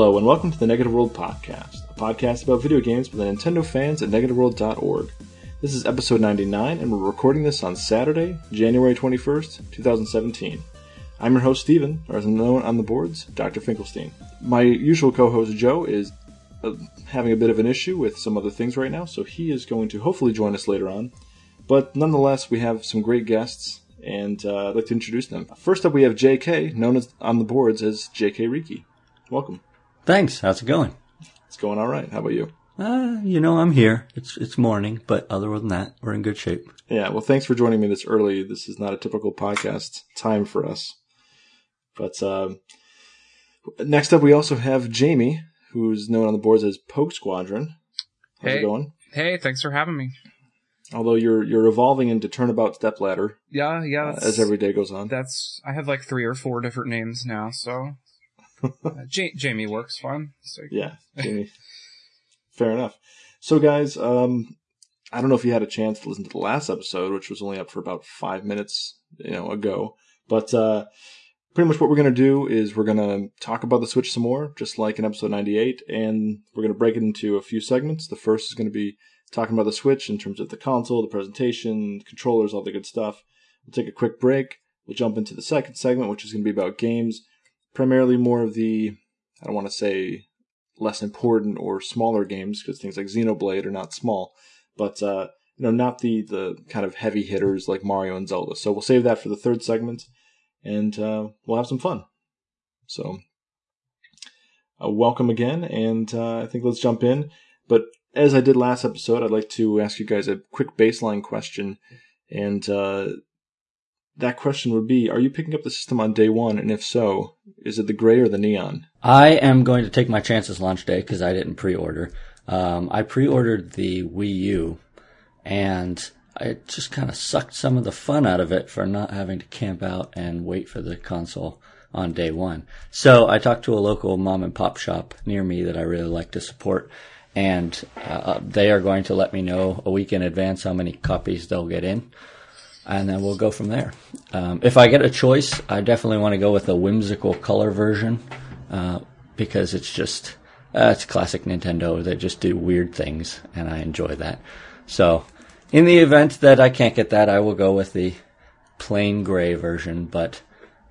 Hello, and welcome to the Negative World Podcast, a podcast about video games by the Nintendo fans at negativeworld.org. This is episode 99, and we're recording this on Saturday, January 21st, 2017. I'm your host, Steven, or as known on the boards, Dr. Finkelstein. My usual co host, Joe, is uh, having a bit of an issue with some other things right now, so he is going to hopefully join us later on. But nonetheless, we have some great guests, and uh, I'd like to introduce them. First up, we have JK, known as on the boards as JK Riki. Welcome. Thanks. How's it going? It's going all right. How about you? Uh, you know, I'm here. It's it's morning, but other than that, we're in good shape. Yeah. Well, thanks for joining me this early. This is not a typical podcast time for us. But um, next up, we also have Jamie, who's known on the boards as Poke Squadron. How's Hey. it going? Hey, thanks for having me. Although you're you're evolving into Turnabout Stepladder Yeah, yeah. uh, as every day goes on. that's I have like three or four different names now, so uh, ja- Jamie works fine. So, Yeah, Jamie. Fair enough. So, guys, um, I don't know if you had a chance to listen to the last episode, which was only up for about five minutes, you know, ago. But uh, pretty much what we're gonna do is we're gonna talk about the Switch some more, just like in episode ninety-eight, and we're gonna break it into a few segments. The first is gonna be talking about the Switch in terms of the console, the presentation, controllers, all the good stuff. We'll take a quick break. We'll jump into the second segment, which is gonna be about games, primarily more of the I don't want to say less important or smaller games because things like Xenoblade are not small, but uh, you know, not the the kind of heavy hitters like Mario and Zelda. So we'll save that for the third segment, and uh, we'll have some fun. So, uh, welcome again, and uh, I think let's jump in. But as I did last episode, I'd like to ask you guys a quick baseline question, and uh, that question would be: Are you picking up the system on day one? And if so, is it the gray or the neon? I am going to take my chances launch day because I didn't pre-order. Um, I pre-ordered the Wii U, and I just kind of sucked some of the fun out of it for not having to camp out and wait for the console on day one. So I talked to a local mom and pop shop near me that I really like to support, and uh, they are going to let me know a week in advance how many copies they'll get in. And then we'll go from there. Um, if I get a choice, I definitely want to go with a whimsical color version uh, because it's just uh, it's classic Nintendo. They just do weird things, and I enjoy that. So, in the event that I can't get that, I will go with the plain gray version, but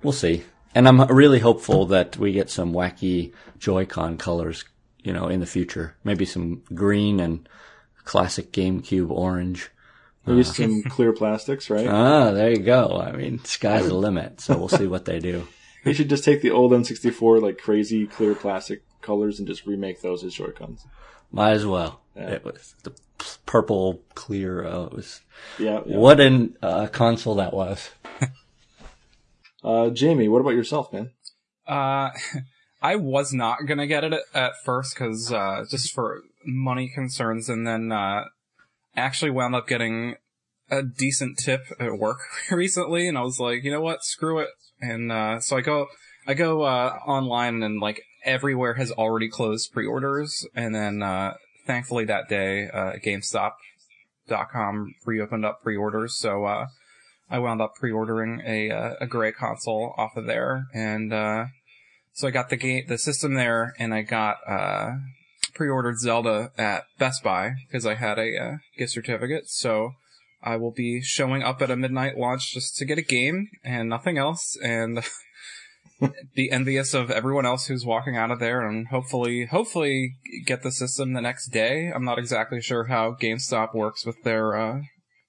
we'll see. And I'm really hopeful that we get some wacky Joy-Con colors, you know, in the future. Maybe some green and classic GameCube orange. Maybe some clear plastics, right? Ah, there you go. I mean, sky's the limit, so we'll see what they do. You should just take the old N64 like crazy clear plastic colors and just remake those as Joy-Cons. Might as well. Yeah. It was the purple clear. Uh, it was Yeah. yeah. what an uh, console that was. Uh, Jamie, what about yourself, man? uh, I was not gonna get it at, at first because uh, just for money concerns, and then uh, actually wound up getting a decent tip at work recently, and I was like, you know what, screw it. And uh, so I go, I go uh, online, and like everywhere has already closed pre-orders, and then uh, thankfully that day, uh, GameStop.com reopened up pre-orders, so uh, I wound up pre-ordering a uh, a gray console off of there, and uh, so I got the game, the system there, and I got uh, pre-ordered Zelda at Best Buy because I had a uh, gift certificate. So I will be showing up at a midnight launch just to get a game and nothing else, and be envious of everyone else who's walking out of there, and hopefully, hopefully get the system the next day. I'm not exactly sure how GameStop works with their uh,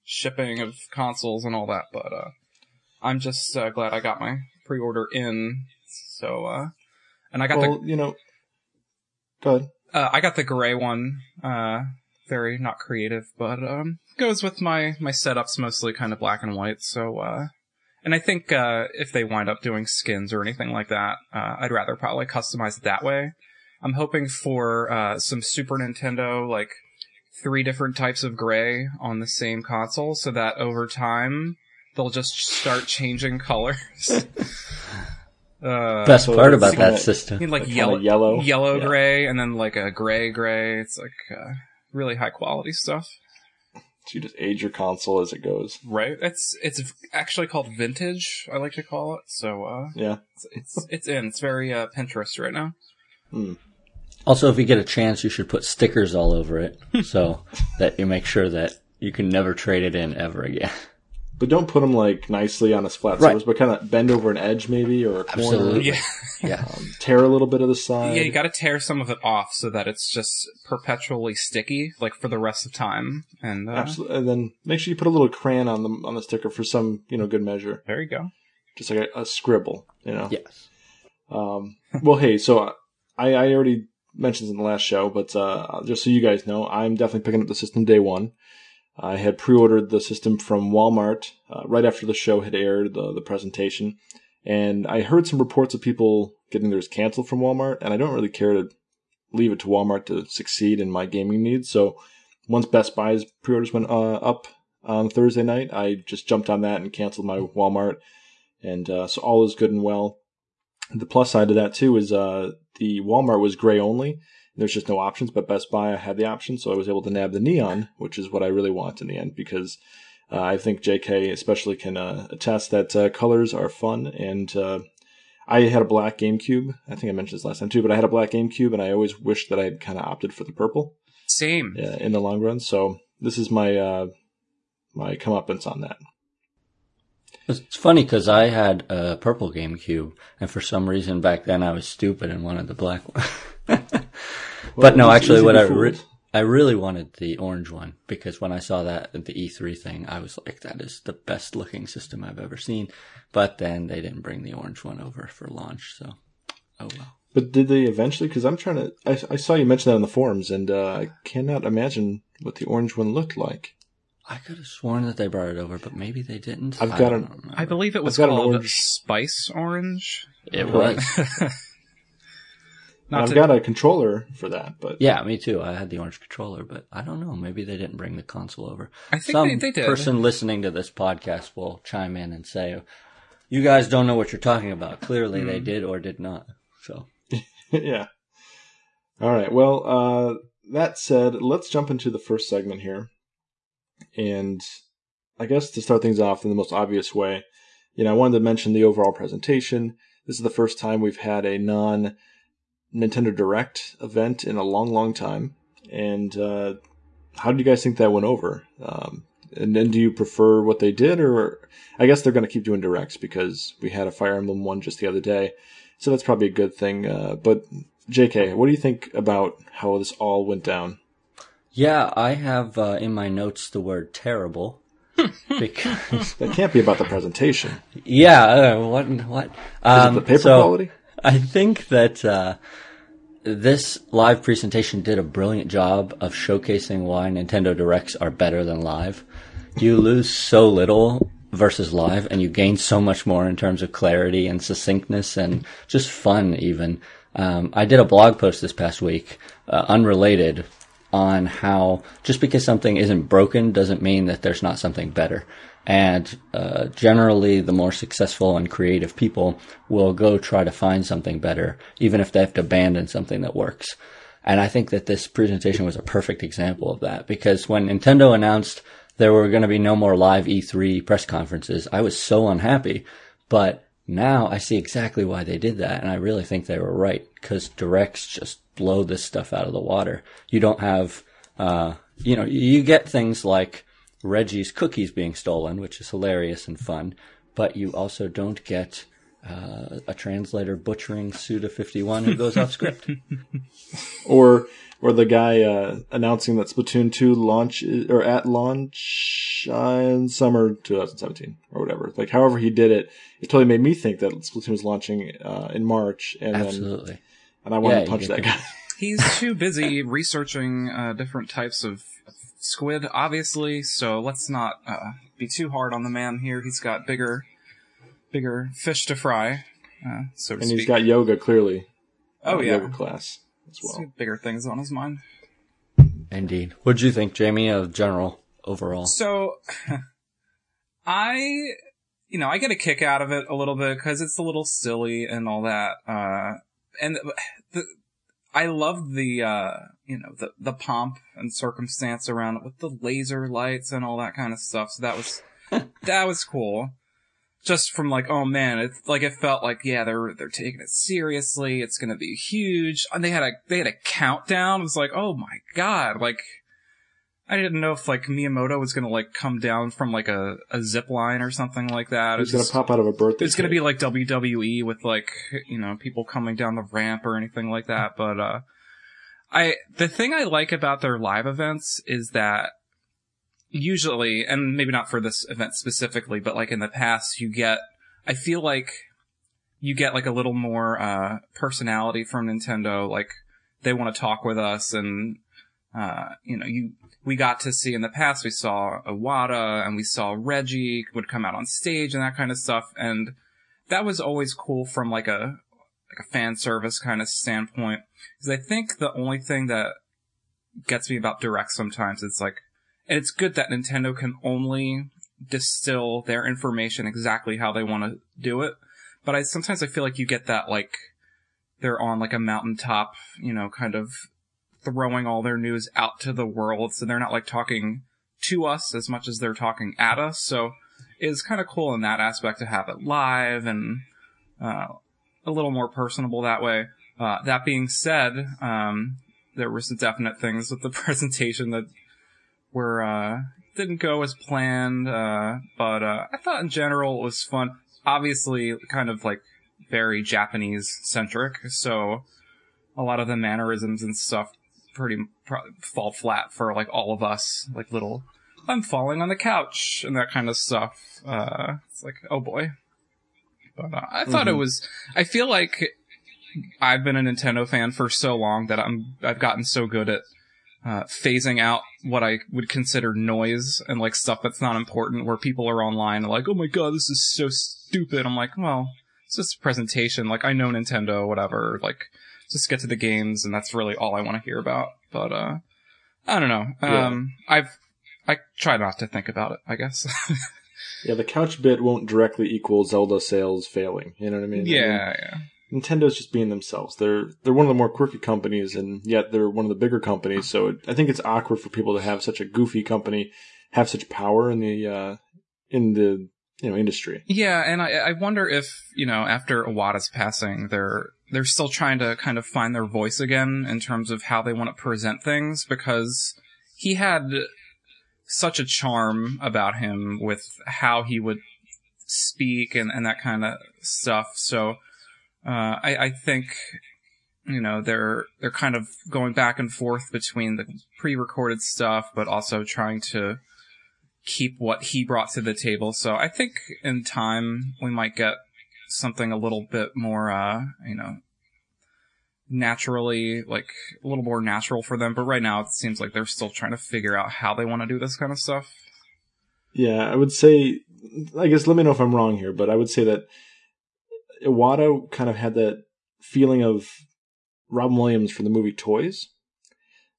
shipping of consoles and all that, but uh, I'm just uh, glad I got my pre-order in. So, uh, and I got the. you know, go ahead. Uh, I got the gray one. Uh, very not creative, but um, goes with my my setups mostly kind of black and white. So, uh, and I think uh, if they wind up doing skins or anything like that, uh, I'd rather probably customize it that way. I'm hoping for uh, some Super Nintendo like three different types of gray on the same console, so that over time they'll just start changing colors. uh, Best part it's about that system. you know, like Like yellow, yellow? yellow Yeah. gray, and then like a gray gray. It's like uh, really high quality stuff, So you just age your console as it goes. right? It's it's actually called vintage. I like to call it. So uh, Yeah. it's it's, it's in. It's very uh, Pinterest right now. Hmm. Also, if you get a chance, you should put stickers all over it so that you make sure that you can never trade it in ever again. But don't put them like nicely on a flat Right. surface, but kind of bend over an edge maybe or a corner. Absolutely. Yeah, Yeah. Tear a little bit of the side. yeah, you got to tear some of it off so that it's just perpetually sticky, like for the rest of time. And uh, Absolutely. And then make sure you put a little crayon on the on the sticker for some you know good measure, there you go. just like a, a scribble. You know. Yes. Um, well, hey, so I, I already mentioned this in the last show, but uh, just so you guys know, I'm definitely picking up the system day one. I had pre-ordered the system from Walmart uh, right after the show had aired, the, the presentation, and I heard some reports of people getting theirs canceled from Walmart, and I don't really care to leave it to Walmart to succeed in my gaming needs. So once Best Buy's pre-orders went uh, up on Thursday night, I just jumped on that and canceled my Walmart, and uh, so all is good and well. The plus side of that too is uh, the Walmart was gray only. There's just no options, but Best Buy I had the option, so I was able to nab the neon, which is what I really want in the end because uh, I think JK especially can uh, attest that uh, colors are fun. And uh, I had a black GameCube. I think I mentioned this last time too, but I had a black GameCube, and I always wished that I had kind of opted for the purple Same. Yeah, in the long run. So this is my uh, my comeuppance on that. It's funny because I had a purple GameCube, and for some reason back then I was stupid and wanted the black one. but no, actually, what I re- I really wanted the orange one because when I saw that the E3 thing, I was like, "That is the best looking system I've ever seen." But then they didn't bring the orange one over for launch, so oh well. But did they eventually? Because I'm trying to. I, I saw you mention that in the forums, and uh, I cannot imagine what the orange one looked like. I could have sworn that they brought it over, but maybe they didn't. I've got don't an- remember. I believe it was I've got an called orange- Spice Orange. it was. Not I've to, got a controller for that, but Yeah, me too. I had the orange controller, but I don't know. Maybe they didn't bring the console over. I think Some they, they did. person listening to this podcast will chime in and say, "You guys don't know what you're talking about." Clearly, they Hmm. did or did not. So, yeah. All right. Well, uh, that said, let's jump into the first segment here, and I guess to start things off in the most obvious way, you know, I wanted to mention the overall presentation. This is the first time we've had a non Nintendo Direct event in a long, long time. And uh, how do you guys think that went over? Um, and then do you prefer what they did, or I guess they're going to keep doing directs because we had a Fire Emblem one just the other day, so that's probably a good thing. Uh, but J.K., what do you think about how this all went down? yeah, I have uh, in my notes the word "terrible." because That can't be about the presentation. yeah, uh, what what? Is Um, the paper so quality? I think that uh, this live presentation did a brilliant job of showcasing why Nintendo Directs are better than live. You lose so little versus live, and you gain so much more in terms of clarity and succinctness and just fun, even. Um, I did a blog post this past week, uh, unrelated, on how just because something isn't broken doesn't mean that there's not something better. And uh, generally, the more successful and creative people will go try to find something better, even if they have to abandon something that works. And I think that this presentation was a perfect example of that because when Nintendo announced there were going to be no more live E3 press conferences, I was so unhappy. But now I see exactly why they did that. And I really think they were right because directs just blow this stuff out of the water. You don't have, uh, you know, you get things like Reggie's cookies being stolen, which is hilarious and fun, but you also don't get uh, a translator butchering Suda 51 who goes off script. Or or the guy uh, announcing that Splatoon 2 launch or at launch uh, in summer 2017 or whatever. Like however he did it, it totally made me think that Splatoon was launching uh, in March, and then and I wanted Yeah, to punch that guy. He's too busy researching uh, different types of squid, obviously. So let's not uh, be too hard on the man here. He's got bigger, bigger fish to fry, uh, so to and speak. he's got yoga clearly. oh yeah, yoga class as well. got bigger things on his mind. Indeed. What'd you think, Jamie, of general overall? So, I, you know, I get a kick out of it a little bit because it's a little silly and all that. Uh, and the, I love the, uh, you know, the, the pomp and circumstance around it with the laser lights and all that kind of stuff. So that was, that was cool. just from like, oh man, it's like it felt like yeah, they're they're taking it seriously. It's gonna be huge. And they had a they had a countdown. It was like, oh my god, like I didn't know if like Miyamoto was gonna like come down from like a, a zip line or something like that. It's gonna pop out of a birthday. It's gonna be like WWE with like you know people coming down the ramp or anything like that. But uh, I the thing I like about their live events is that usually, and maybe not for this event specifically, but like in the past, you get I feel like you get like a little more uh personality from Nintendo. Like they want to talk with us and uh, you know, you we got to see in the past we saw Iwata and we saw Reggie would come out on stage and that kind of stuff, and that was always cool from like a like a fan service kind of standpoint. Because I think the only thing that gets me about direct sometimes is like, and it's good that Nintendo can only distill their information exactly how they want to do it. But I sometimes I feel like you get that like they're on like a mountaintop, you know, kind of throwing all their news out to the world. So they're not like talking to us as much as they're talking at us. So it's kind of cool in that aspect to have it live and uh, a little more personable that way. Uh, that being said, um, there were some definite things with the presentation that were uh, didn't go as planned, uh, but uh, I thought in general it was fun. Obviously, kind of like very Japanese centric, so a lot of the mannerisms and stuff pretty fall flat for like all of us, like little I'm falling on the couch and that kind of stuff. Uh, it's like, oh boy. But uh, I thought it was. I feel like I've been a Nintendo fan for so long that I'm I've gotten so good at uh, phasing out what I would consider noise and like stuff that's not important. Where people are online like, oh my god, this is so stupid. I'm like, well, it's just a presentation. Like I know Nintendo, whatever. Like just get to the games, and that's really all I want to hear about. But uh, I don't know. Yeah. Um, I've I try not to think about it. I guess. Yeah, the couch bit won't directly equal Zelda sales failing. You know what I mean? I mean, yeah, yeah. Nintendo's just being themselves. They're they're one of the more quirky companies, and yet they're one of the bigger companies. So it, I think it's awkward for people to have such a goofy company have such power in the uh, in the you know industry. Yeah, and I, I wonder if you know after Iwata's passing, they're they're still trying to kind of find their voice again in terms of how they want to present things because he had such a charm about him with how he would speak and, and that kind of stuff. So uh, I, I think you know they're they're kind of going back and forth between the pre-recorded stuff, but also trying to keep what he brought to the table. So I think in time we might get something a little bit more, uh, you know, naturally, like a little more natural for them. But right now it seems like they're still trying to figure out how they want to do this kind of stuff. Yeah, I would say. I guess let me know if I'm wrong here, but I would say that Iwata kind of had that feeling of Robin Williams for the movie Toys,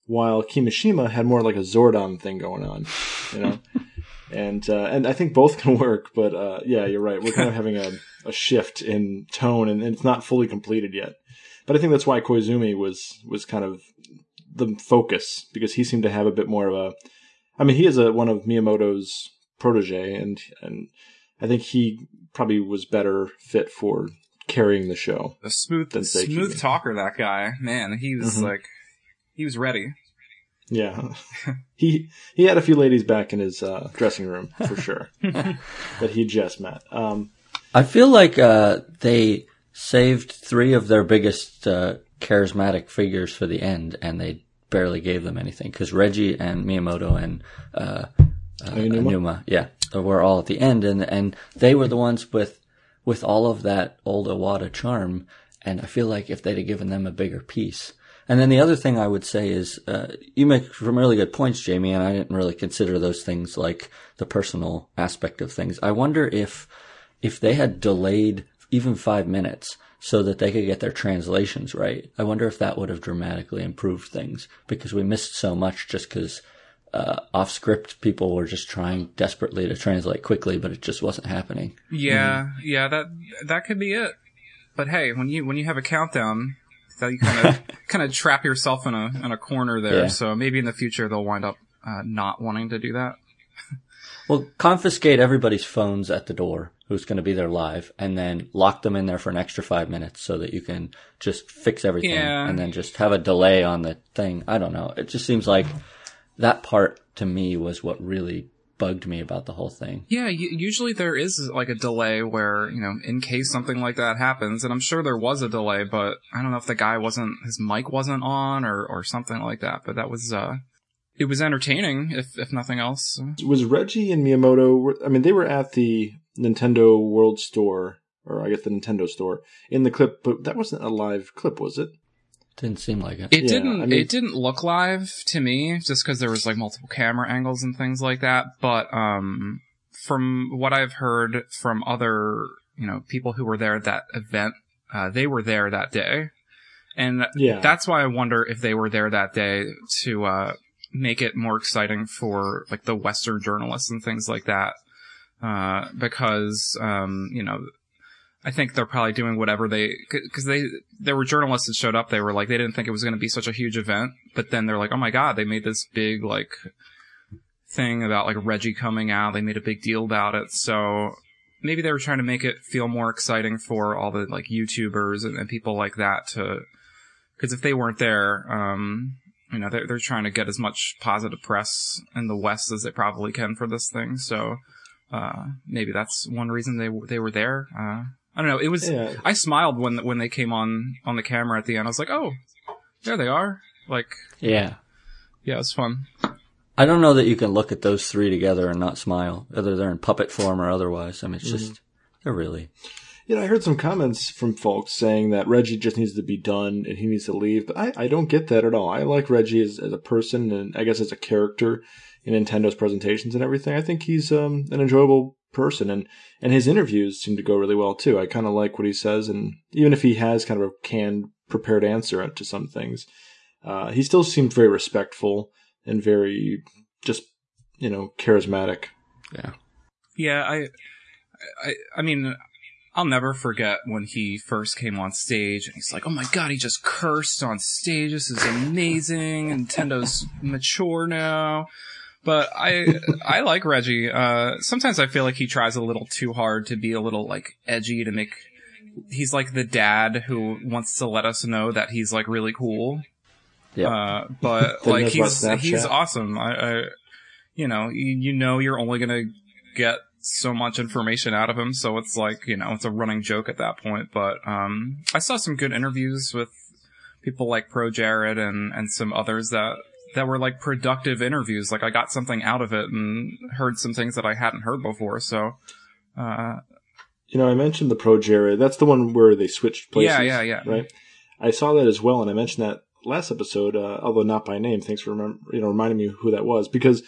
while Kimishima had more like a Zordon thing going on, you know. and uh, and I think both can work, but uh, yeah, you're right. We're kind of having a, a shift in tone, and, and it's not fully completed yet. But I think that's why Koizumi was was kind of the focus because he seemed to have a bit more of a. I mean, he is a one of Miyamoto's protege, and and I think he probably was better fit for carrying the show. The smooth, Than smooth talker, that guy, man, he was Mhm. like, he was ready. Yeah, he he had a few ladies back in his uh, dressing room for sure that he just met. Um, I feel like uh, they saved three of their biggest uh, charismatic figures for the end, and they barely gave them anything because Reggie and Miyamoto and uh, uh, Aonuma? Numa, yeah, they were all at the end, and and they were the ones with with all of that old Iwata charm. And I feel like if they'd have given them a bigger piece. And then the other thing I would say is, uh, you make some really good points, Jamie, and I didn't really consider those things like the personal aspect of things. I wonder if, if they had delayed even five minutes so that they could get their translations right, I wonder if that would have dramatically improved things because we missed so much just because uh, off script people were just trying desperately to translate quickly, but it just wasn't happening. Yeah, yeah, that that could be it. But hey, when you when you have a countdown, that you kind of kind of trap yourself in a in a corner there. Yeah. So maybe in the future they'll wind up uh, not wanting to do that. Well, confiscate everybody's phones at the door who's going to be there live and then lock them in there for an extra five minutes so that you can just fix everything Yeah. and then just have a delay on the thing. I don't know. It just seems like that part to me was what really bugged me about the whole thing. Yeah, u- usually there is like a delay where, you know, in case something like that happens, and I'm sure there was a delay, but I don't know if the guy wasn't, his mic wasn't on or, or something like that, but that was, uh, it was entertaining, if, if nothing else. Was Reggie and Miyamoto? were- I mean, they were at the Nintendo World Store, or I guess the Nintendo store in the clip, but that wasn't a live clip, was it? Didn't seem like it. It Yeah, didn't. I mean- it didn't look live to me, just because there was like multiple camera angles and things like that. But um, from what I've heard from other, you know, people who were there at that event, uh, they were there that day, and Yeah. that's why I wonder if they were there that day to uh, make it more exciting for like the Western journalists and things like that, uh, because um, you know. I think they're probably doing whatever they, cause they, there were journalists that showed up, they were like, they didn't think it was going to be such a huge event, but then they're like, oh my god, they made this big, like, thing about, like, Reggie coming out, they made a big deal about it, so maybe they were trying to make it feel more exciting for all the, like, YouTubers and, and people like that to, cause if they weren't there, um, you know, they're, they're trying to get as much positive press in the West as they probably can for this thing, so, uh, maybe that's one reason they, they were there, uh, I don't know. It was, Yeah. I smiled when when they came on on the camera at the end. I was like, oh, there they are. Like, Yeah. yeah, it was fun. I don't know that you can look at those three together and not smile, whether they're in puppet form or otherwise. I mean, it's just, they're really. You know, I heard some comments from folks saying that Reggie just needs to be done and he needs to leave, but I, I don't get that at all. I like Reggie as, as a person and I guess as a character in Nintendo's presentations and everything. I think he's um, an enjoyable person and, and his interviews seem to go really well too. I kind of like what he says and even if he has kind of a canned, prepared answer to some things, uh, he still seemed very respectful and very just, you know, charismatic. Yeah. Yeah, I, I, I mean, I'll never forget when he first came on stage and he's like, "Oh my god, he just cursed on stage. This is amazing. Nintendo's mature now." But I, I like Reggie. Uh, sometimes I feel like he tries a little too hard to be a little like edgy to make. He's like the dad who wants to let us know that he's like really cool. Yeah. Uh, but like he's he's awesome. I, I you know, you, you know, you're only gonna get so much information out of him, so it's like you know, it's a running joke at that point. But um, I saw some good interviews with people like Pro Jared and and some others that that were like productive interviews. Like I got something out of it and heard some things that I hadn't heard before. So. Uh, You know, I mentioned the Pro Jared. That's the one where they switched places. Yeah, yeah, yeah. Right. I saw that as well, and I mentioned that last episode, uh, although not by name. Thanks for remember, you know reminding me who that was because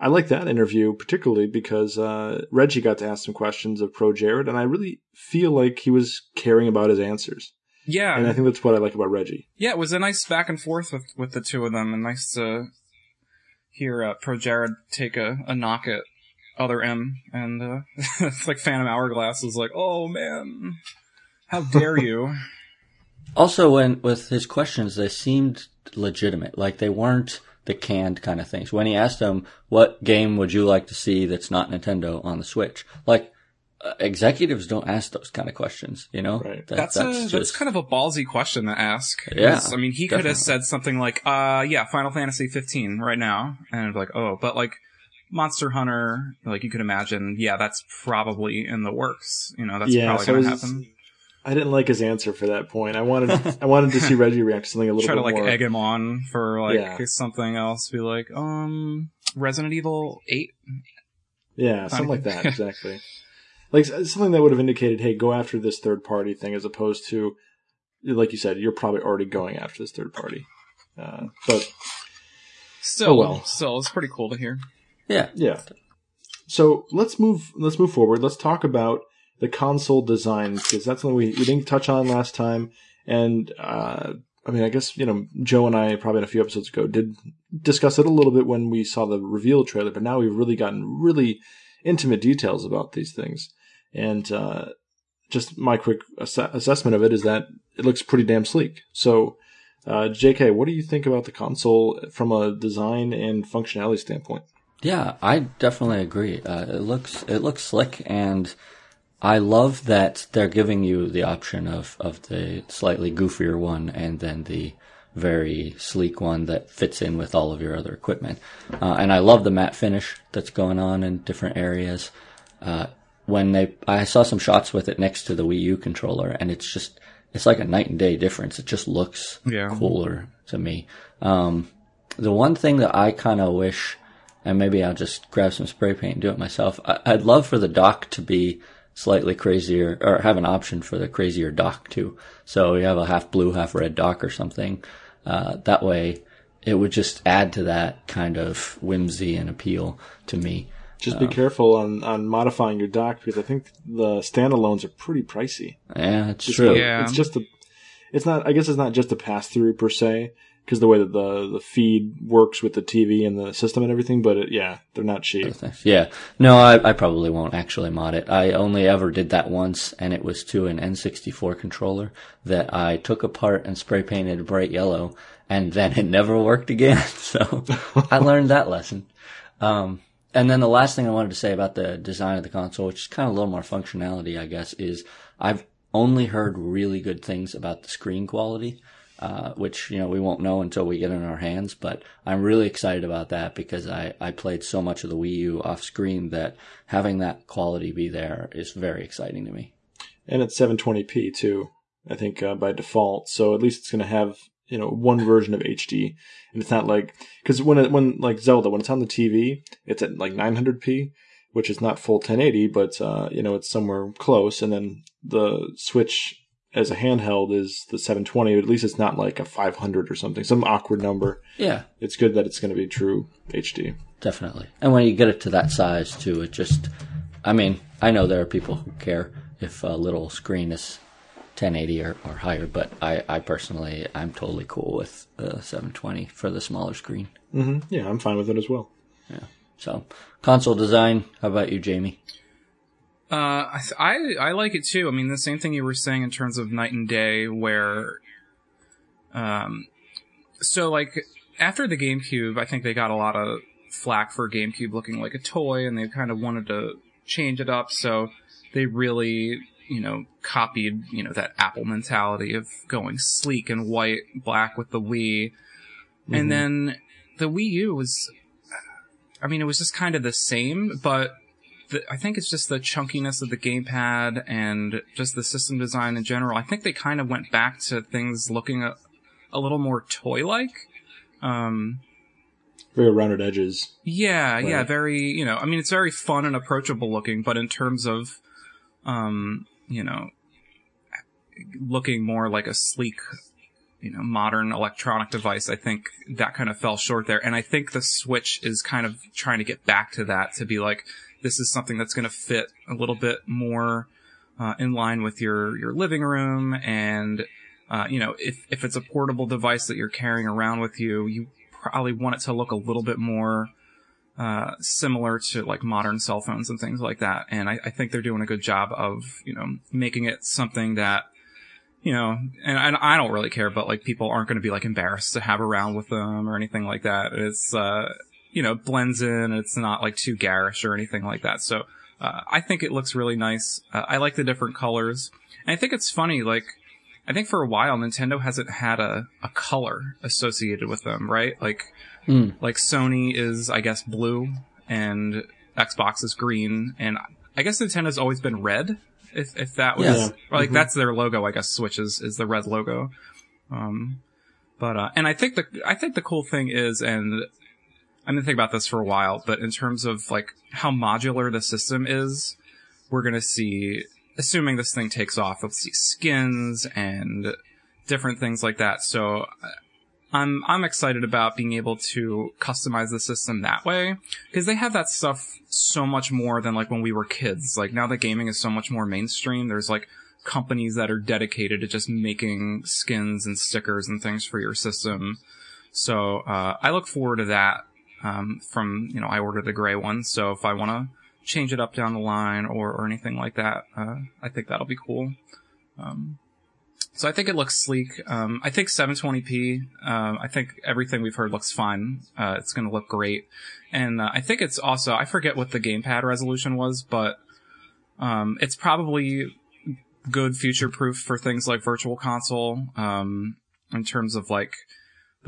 I like that interview particularly because uh, Reggie got to ask some questions of Pro Jared, and I really feel like he was caring about his answers, yeah, and I think that's what I like about Reggie. Yeah, it was a nice back and forth with, with the two of them, and nice to hear uh, Pro Jared take a, a knock at other M, and uh, it's like Phantom Hourglass is like, "Oh man, how dare you?" Also, when with his questions, they seemed legitimate. Like they weren't the canned kind of things. When he asked them, "What game would you like to see that's not Nintendo on the Switch?" Like uh, executives don't ask those kind of questions. You know, Right. That- That's, a that's kind of a ballsy question to ask. Yeah, 'Cause, I mean, he could have said something like, "Uh, yeah, Final Fantasy 15 right now," and like, "Oh," but like. Monster Hunter, like you could imagine, yeah, that's probably in the works. You know, that's Yeah, probably so going to I happen. I didn't like his answer for that point. I wanted I wanted to see Reggie react to something a little more try to like more. egg him on for like Yeah. something else. Be like, um, Resident Evil Eight. Yeah, something like that, exactly. Like something that would have indicated, hey, go after this third party thing, as opposed to, like you said, you're probably already going after this third party. Uh, but Still, Oh, well. still, it's pretty cool to hear. yeah. yeah, so let's move. Let's move forward. Let's talk about the console design because that's something we, we didn't touch on last time. And uh, I mean, I guess you know, Joe and I probably in a few episodes ago did discuss it a little bit when we saw the reveal trailer, but now we've really gotten really intimate details about these things. And uh, just my quick ass- assessment of it is that it looks pretty damn sleek. So, uh, JK, what do you think about the console from a design and functionality standpoint? Yeah, I definitely agree. Uh, it looks it looks slick, and I love that they're giving you the option of of the slightly goofier one, and then the very sleek one that fits in with all of your other equipment. Uh, and I love the matte finish that's going on in different areas. Uh, when they, I saw some shots with it next to the Wii U controller, and it's just it's like a night and day difference. It just looks Yeah. cooler to me. Um, the one thing that I kind of wish, and maybe I'll just grab some spray paint and do it myself. I, I'd love for the dock to be slightly crazier, or have an option for the crazier dock too. So you have a half blue, half red dock or something. Uh, that way, it would just add to that kind of whimsy and appeal to me. Just be careful on, on modifying your dock because I think the standalones are pretty pricey. Yeah, it's Just true. like- Yeah. It's just a. It's not. I guess it's not just a pass through per se because the way that the the feed works with the TV and the system and everything. But it, yeah, they're not cheap. Yeah. No, I, I probably won't actually mod it. I only ever did that once, and it was to an N64 controller that I took apart and spray painted bright yellow, and then it never worked again. So I learned that lesson. Um, and then the last thing I wanted to say about the design of the console, which is kind of a little more functionality, I guess, is I've only heard really good things about the screen quality. Uh, which you know we won't know until we get in our hands. But I'm really excited about that because I, I played so much of the Wii U off screen that having that quality be there is very exciting to me. and it's 720p too. I think uh, by default, so at least it's going to have you know one version of HD, and it's not like because when it, when like Zelda when it's on the TV, it's at like 900p, which is not full 1080, but uh, you know it's somewhere close. And then the Switch as a handheld is the 720. But at least it's not like a 500 or something, some awkward number. Yeah, It's good that it's going to be true HD. definitely. And when you get it to that size too, it just, I mean, I know there are people who care if a little screen is 1080 or, or higher, but I, I personally, I'm totally cool with the 720 for the smaller screen. hmm Yeah, I'm fine with it as well. Yeah. So, console design. How about you, Jamie? Uh, I, th- I I like it too. I mean, the same thing you were saying in terms of night and day, where, um, so like after the GameCube, I think they got a lot of flack for GameCube looking like a toy, and they kind of wanted to change it up. So they really, you know, copied you know that Apple mentality of going sleek and white, black with the Wii, and then the Wii U was. I mean, it was just kind of the same, but the, I think it's just the chunkiness of the gamepad and just the system design in general. I think they kind of went back to things looking a, a little more toy-like. Um, Very rounded edges. yeah, yeah, very, you know, I mean, it's very fun and approachable looking, but in terms of, um, you know, looking more like a sleek, you know, modern electronic device, I think that kind of fell short there. And I think the Switch is kind of trying to get back to that to be like, this is something that's going to fit a little bit more, uh, in line with your, your living room. And, uh, you know, if, if it's a portable device that you're carrying around with you, you probably want it to look a little bit more, uh, similar to like modern cell phones and things like that. And I, I think they're doing a good job of, you know, making it something that, you know, and, and I don't really care, but like people aren't going to be like embarrassed to have around with them or anything like that. It's, uh, you know, blends in. It's not like too garish or anything like that. So, uh, I think it looks really nice. Uh, I like the different colors. And I think it's funny, like, I think for a while Nintendo hasn't had a, a color associated with them, right? Like, Hmm. like Sony is, I guess, blue and Xbox is green. And I guess Nintendo's always been red. If, if that was, Yeah. like, Mhm. that's their logo, I guess Switch is, is the red logo. Um, but, uh, and I think the, I think the cool thing is, and I've been thinking about this for a while, but in terms of like how modular the system is, we're gonna see, assuming this thing takes off, we'll see skins and different things like that. So uh, I'm, I'm excited about being able to customize the system that way because they have that stuff so much more than like when we were kids. Like now that gaming is so much more mainstream, there's like companies that are dedicated to just making skins and stickers and things for your system. So, uh, I look forward to that, um, from, you know, I ordered the gray one. So if I want to change it up down the line or, or anything like that, uh, I think that'll be cool. Um, So I think it looks sleek. Um, I think 720p. Um, I think everything we've heard looks fine. Uh, it's going to look great, and uh, I think it's also I forget what the gamepad resolution was, but um, it's probably good future proof for things like Virtual Console. Um, in terms of like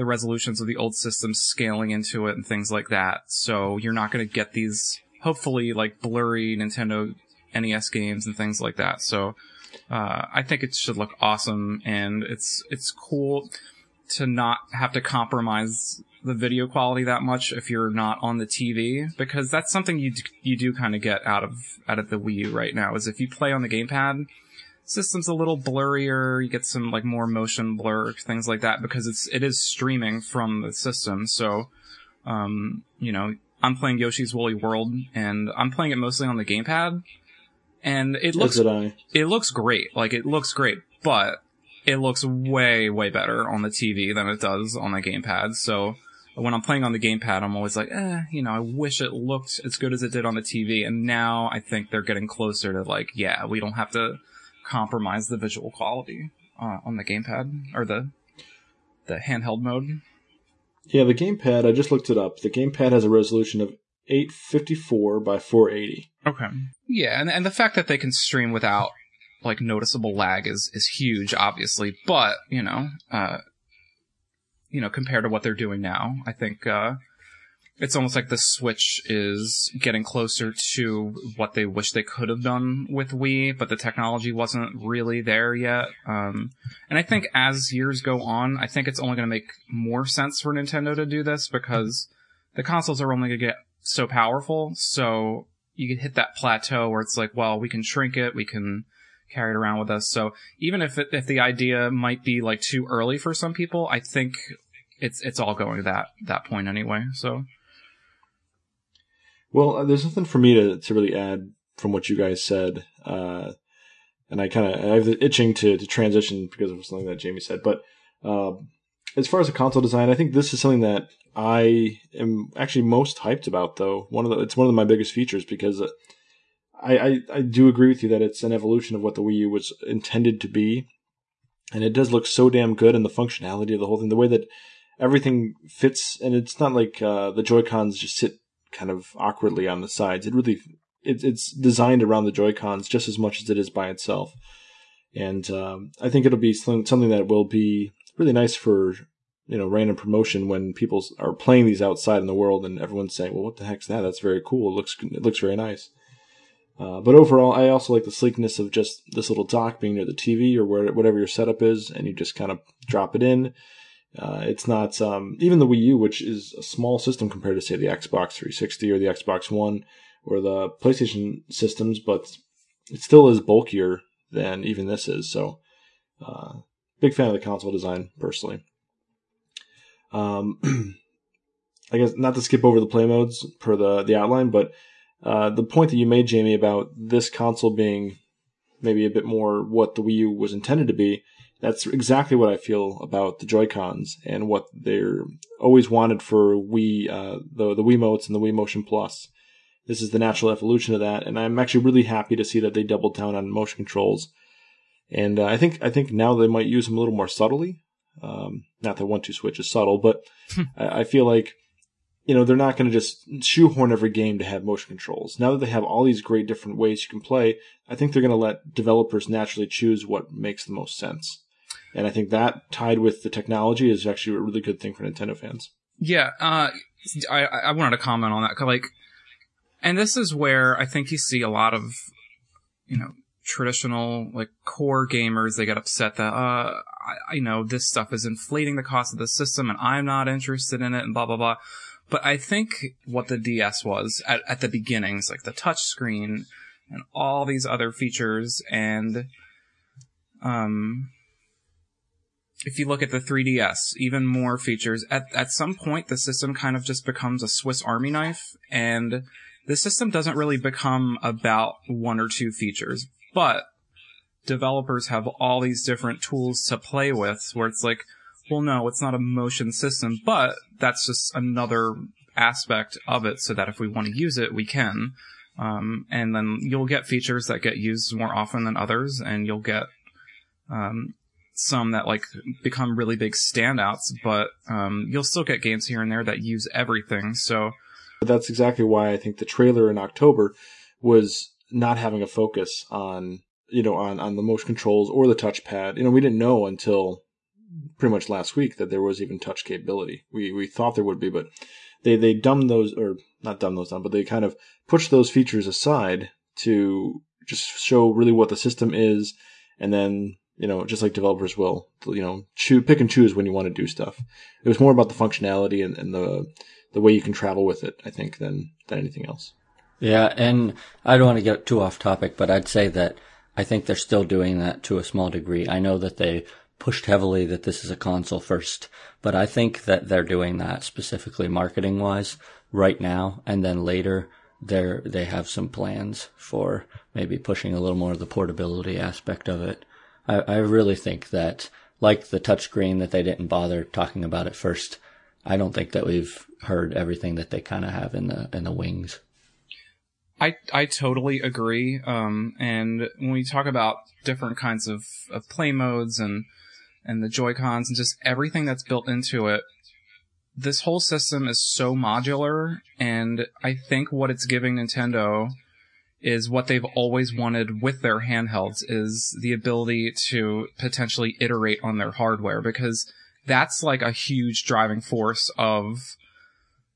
the resolutions of the old systems scaling into it and things like that. So you're not going to get these hopefully like blurry Nintendo NES games and things like that. So uh, I think it should look awesome, and it's it's cool to not have to compromise the video quality that much if you're not on the TV because that's something you d- you do kind of get out of out of the Wii U right now is if you play on the gamepad system's a little blurrier you get some like more motion blur things like that because it's it is streaming from the system so um you know I'm playing Yoshi's Woolly World and I'm playing it mostly on the gamepad and it looks As did I. it looks great. Like it looks great, but it looks way way better on the TV than it does on the gamepad. So when I'm playing on the gamepad, I'm always like, eh, you know, I wish it looked as good as it did on the TV. And now I think they're getting closer to like, yeah, we don't have to compromise the visual quality uh, on the gamepad or the the handheld mode. Yeah, the gamepad, I just looked it up. The gamepad has a resolution of 854 by 480. Okay. Yeah, and and the fact that they can stream without like noticeable lag is is huge, obviously. But you know, uh, you know, compared to what they're doing now, I think uh, it's almost like the Switch is getting closer to what they wish they could have done with Wii, but the technology wasn't really there yet. Um, and I think as years go on, I think it's only going to make more sense for Nintendo to do this because the consoles are only going to get so powerful. So you can hit that plateau where it's like, well, we can shrink it, we can carry it around with us. So even if it, if the idea might be like too early for some people, I think it's it's all going to that that point anyway. So Well, uh, there's nothing for me to, to really add from what you guys said. Uh, and I kind of I have the itching to, to transition because of something that Jamie said. But uh, as far as the console design, I think this is something that I am actually most hyped about. Though one of the it's one of my biggest features because uh, I, I I do agree with you that it's an evolution of what the Wii U was intended to be, and it does look so damn good and the functionality of the whole thing, the way that everything fits, and it's not like uh, the Joy Cons just sit kind of awkwardly on the sides. It really it, it's designed around the Joy Cons just as much as it is by itself, and um, I think it'll be something that will be really nice for you know random promotion when people are playing these outside in the world and everyone's saying, "Well, what the heck's that? That's very cool. It looks it looks very nice." Uh, but overall, I also like the sleekness of just this little dock being near the TV or where whatever your setup is, and you just kind of drop it in. Uh, it's not um, even the Wii U, which is a small system compared to say the Xbox 360 or the Xbox One or the PlayStation systems, but it still is bulkier than even this is. So, uh, big fan of the console design personally. Um, I guess not to skip over the play modes per the the outline, but uh, the point that you made, Jamie, about this console being maybe a bit more what the Wii U was intended to be, that's exactly what I feel about the Joy Cons and what they're always wanted for Wii, uh, the the Wiimotes and the Wii Motion Plus. This is the natural evolution of that, and I'm actually really happy to see that they doubled down on motion controls. And uh, I think I think now they might use them a little more subtly. Um, not that one two switch is subtle, but I, I feel like you know they're not going to just shoehorn every game to have motion controls. Now that they have all these great different ways you can play, I think they're going to let developers naturally choose what makes the most sense. And I think that tied with the technology is actually a really good thing for Nintendo fans. Yeah, uh, I I wanted to comment on that. Like, and this is where I think you see a lot of, you know, traditional like core gamers. They get upset that uh, I, you know, this stuff is inflating the cost of the system, and I'm not interested in it, and blah blah blah. But I think what the DS was at, at the beginnings, like the touch screen and all these other features, and um, if you look at the 3DS, even more features. At at some point, the system kind of just becomes a Swiss Army knife, and the system doesn't really become about one or two features. But developers have all these different tools to play with, where it's like, well, no, it's not a motion system, but that's just another aspect of it, so that if we want to use it, we can. Um, and then you'll get features that get used more often than others, and you'll get um, some that like become really big standouts, but um, you'll still get games here and there that use everything. So that's exactly why I think the trailer in October was not having a focus on you know on on the motion controls or the touchpad. You know, we didn't know until pretty much last week that there was even touch capability. We we thought there would be, but they they dumbed those or not dumbed those down, but they kind of pushed those features aside to just show really what the system is, and then you know just like developers will you know choose pick and choose when you want to do stuff. It was more about the functionality and, and the the way you can travel with it, I think, than than anything else. Yeah, and I don't want to get too off topic, but I'd say that I think they're still doing that to a small degree. I know that they pushed heavily that this is a console first, but I think that they're doing that specifically marketing wise right now, and then later they're they have some plans for maybe pushing a little more of the portability aspect of it. I, I really think that like the touchscreen that they didn't bother talking about at first, I don't think that we've heard everything that they kind of have in the in the wings. I I totally agree. Um, and when we talk about different kinds of, of play modes and and the Joy Cons and just everything that's built into it, this whole system is so modular, and I think what it's giving Nintendo is what they've always wanted with their handhelds is the ability to potentially iterate on their hardware because that's like a huge driving force of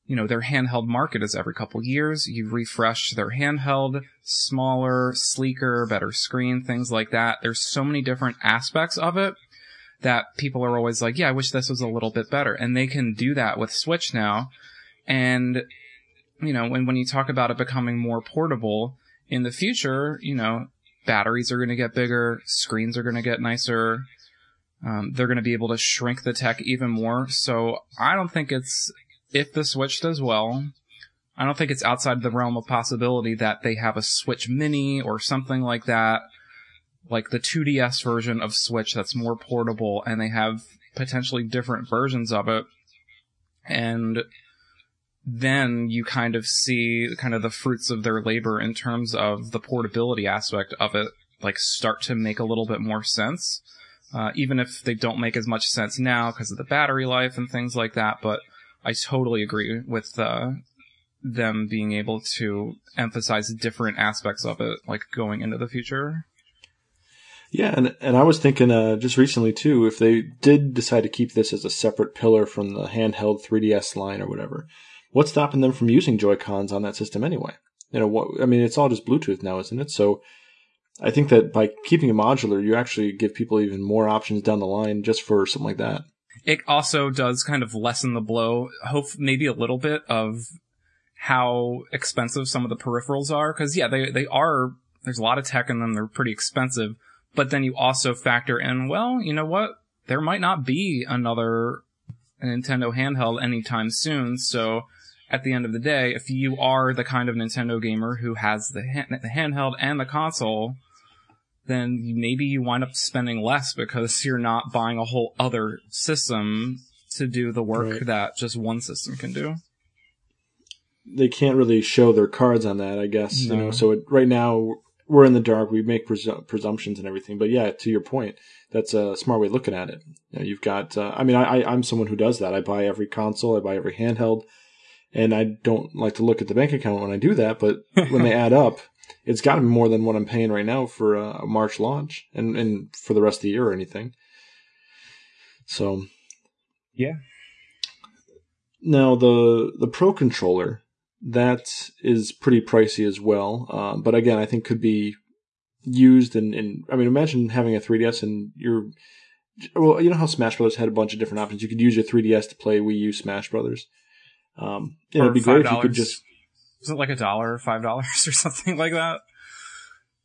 you know, their handheld market is every couple years. You refresh their handheld, smaller, sleeker, better screen, things like that. There's so many different aspects of it that people are always like, yeah, I wish this was a little bit better. And they can do that with Switch now. And, you know, when, when you talk about it becoming more portable in the future, you know, batteries are going to get bigger, screens are going to get nicer. Um, they're going to be able to shrink the tech even more. So I don't think it's if the Switch does well, I don't think it's outside the realm of possibility that they have a Switch Mini or something like that, like the 2DS version of Switch that's more portable, and they have potentially different versions of it. And then you kind of see kind of the fruits of their labor in terms of the portability aspect of it, like start to make a little bit more sense. Uh, even if they don't make as much sense now because of the battery life and things like that, but I totally agree with uh, them being able to emphasize different aspects of it, like going into the future. Yeah, and and I was thinking uh, just recently too, if they did decide to keep this as a separate pillar from the handheld 3DS line or whatever, what's stopping them from using Joy Cons on that system anyway? You know, what I mean, it's all just Bluetooth now, isn't it? So I think that by keeping it modular, you actually give people even more options down the line just for something like that. It also does kind of lessen the blow, hope maybe a little bit of how expensive some of the peripherals are. Cause yeah, they, they are, there's a lot of tech in them. They're pretty expensive, but then you also factor in, well, you know what? There might not be another Nintendo handheld anytime soon. So at the end of the day, if you are the kind of Nintendo gamer who has the, hand, the handheld and the console, then maybe you wind up spending less because you're not buying a whole other system to do the work Right. that just one system can do. They can't really show their cards on that, I guess. You know, so it, right now we're in the dark. We make presu- presumptions and everything, but yeah, to your point, that's a smart way of looking at it. You know, you've got. Uh, I mean, I, I I'm someone who does that. I buy every console. I buy every handheld. And I don't like to look at the bank account when I do that, but when they add up, it's got to be more than what I'm paying right now for a March launch and, and for the rest of the year or anything. So Yeah. now the the Pro controller that is pretty pricey as well, um, but again, I think could be used in, in. I mean, imagine having a 3DS and you're. Well, you know how Smash Brothers had a bunch of different options. You could use your 3DS to play Wii U Smash Brothers. Um, you know, For it'd be great if you could just Was it like a dollar five dollars or something like that?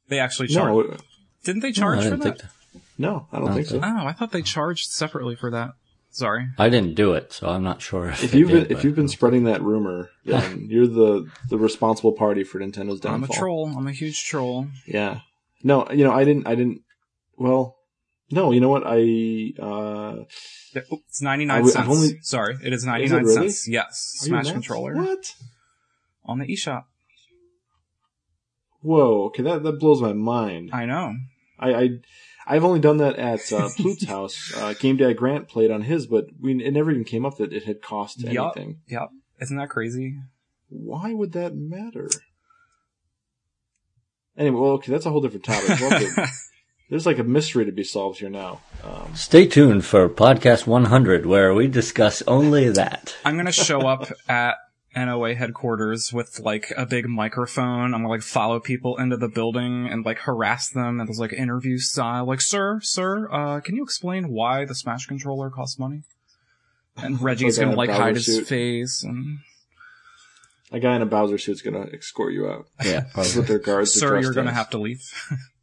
They actually charged. no, Didn't they charge I for didn't that? that. no, I don't I think so. don't Oh, I thought they charged separately for that. Sorry. I didn't do it, so I'm not sure if, If you've did, been, if you've been spreading that rumor, then you're the the responsible party for Nintendo's downfall. I'm a troll. I'm a huge troll. Yeah. No, you know, I didn't, I didn't, well, no, you know what? I, uh, It's 99 I w- cents. Only- Sorry, it is 99 it really? cents. Yes. are Smash controller What? on the eShop. Whoa, okay, that, that blows my mind. I know. I, I, I've only done that at uh, Plute's house. Uh, Game Dad Grant played on his, but we it never even came up that it had cost Yup. anything. Yep. Isn't that crazy? Why would that matter? Anyway, well, okay, that's a whole different topic. Well, There's like a mystery to be solved here now. Um, Stay tuned for podcast 100, where we discuss only that. I'm gonna show up at NOA headquarters with like a big microphone. I'm gonna like follow people into the building and like harass them and there's like interview style. Like, sir, sir, uh, can you explain why the Smash controller costs money? And Reggie's gonna like Bowser hide his face and a guy in a Bowser suit's gonna escort you out. Yeah, That's what their guards. sir, you're gonna as. have to leave.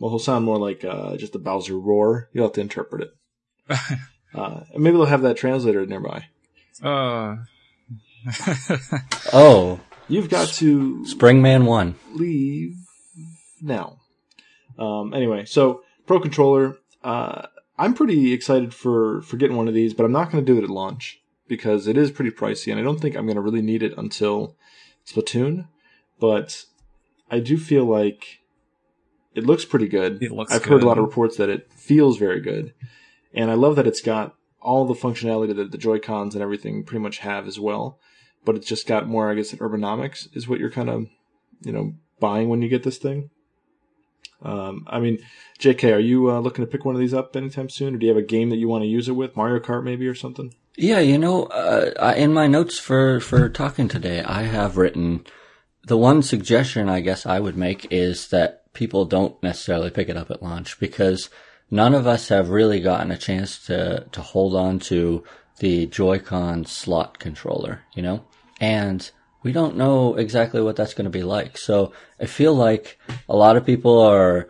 Well, he'll sound more like uh, just a Bowser roar. You'll have to interpret it. uh, and maybe they'll have that translator nearby. uh, Oh, You've got to Springman 1. leave now. Um, anyway, so Pro Controller, uh, I'm pretty excited for, for getting one of these, but I'm not going to do it at launch because it is pretty pricey, and I don't think I'm going to really need it until Splatoon. But I do feel like it looks pretty good. It looks I've heard a lot of reports that it feels very good, and I love that it's got all the functionality that the Joy Cons and everything pretty much have as well. But it's just got more, I guess, ergonomics is what you're kind of, you know, buying when you get this thing. Um, I mean, JK, are you uh, looking to pick one of these up anytime soon, or do you have a game that you want to use it with, Mario Kart maybe or something? Yeah, you know, uh, I- in my notes for, for talking today, I have written the one suggestion I guess I would make is that people don't necessarily pick it up at launch because none of us have really gotten a chance to, to hold on to the Joy-Con slot controller, you know? And we don't know exactly what that's going to be like. So I feel like a lot of people are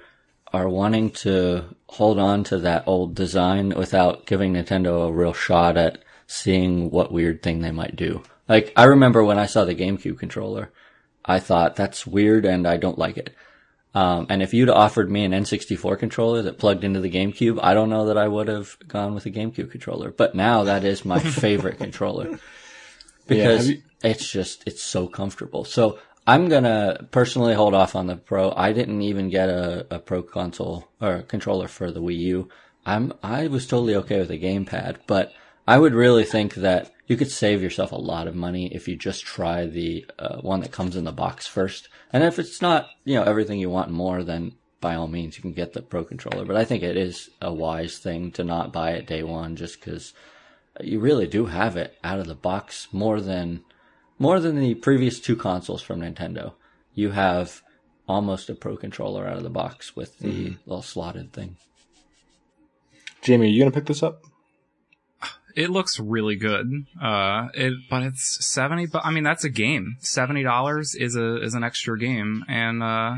are wanting to hold on to that old design without giving Nintendo a real shot at seeing what weird thing they might do. Like I remember when I saw the GameCube controller, I thought that's weird and I don't like it. Um, and if you'd offered me an N64 controller that plugged into the GameCube, I don't know that I would have gone with a GameCube controller. But now that is my favorite controller because have you- it's just it's so comfortable. So I'm gonna personally hold off on the Pro. I didn't even get a, a Pro console or controller for the Wii U. I'm I was totally okay with a gamepad, but I would really think that you could save yourself a lot of money if you just try the uh, one that comes in the box first. And if it's not you know everything you want more, then by all means you can get the Pro controller. But I think it is a wise thing to not buy it day one, just because you really do have it out of the box more than more than the previous two consoles from Nintendo. You have almost a pro controller out of the box with the little slotted thing. Jamie, are you gonna pick this up? It looks really good. Uh, it, but it's 70, but I mean, that's a game. $70 is a, is an extra game. And, uh,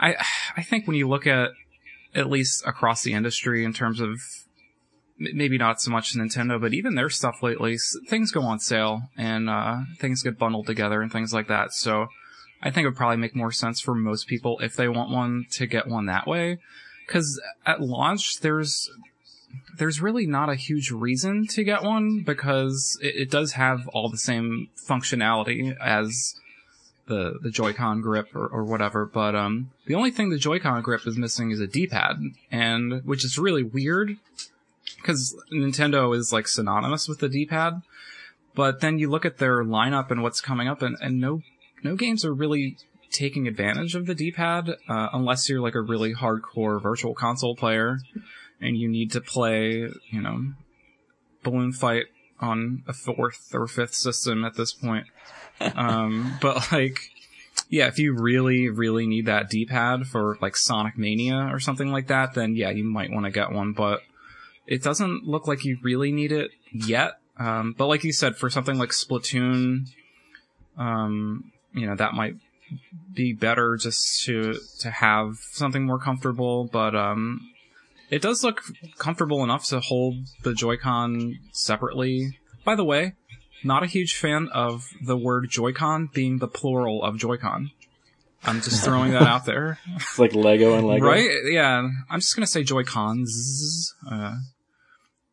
I, I think when you look at, at least across the industry in terms of maybe not so much Nintendo, but even their stuff lately, things go on sale and, uh, things get bundled together and things like that. So I think it would probably make more sense for most people if they want one to get one that way. Cause at launch, there's, there's really not a huge reason to get one because it, it does have all the same functionality as the the Joy-Con grip or, or whatever. But um, the only thing the Joy-Con grip is missing is a D-pad, and which is really weird because Nintendo is like synonymous with the D-pad. But then you look at their lineup and what's coming up, and, and no no games are really taking advantage of the D-pad uh, unless you're like a really hardcore virtual console player and you need to play, you know, balloon fight on a fourth or fifth system at this point. Um, but like, yeah, if you really, really need that D-pad for like Sonic Mania or something like that, then yeah, you might want to get one, but it doesn't look like you really need it yet. Um, but like you said, for something like Splatoon, um, you know, that might be better just to, to have something more comfortable, but, um, it does look comfortable enough to hold the Joy-Con separately. By the way, not a huge fan of the word Joy-Con being the plural of Joy-Con. I'm just throwing that out there. It's like Lego and Lego. Right? Yeah. I'm just gonna say Joy-Cons. Uh,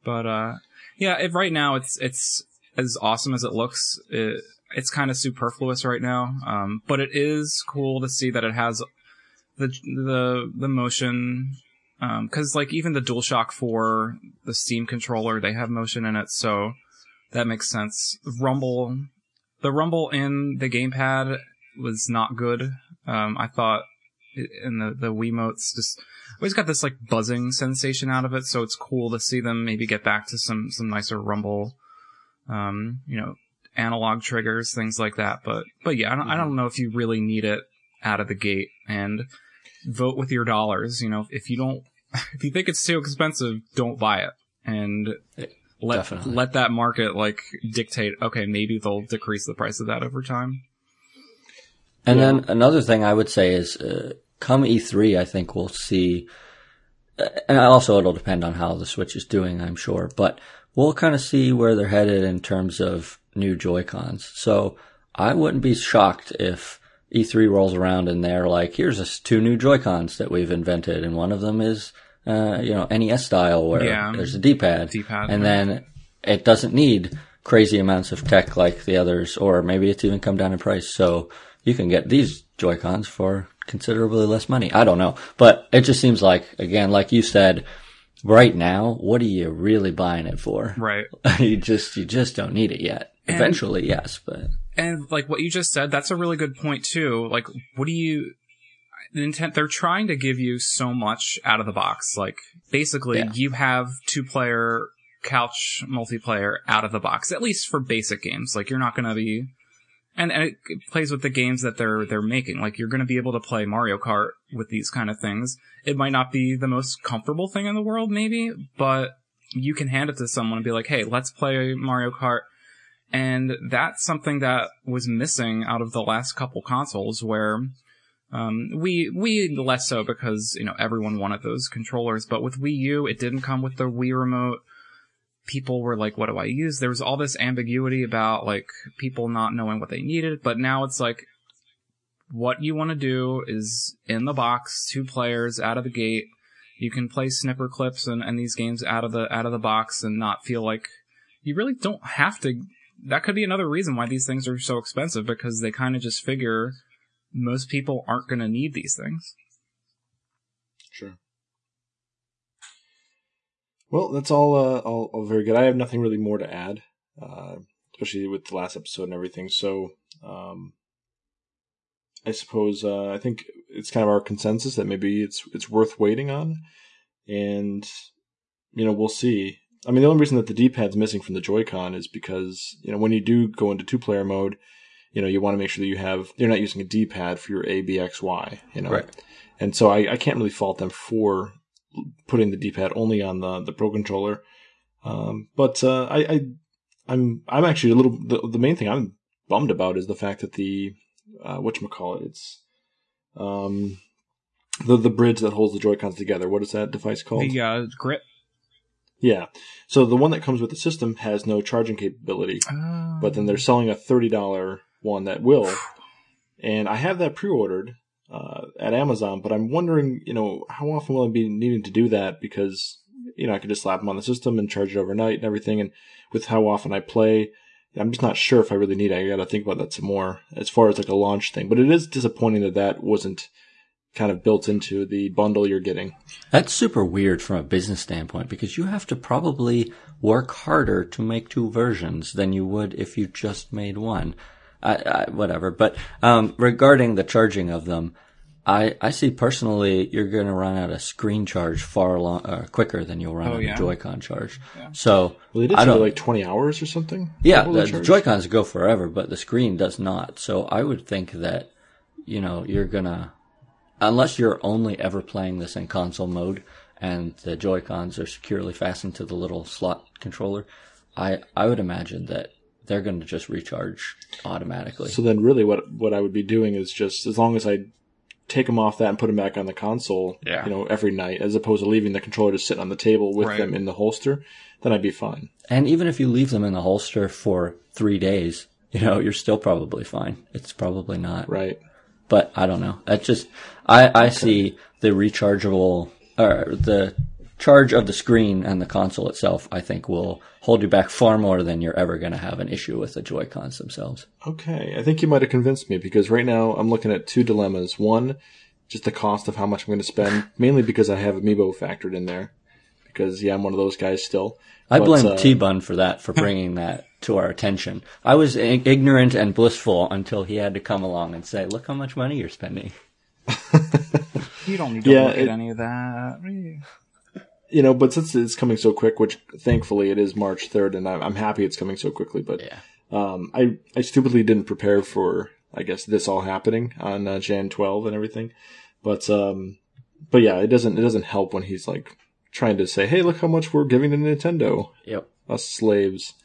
but, uh, yeah, it, right now it's, it's as awesome as it looks. It, it's kind of superfluous right now. Um, but it is cool to see that it has the the the motion because like even the DualShock 4, the Steam controller, they have motion in it, so that makes sense. Rumble, the rumble in the gamepad was not good. Um, I thought in the the Wiimotes just always got this like buzzing sensation out of it, so it's cool to see them maybe get back to some some nicer rumble, um, you know, analog triggers, things like that. But but yeah, I don't, I don't know if you really need it out of the gate and vote with your dollars. You know, if you don't, if you think it's too expensive, don't buy it and let Definitely. let that market like dictate. Okay, maybe they'll decrease the price of that over time. And then another thing I would say is, uh, come E3, I think we'll see, uh, and also it'll depend on how the Switch is doing, I'm sure, but we'll kind of see where they're headed in terms of new Joy-Cons. So I wouldn't be shocked if E3 rolls around and they're like, here's us two new Joy-Cons that we've invented, and one of them is, uh, you know, NES style where Yeah. there's a D-pad, D-pad, and then it doesn't need crazy amounts of tech like the others, or maybe it's even come down in price. So you can get these Joy-Cons for considerably less money. I don't know, but it just seems like, again, like you said, right now, what are you really buying it for? Right. you just, you just don't need it yet. And- Eventually, yes, but And like what you just said, that's a really good point too. Like, what do you? Intent? They're trying to give you so much out of the box. Like, basically, Yeah. you have two-player couch multiplayer out of the box, at least for basic games. Like, you're not going to be, and, and it plays with the games that they're they're making. Like, you're going to be able to play Mario Kart with these kind of things. It might not be the most comfortable thing in the world, maybe, but you can hand it to someone and be like, "Hey, let's play Mario Kart." And that's something that was missing out of the last couple consoles where um, we we less so because you know everyone wanted those controllers, but with Wii U it didn't come with the Wii remote. People were like, "What do I use?" There was all this ambiguity about like people not knowing what they needed, but now it's like what you want to do is in the box, two players out of the gate. You can play Snipperclips and, and these games out of the out of the box and not feel like you really don't have to that could be another reason why these things are so expensive because they kind of just figure most people aren't going to need these things. Sure. Well, that's all, uh, all, all very good. I have nothing really more to add, uh, especially with the last episode and everything. So, um, I suppose uh, I think it's kind of our consensus that maybe it's it's worth waiting on, and you know we'll see. I mean, the only reason that the D-pad's missing from the Joy-Con is because you know when you do go into two-player mode, you know you want to make sure that you have you're not using a D-pad for your A, B, X, Y. You know, Right. and so I, I can't really fault them for putting the D-pad only on the the Pro controller. Um, but uh, I, I I'm I'm actually a little the, the main thing I'm bummed about is the fact that the uh, what call it it's um the the bridge that holds the Joy Cons together. What is that device called? The uh, grip. Yeah. So the one that comes with the system has no charging capability, but then they're selling a thirty dollar one that will, and I have that pre-ordered uh, at Amazon. But I'm wondering, you know, how often will I be needing to do that because you know I could just slap them on the system and charge it overnight and everything, and with how often I play. I'm just not sure if I really need it. I got to think about that some more as far as like a launch thing. But it is disappointing that that wasn't kind of built into the bundle you're getting. That's super weird from a business standpoint because you have to probably work harder to make two versions than you would if you just made one. I, I, whatever. But um, regarding the charging of them, I, I see personally you're going to run out of screen charge far long, uh, quicker than you'll run Oh, out yeah. of Joy-Con charge. So Well, they did I don't like 20 hours or something. yeah, What the, was the? Joy-Cons go forever, but the screen does not. So I would think that, you know, you're gonna, unless you're only ever playing this in console mode and the Joy-Cons are securely fastened to the little slot controller, I, I would imagine that they're gonna just recharge automatically. So then, really, what what I would be doing is just as long as I take them off that and put them back on the console, Yeah. you know, every night, as opposed to leaving the controller just sitting on the table with Right. them in the holster, then I'd be fine. and even if you leave them in the holster for three days, you know, you're still probably fine. It's probably not Right. But I don't know. That's just I I see the rechargeable or the charge of the screen and the console itself. I think will hold you back far more than you're ever going to have an issue with the Joy Cons themselves. Okay. I think you might have convinced me because right now I'm looking at two dilemmas. One, just the cost of how much I'm going to spend, mainly because I have Amiibo factored in there. Because yeah, I'm one of those guys still. I blame uh, T Bun for that, for bringing that to our attention. I was i- ignorant and blissful until he had to come along and say, "Look how much money you're spending." You don't need to Yeah, look it- at any of that. you know, but since it's coming so quick, which thankfully it is March 3rd, and I'm, I'm happy it's coming so quickly, but Yeah. um, I, I stupidly didn't prepare for, I guess, this all happening on uh, Jan 12 and everything. But, um, but yeah, it doesn't, it doesn't help when he's like trying to say, hey, look how much we're giving to Nintendo, Yep. us slaves.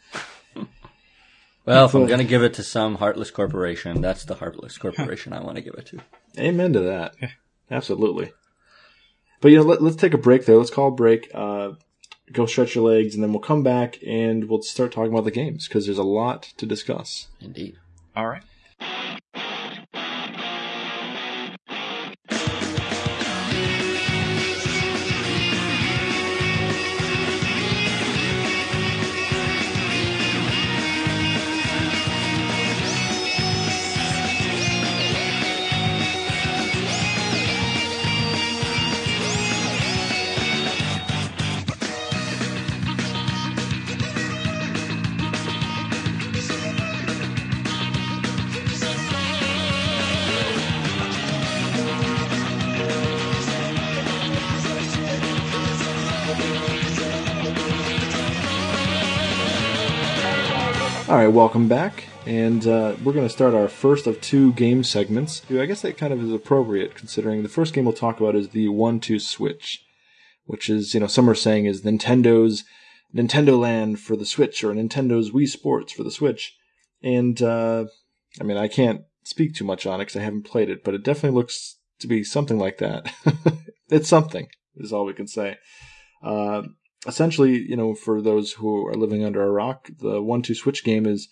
Well, if I'm going to give it to some heartless corporation, that's the heartless corporation I want to give it to. Amen to that. Absolutely. But you know, let, let's take a break there. Let's call a break. Uh, go stretch your legs, and then we'll come back and we'll start talking about the games because there's a lot to discuss. Indeed. All right. Welcome back, and uh, we're going to start our first of two game segments. I guess that kind of is appropriate considering the first game we'll talk about is the One-Two Switch, which is you know some are saying is Nintendo's Nintendo Land for the Switch or Nintendo's Wii Sports for the Switch, and uh, I mean I can't speak too much on it because I haven't played it, but it definitely looks to be something like that. it's something is all we can say. Uh, essentially, you know, for those who are living under a rock, the one two switch game is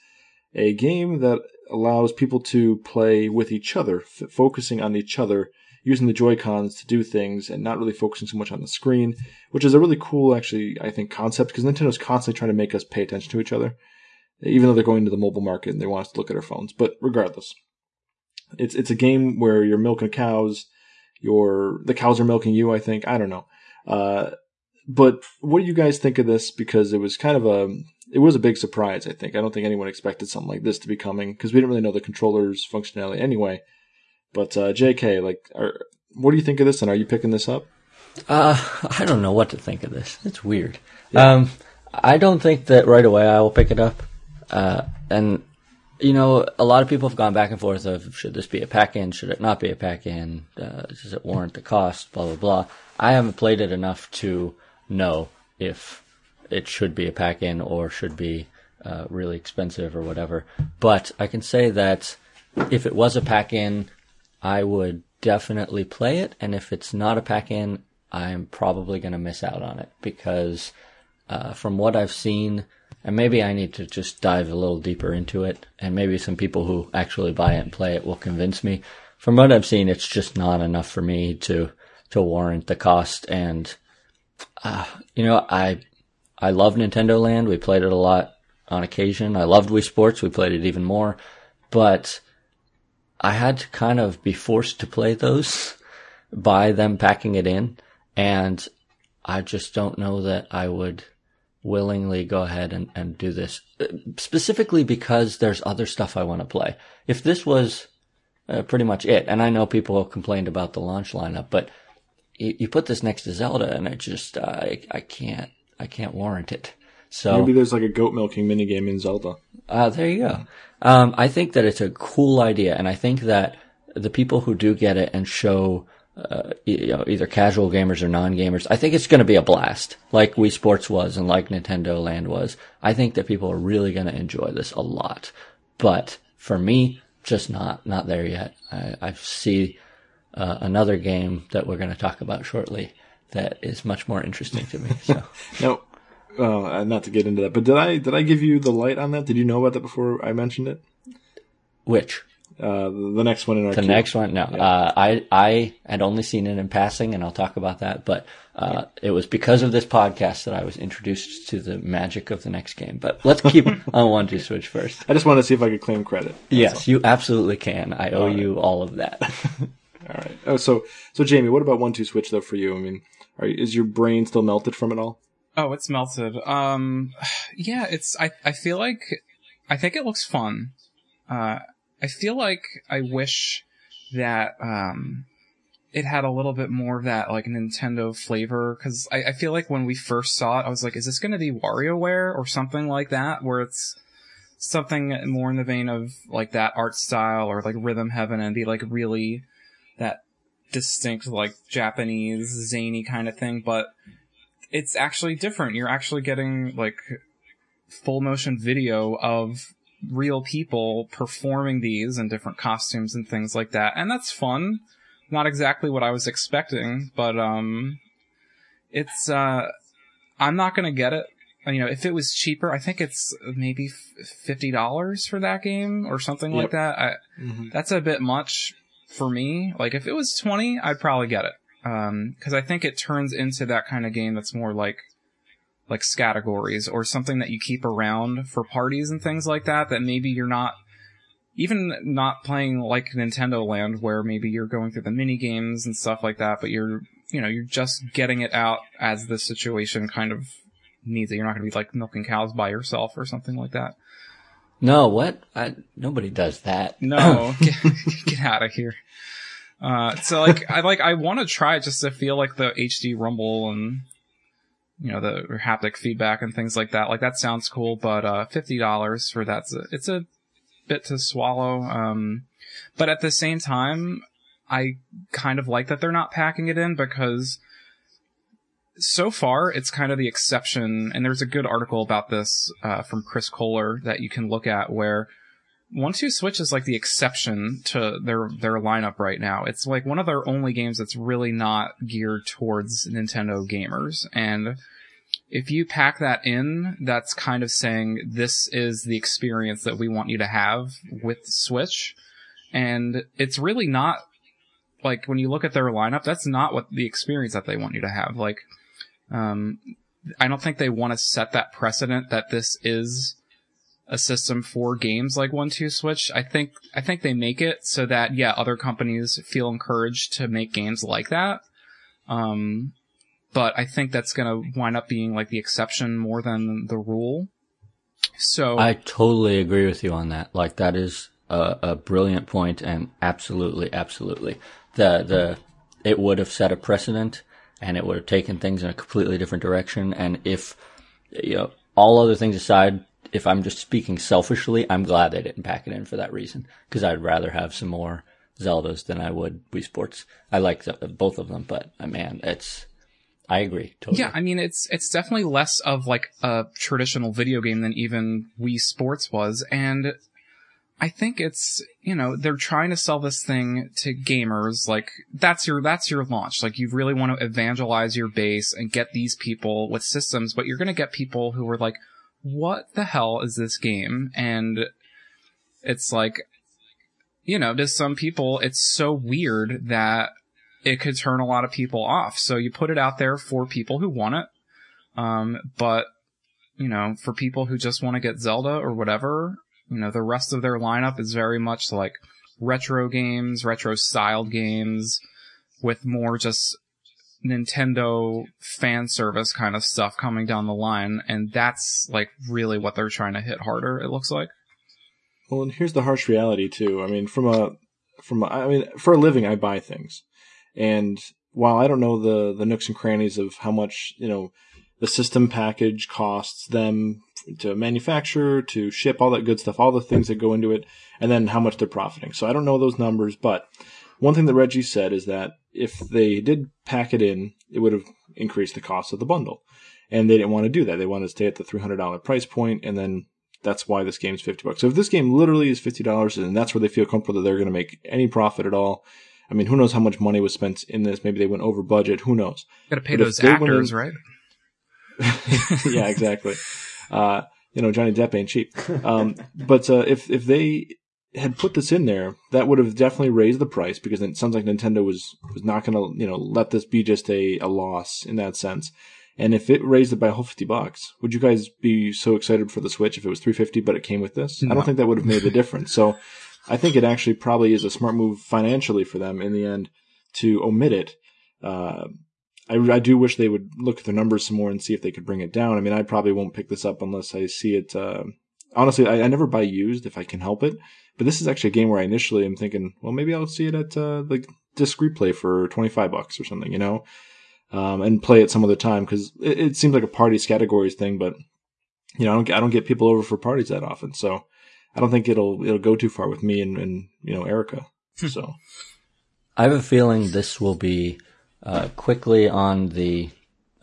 a game that allows people to play with each other, f- focusing on each other, using the Joy Cons to do things, and not really focusing so much on the screen, which is a really cool, actually, I think, concept because Nintendo's constantly trying to make us pay attention to each other, even though they're going to the mobile market and they want us to look at our phones. But regardless, it's it's a game where you're milking cows, you're the cows are milking you. I think I don't know. Uh, but what do you guys think of this? Because it was kind of a, it was a big surprise. I think I don't think anyone expected something like this to be coming because we didn't really know the controller's functionality anyway. But uh, J.K., like, are, what do you think of this? And are you picking this up? Uh, I don't know what to think of this. It's weird. Um, I don't think that right away I will pick it up. Uh, and you know, a lot of people have gone back and forth of should this be a pack in, should it not be a pack in, uh, does it warrant the cost, blah blah blah. I haven't played it enough to know if it should be a pack in or should be uh, really expensive or whatever. But I can say that if it was a pack in, I would definitely play it, and if it's not a pack in, I'm probably going to miss out on it because uh, from what I've seen, and maybe I need to just dive a little deeper into it, and maybe some people who actually buy it and play it will convince me. From what I've seen, it's just not enough for me to to warrant the cost. And uh, you know, I I love Nintendo Land. We played it a lot on occasion. I loved Wii Sports. We played it even more, but I had to kind of be forced to play those by them packing it in, and I just don't know that I would willingly go ahead and, and do this Uh, specifically because there's other stuff I want to play. If this was uh, pretty much it, and I know people complained about the launch lineup, but you, you put this next to Zelda, and I just uh, I I can't I can't warrant it. So Maybe there's like a goat milking minigame in Zelda. uh, there you go. Um, I think that it's a cool idea, and I think that the people who do get it and show, uh, you know, either casual gamers or non-gamers, I think it's going to be a blast, like Wii Sports was and like Nintendo Land was. I think that people are really going to enjoy this a lot. But for me, just not not there yet. I, I see uh, another game that we're going to talk about shortly that is much more interesting to me. So. Now, uh, not to get into that, but did I did I give you the light on that? Did you know about that before I mentioned it? Which? Uh, the, next one in our The queue. next one, no. Uh, I I had only seen it in passing, and I'll talk about that. But uh, it was because of this podcast that I was introduced to the magic of the next game. But let's keep on one two switch first. I just wanted to see if I could claim credit. Yes, you absolutely can. I owe you all of that. All right. Oh, so so Jamie, what about one two switch though for you? I mean, are, is your brain still melted from it all? Oh, it's melted. Um, yeah, it's. I I feel like I think it looks fun. Uh, I feel like I wish that um it had a little bit more of that like Nintendo flavor because I, I feel like when we first saw it, I was like, is this going to be WarioWare or something like that, where it's something more in the vein of like that art style or like Rhythm Heaven and be like really that distinct like Japanese zany kind of thing, but it's actually different. You're actually getting like full motion video of real people performing these in different costumes and things like that. And that's fun. Not exactly what I was expecting, but um it's uh I'm not going to get it. You know, if it was cheaper, I think it's maybe $50 for that game or something Yep. like that. I, Mm-hmm. that's a bit much for me. Like if it was 20, I'd probably get it. Um, cause I think it turns into that kind of game that's more like, like categories or something that you keep around for parties and things like that, that maybe you're not, even not playing like Nintendo Land where maybe you're going through the mini games and stuff like that, but you're, you know, you're just getting it out as the situation kind of needs it. You're not going to be like milking cows by yourself or something like that. No, what? I, nobody does that. No, get, get out of here. Uh, so like, I like, I want to try it just to feel like the HD rumble and, you know, the haptic feedback and things like that. Like that sounds cool, but, uh, $50 for that's a, it's a bit to swallow. Um, but at the same time, I kind of like that they're not packing it in because so far it's kind of the exception. And there's a good article about this, uh, from Chris Kohler that you can look at where one two switch is like the exception to their their lineup right now it's like one of their only games that's really not geared towards nintendo gamers and if you pack that in that's kind of saying this is the experience that we want you to have with switch and it's really not like when you look at their lineup that's not what the experience that they want you to have like um i don't think they want to set that precedent that this is a system for games like One Two Switch. I think I think they make it so that yeah, other companies feel encouraged to make games like that. Um, but I think that's gonna wind up being like the exception more than the rule. So I totally agree with you on that. Like that is a, a brilliant point, and absolutely, absolutely, the the it would have set a precedent, and it would have taken things in a completely different direction. And if you know all other things aside, if I'm just speaking selfishly, I'm glad they didn't pack it in for that reason because I'd rather have some more Zeldas than I would Wii Sports. I like both of them, but uh, man, it's I agree totally. yeah, I mean it's it's definitely less of like a traditional video game than even Wii Sports was, and I think it's you know they're trying to sell this thing to gamers like that's your that's your launch. Like you really want to evangelize your base and get these people with systems but you're going to get people who are like what the hell is this game? And it's like you know to some people it's so weird that it could turn a lot of people off. So you put it out there for people who want it um but you know for people who just want to get Zelda or whatever you know, the rest of their lineup is very much like retro games, retro styled games with more just Nintendo fan service kind of stuff coming down the line. And that's like really what they're trying to hit harder, it looks like. Well, and here's the harsh reality too. I mean, from a from a, I mean, for a living, I buy things, and while I don't know the the nooks and crannies of how much you know the system package costs them to manufacture, to ship, all that good stuff, all the things that go into it, and then how much they're profiting. So I don't know those numbers, but one thing that Reggie said is that if they did pack it in, it would have increased the cost of the bundle. And they didn't want to do that. They wanted to stay at the $300 price point, and then that's why this game's 50 bucks. So if this game literally is $50 and that's where they feel comfortable that they're going to make any profit at all, I mean, who knows how much money was spent in this? Maybe they went over budget. Who knows? Gotta pay But those actors, in- right? yeah, exactly. Uh, you know, Johnny Depp ain't cheap. Um, but uh, if if they had put this in there, that would have definitely raised the price because it sounds like Nintendo was was not going to you know let this be just a, a loss in that sense. And if it raised it by a whole fifty bucks, would you guys be so excited for the Switch if it was three fifty but it came with this? I don't think that would have made the difference. So I think it actually probably is a smart move financially for them in the end to omit it. Uh, I, I do wish they would look at the numbers some more and see if they could bring it down. I mean, I probably won't pick this up unless I see it. Uh, honestly, I, I, never buy used if I can help it. But this is actually a game where I initially am thinking, well, maybe I'll see it at uh, like disc replay for twenty five bucks or something, you know, um, and play it some other time because it, it, seems like a parties categories thing. But you know, I don't I don't get people over for parties that often, so I don't think it'll it'll go too far with me and, and you know Erica. Hmm. so I have a feeling this will be uh, quickly on the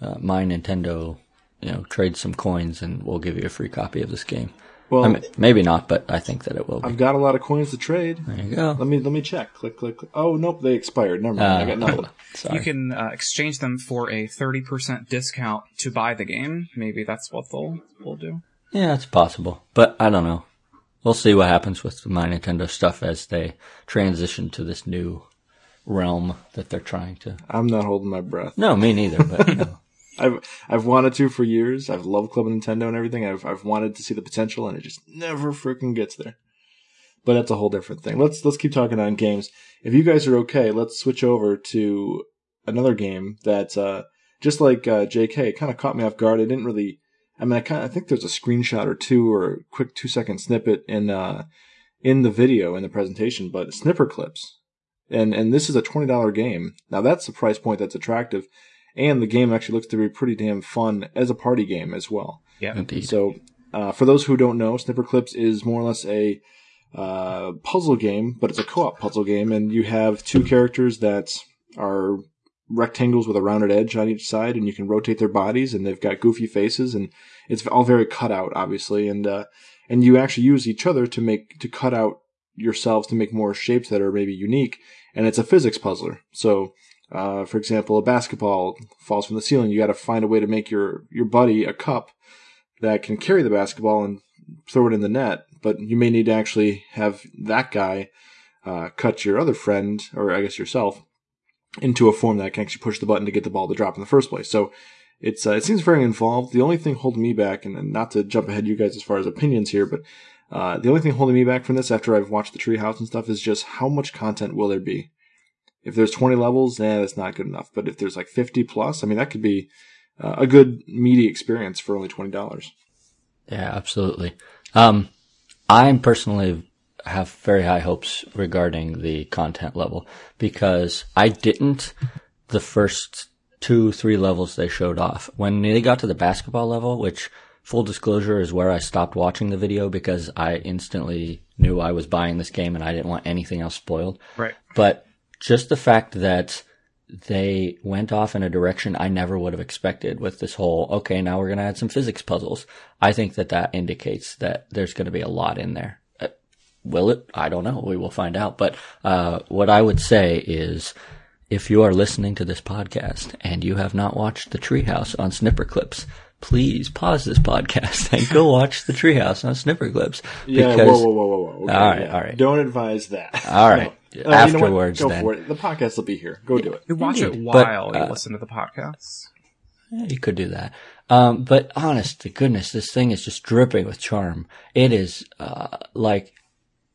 uh, my Nintendo. You know, trade some coins and we'll give you a free copy of this game. Well, I mean, maybe not, but I think that it will. Be. I've got a lot of coins to trade. There you go. Let me let me check. Click click. click. Oh nope, they expired. Never mind. Uh, I got nothing. you can uh, exchange them for a thirty percent discount to buy the game. Maybe that's what they'll will do. Yeah, it's possible, but I don't know. We'll see what happens with the my Nintendo stuff as they transition to this new realm that they're trying to. I'm not holding my breath. No, me neither. But know. I've I've wanted to for years. I've loved Club Nintendo and everything. I've I've wanted to see the potential, and it just never freaking gets there. But that's a whole different thing. Let's let's keep talking on games. If you guys are okay, let's switch over to another game that uh, just like uh, J.K. kind of caught me off guard. I didn't really. I mean, I kind of I think there's a screenshot or two or a quick two second snippet in uh, in the video in the presentation, but Snipperclips and and this is a twenty dollar game. Now that's the price point that's attractive, and the game actually looks to be pretty damn fun as a party game as well. Yeah, indeed. So uh, for those who don't know, Snipperclips is more or less a uh, puzzle game, but it's a co-op puzzle game, and you have two characters that are rectangles with a rounded edge on each side, and you can rotate their bodies, and they've got goofy faces, and it's all very cut out, obviously, and uh, and you actually use each other to make to cut out yourselves to make more shapes that are maybe unique, and it's a physics puzzler. So, uh, for example, a basketball falls from the ceiling. You got to find a way to make your your buddy a cup that can carry the basketball and throw it in the net. But you may need to actually have that guy uh, cut your other friend, or I guess yourself, into a form that can actually push the button to get the ball to drop in the first place. So it's uh, it seems very involved. The only thing holding me back, and, and not to jump ahead you guys as far as opinions here, but uh, the only thing holding me back from this after I've watched the treehouse and stuff is just how much content will there be? If there's 20 levels, eh, that's not good enough. But if there's like 50 plus, I mean, that could be uh, a good meaty experience for only $20. Yeah, absolutely. Um, I personally have very high hopes regarding the content level because I didn't the first two, three levels they showed off. When they got to the basketball level, which full disclosure is where I stopped watching the video because I instantly knew I was buying this game and I didn't want anything else spoiled. Right. But just the fact that they went off in a direction I never would have expected with this whole, okay, now we're going to add some physics puzzles. I think that that indicates that there's going to be a lot in there. Uh, will it? I don't know. We will find out. But, uh, what I would say is, if you are listening to this podcast and you have not watched the Treehouse on Snipperclips, please pause this podcast and go watch the Treehouse on Snipperclips. Yeah, whoa, whoa, whoa, whoa, whoa. Okay, all right, yeah. all right. Don't advise that. All right. No. Uh, Afterwards, you know then. for it. The podcast will be here. Go do it. You watch Indeed. it while but, uh, you listen to the podcast. Yeah, you could do that. Um, but honest to goodness, this thing is just dripping with charm. It is, uh, like,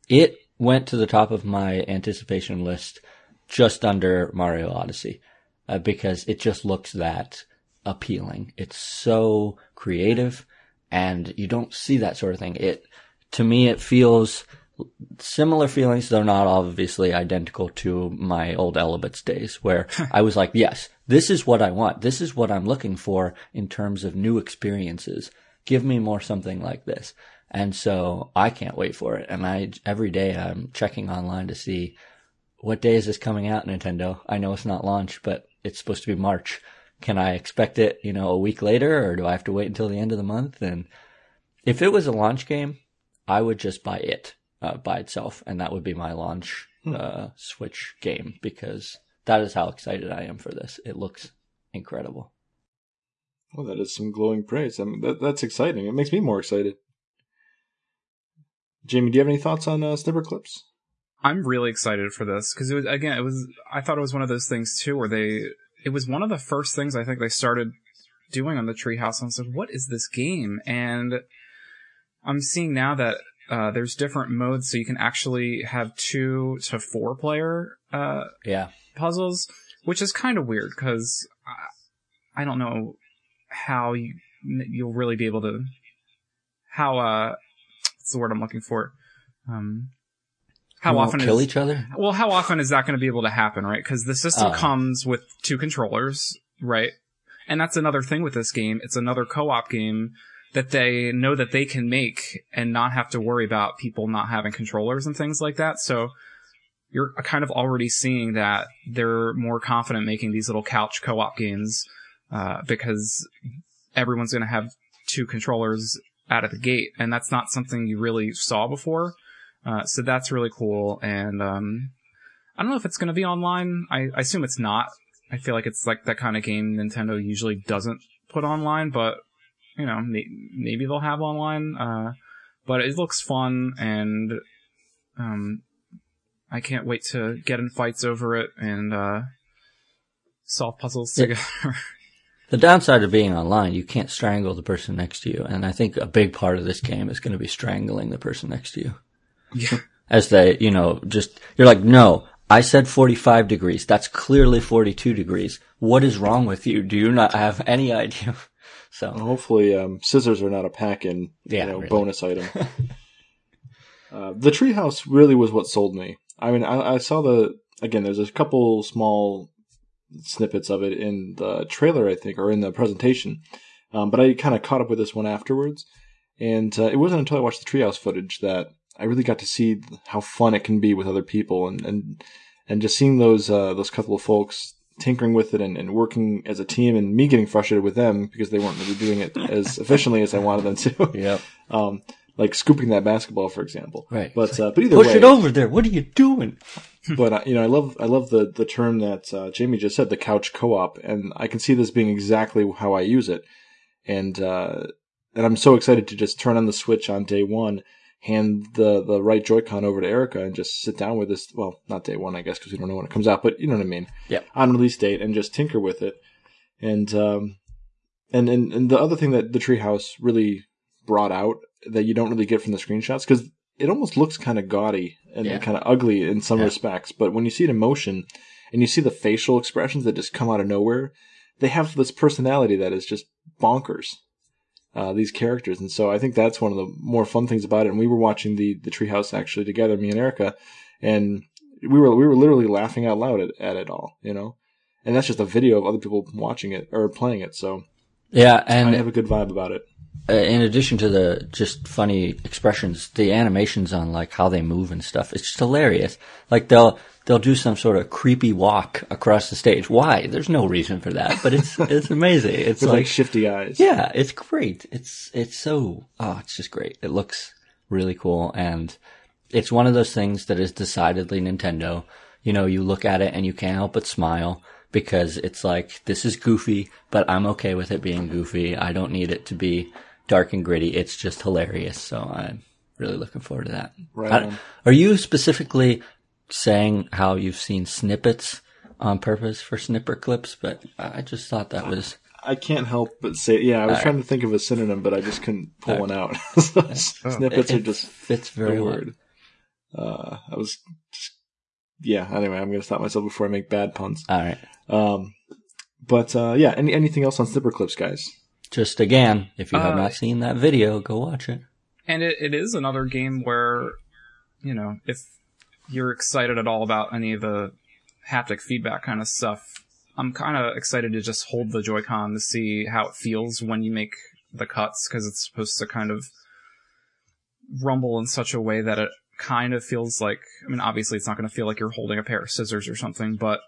it went to the top of my anticipation list just under Mario Odyssey, uh, because it just looks that appealing. It's so creative and you don't see that sort of thing. It, to me, it feels similar feelings. They're not obviously identical to my old Elebits days where I was like, yes, this is what I want. This is what I'm looking for in terms of new experiences. Give me more something like this. And so I can't wait for it. And I, every day I'm checking online to see what day is this coming out, Nintendo? I know it's not launch, but it's supposed to be March can I expect it, you know, a week later or do I have to wait until the end of the month? And if it was a launch game, I would just buy it uh, by itself and that would be my launch hmm. uh, Switch game because that is how excited I am for this. It looks incredible. Well, that is some glowing praise. I mean, that, that's exciting. It makes me more excited. Jamie, do you have any thoughts on uh, Snipperclips? I'm really excited for this because it was again, it was I thought it was one of those things too where they it was one of the first things I think they started doing on the Treehouse. And I was like, what is this game? And I'm seeing now that uh, there's different modes, so you can actually have two to four player uh, Yeah. puzzles, which is kind of weird because I, I don't know how you you'll really be able to how uh what's the word I'm looking for um how won't often kill is each other? well how often is that going to be able to happen right because the system Oh. comes with two controllers right and that's another thing with this game it's another co-op game that they know that they can make and not have to worry about people not having controllers and things like that so you're kind of already seeing that they're more confident making these little couch co-op games uh, because everyone's going to have two controllers out of the gate, and that's not something you really saw before. Uh, so that's really cool, and um, I don't know if it's going to be online. I, I assume it's not. I feel like it's like that kind of game Nintendo usually doesn't put online, but you know, may- maybe they'll have online. Uh, but it looks fun, and um, I can't wait to get in fights over it and uh, solve puzzles together. The downside of being online, you can't strangle the person next to you. And I think a big part of this game is going to be strangling the person next to you. Yeah. As they, you know, just, you're like, no, I said 45 degrees. That's clearly 42 degrees. What is wrong with you? Do you not have any idea? So, Hopefully, um, scissors are not a pack-in, Yeah, you know, really. bonus item. uh, the treehouse really was what sold me. I mean, I, I saw the again. There's a couple small snippets of it in the trailer, I think, or in the presentation. Um, but I kind of caught up with this one afterwards, and uh, it wasn't until I watched the treehouse footage that I really got to see how fun it can be with other people, and and and just seeing those uh, those couple of folks tinkering with it and, and working as a team, and me getting frustrated with them because they weren't really doing it as efficiently as I wanted them to. Yeah. um, like scooping that basketball, for example. Right. But uh, but either Push way, it over there. What are you doing? but uh, you know, I love I love the the term that uh, Jamie just said, the couch co-op, and I can see this being exactly how I use it, and uh, and I'm so excited to just turn on the switch on day one, hand the the right Joy-Con over to Erica, and just sit down with this. Well, not day one, I guess, because we don't know when it comes out, but you know what I mean. Yeah. On release date, and just tinker with it, and um, and and and the other thing that the Treehouse really brought out that you don't really get from the screenshots because it almost looks kind of gaudy and Yeah. kind of ugly in some Yeah. respects. But when you see it in motion and you see the facial expressions that just come out of nowhere, they have this personality that is just bonkers. Uh, these characters, and so I think that's one of the more fun things about it. And we were watching the the Treehouse actually together, me and Erica, and we were we were literally laughing out loud at, at it all, you know. And that's just a video of other people watching it or playing it. So Yeah. And I have a good vibe about it. Uh, in addition to the just funny expressions, the animations on like how they move and stuff, it's just hilarious. Like they'll they'll do some sort of creepy walk across the stage. Why? There's no reason for that, but it's it's amazing. It's like, like shifty eyes. yeah, it's great. It's it's so oh, it's just great. It looks really cool and it's one of those things that is decidedly Nintendo. You know, you look at it and you can't help but smile because it's like this is goofy, but I'm okay with it being goofy. I don't need it to be dark and gritty. It's just hilarious. So I'm really looking forward to that. Right are you specifically saying how you've seen snippets on purpose for Snipperclips? But I just thought that was I can't help but say, yeah, I was All trying to think of a synonym, but I just couldn't pull All one out. Snippets it, are just fits very well. Uh, I was, just, yeah. Anyway, I'm going to stop myself before I make bad puns. All right. Um, but uh, yeah, any anything else on Snipperclips, guys? Just again, if you have Uh, not seen that video, go watch it. And it, it is another game where, you know, if you're excited at all about any of the haptic feedback kind of stuff, I'm kind of excited to just hold the Joy-Con to see how it feels when you make the cuts, because it's supposed to kind of rumble in such a way that it kind of feels like, I mean, obviously it's not going to feel like you're holding a pair of scissors or something, but,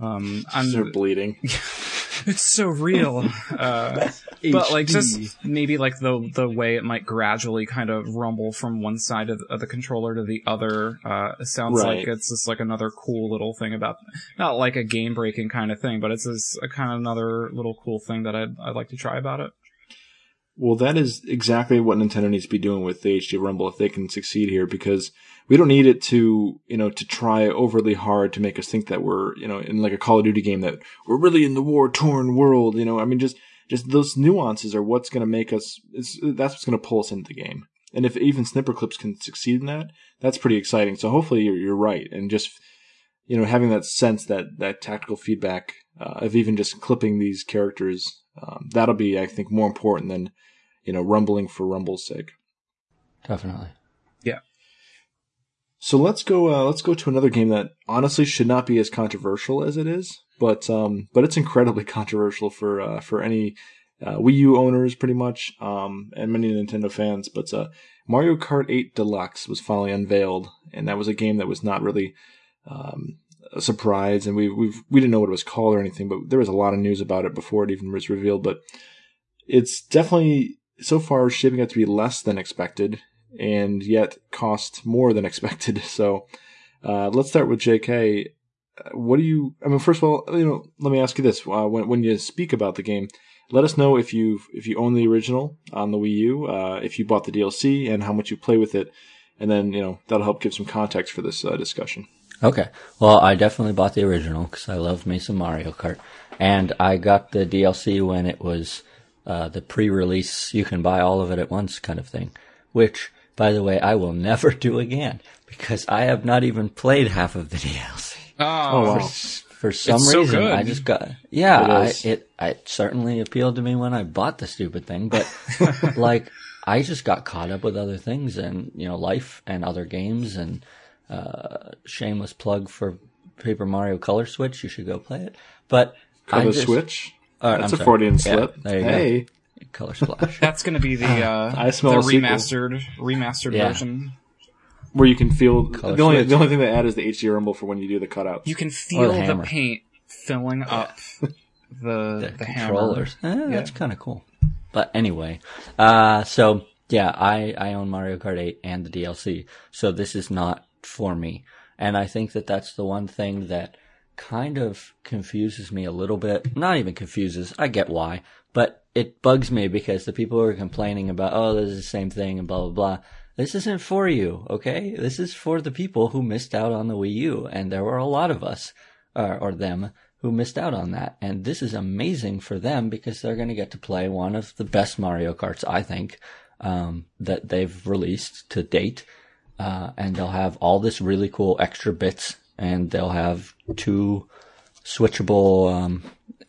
um, I'm, They're bleeding. it's so real. Uh, but like just maybe like the the way it might gradually kind of rumble from one side of, of the controller to the other. Uh, it sounds Right. like it's just like another cool little thing about not like a game breaking kind of thing, but it's just a kind of another little cool thing that I'd I'd like to try about it. Well, that is exactly what Nintendo needs to be doing with the HD Rumble if they can succeed here, because we don't need it to, you know, to try overly hard to make us think that we're, you know, in like a Call of Duty game that we're really in the war torn world. You know, I mean, just just those nuances are what's going to make us. That's what's going to pull us into the game. and if even Snipperclips can succeed in that, that's pretty exciting. So hopefully you're, you're right, and just you know having that sense that that tactical feedback uh, of even just clipping these characters, um, that'll be I think more important than you know rumbling for rumble's sake. Definitely. Yeah. So let's go. Uh, let's go to another game that honestly should not be as controversial as it is, but um, but it's incredibly controversial for uh, for any uh, Wii U owners, pretty much, um, and many Nintendo fans. But uh, Mario Kart 8 Deluxe was finally unveiled, and that was a game that was not really um, a surprise, and we we we didn't know what it was called or anything, but there was a lot of news about it before it even was revealed. But it's definitely so far shaping up to be less than expected, and yet cost more than expected. So uh, let's start with J.K. What do you? I mean, first of all, you know, let me ask you this: uh, when when you speak about the game, let us know if you if you own the original on the Wii U, uh, if you bought the DLC, and how much you play with it, and then you know that'll help give some context for this uh, discussion. Okay. Well, I definitely bought the original because I love me some Mario Kart, and I got the DLC when it was uh, the pre-release. You can buy all of it at once, kind of thing. Which, by the way, I will never do again because I have not even played half of the DLC. Oh, wow. For some It's so reason, good. I just got yeah. It I, it it certainly appealed to me when I bought the stupid thing, but like I just got caught up with other things and you know life and other games and uh, shameless plug for Paper Mario Color Switch. You should go play it. But Color I just, Switch, uh, that's I'm a sorry. Freudian Yeah, slip. there you go. Color Splash. That's gonna be the uh, I smell the a sequel. remastered remastered Yeah. version. where you can feel Color the only switch. the only thing they add is the HD rumble for when you do the cutouts. You can feel the, hammer. paint filling up the the the, hammer. controllers. Eh, That's kind of cool. But anyway, uh, so yeah, I, I own Mario Kart 8 and the DLC, so this is not for me. And I think that that's the one thing that kind of confuses me a little bit. Not even confuses, I get why, but it bugs me because the people who are complaining about, oh, this is the same thing and blah, blah, blah. This isn't for you, okay? This is for the people who missed out on the Wii U, and there were a lot of us, or, or them, who missed out on that. And this is amazing for them because they're going to get to play one of the best Mario Karts, I think, um, that they've released to date. Uh, and they'll have all this really cool extra bits and they'll have two switchable, um,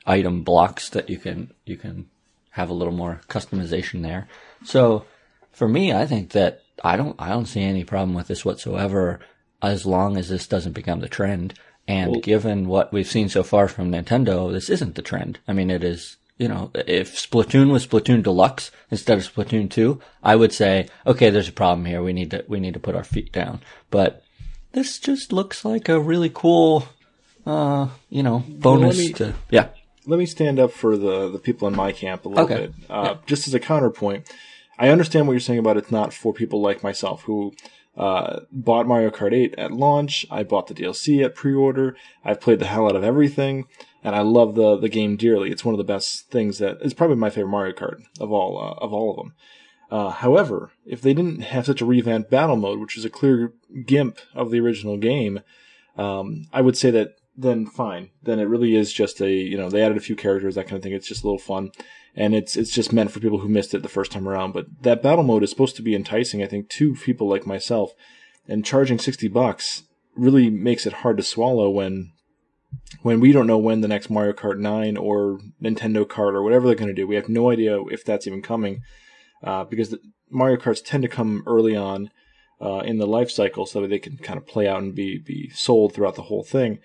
item blocks that you can, you can have a little more customization there. So for me, I think that I don't, I don't see any problem with this whatsoever as long as this doesn't become the trend. And given what we've seen so far from Nintendo, this isn't the trend. I mean, it is, you know, if Splatoon was Splatoon Deluxe instead of Splatoon 2, I would say, okay, there's a problem here. We need to, we need to put our feet down. But this just looks like a really cool, uh, you know, bonus me- to, yeah. let me stand up for the the people in my camp a little Okay. bit. Uh, Just as a counterpoint, I understand what you're saying about it's not for people like myself who uh, bought Mario Kart 8 at launch. I bought the DLC at pre-order. I've played the hell out of everything, and I love the the game dearly. It's one of the best things that it's probably my favorite Mario Kart of all uh, of all of them. Uh, however, if they didn't have such a revamped battle mode, which is a clear gimp of the original game, um, I would say that then fine. Then it really is just a you know they added a few characters that kind of thing. It's just a little fun, and it's it's just meant for people who missed it the first time around. But that battle mode is supposed to be enticing, I think, to people like myself, and charging sixty bucks really makes it hard to swallow when when we don't know when the next Mario Kart 9 or Nintendo Kart or whatever they're going to do. We have no idea if that's even coming uh, because the Mario Karts tend to come early on uh, in the life cycle so that they can kind of play out and be be sold throughout the whole thing.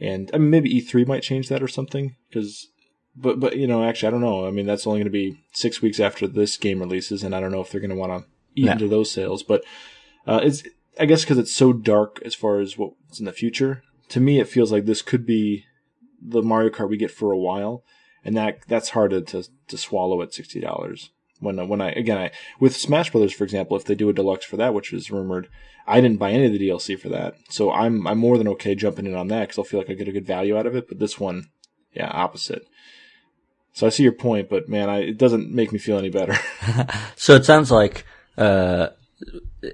And I mean, maybe E3 might change that or something because. But but you know actually I don't know I mean that's only going to be six weeks after this game releases and I don't know if they're going to want to eat Yeah. into those sales but uh, it's I guess because it's so dark as far as what's in the future. To me, it feels like this could be the Mario Kart we get for a while, and that that's hard to to, to swallow at sixty dollars. When when I again I with Smash Brothers for example, if they do a deluxe for that, which is rumored, I didn't buy any of the DLC for that, so I'm I'm more than okay jumping in on that because I'll feel like I get a good value out of it. But this one, yeah, opposite. So I see your point, but man, I, it doesn't make me feel any better. So it sounds like uh,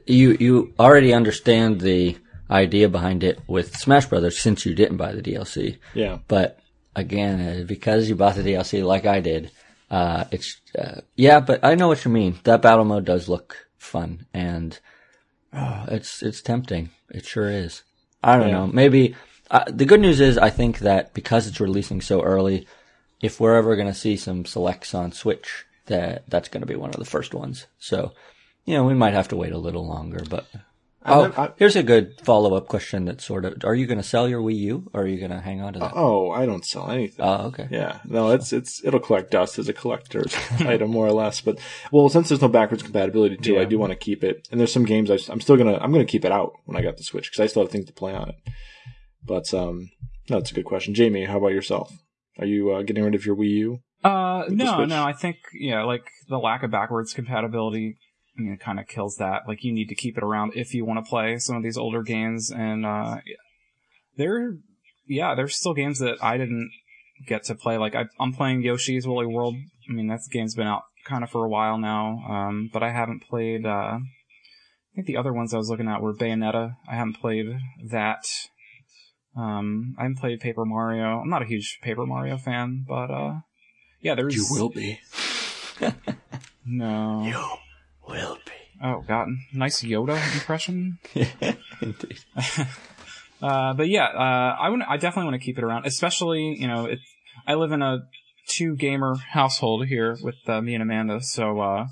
you you already understand the idea behind it with Smash Brothers since you didn't buy the DLC. yeah, But again, uh, because you bought the DLC like I did, Uh, it's uh, yeah, but I know what you mean. That battle mode does look fun, and oh, it's it's tempting. It sure is. I don't Yeah. know. Maybe uh, the good news is I think that because it's releasing so early, if we're ever going to see some selects on Switch, that that's going to be one of the first ones. So, you know, we might have to wait a little longer. But oh, never- I- here's a good follow up question. That sort of: Are you going to sell your Wii U, or are you going to hang on to that? Oh, I don't sell anything. Oh, okay. Yeah, no, it's it's it'll collect dust as a collector's item more or less. But well, since there's no backwards compatibility too, I do want to keep it. And there's some games I, am still gonna I'm gonna keep it out when I got the Switch because I still have things to play on it. But um, no, it's a good question, Jamie. How about yourself? Are you uh, getting rid of your Wii U? Uh, no, no. I think yeah, like the lack of backwards compatibility, you know, kind of kills that. Like you need to keep it around if you want to play some of these older games, and uh, there, yeah, there's still games that I didn't get to play. Like I, I'm playing Yoshi's Woolly World. I mean, that game's been out kind of for a while now, um, but I haven't played. Uh, I think the other ones I was looking at were Bayonetta. I haven't played that. Um, I haven't played Paper Mario. I'm not a huge Paper Mario fan, but uh, yeah, there's You will be. no. You will be. Oh god, nice Yoda impression. Indeed. Uh, but yeah, uh, I want I definitely want to keep it around, especially you know, it. I live in a two gamer household here with uh, me and Amanda, so uh,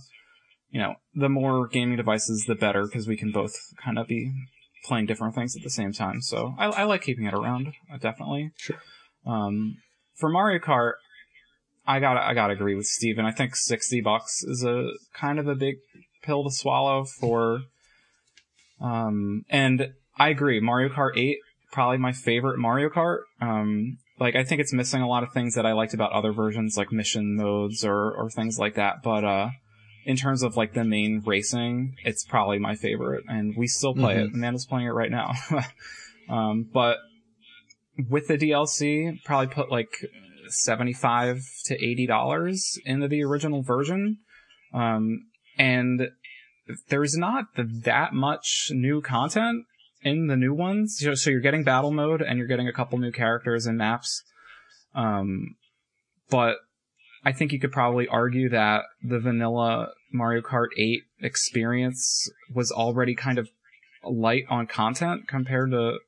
you know, the more gaming devices, the better, because we can both kind of be playing different things at the same time. So I, I like keeping it around, uh, definitely. Sure. Um, for Mario Kart, I gotta I gotta agree with Steven. I think sixty bucks is a kind of a big pill to swallow for. Um, and I agree. Mario Kart 8 probably my favorite Mario Kart. Um, like I think it's missing a lot of things that I liked about other versions, like mission modes or or things like that. But uh, in terms of like the main racing, it's probably my favorite, and we still play it. Amanda's playing it right now. um, but with the DLC, probably put like seventy-five to eighty dollars into the original version, um, and there's not that much new content in the new ones. So, so you're getting battle mode and you're getting a couple new characters and maps. Um, but I think you could probably argue that the vanilla Mario Kart 8 experience was already kind of light on content compared to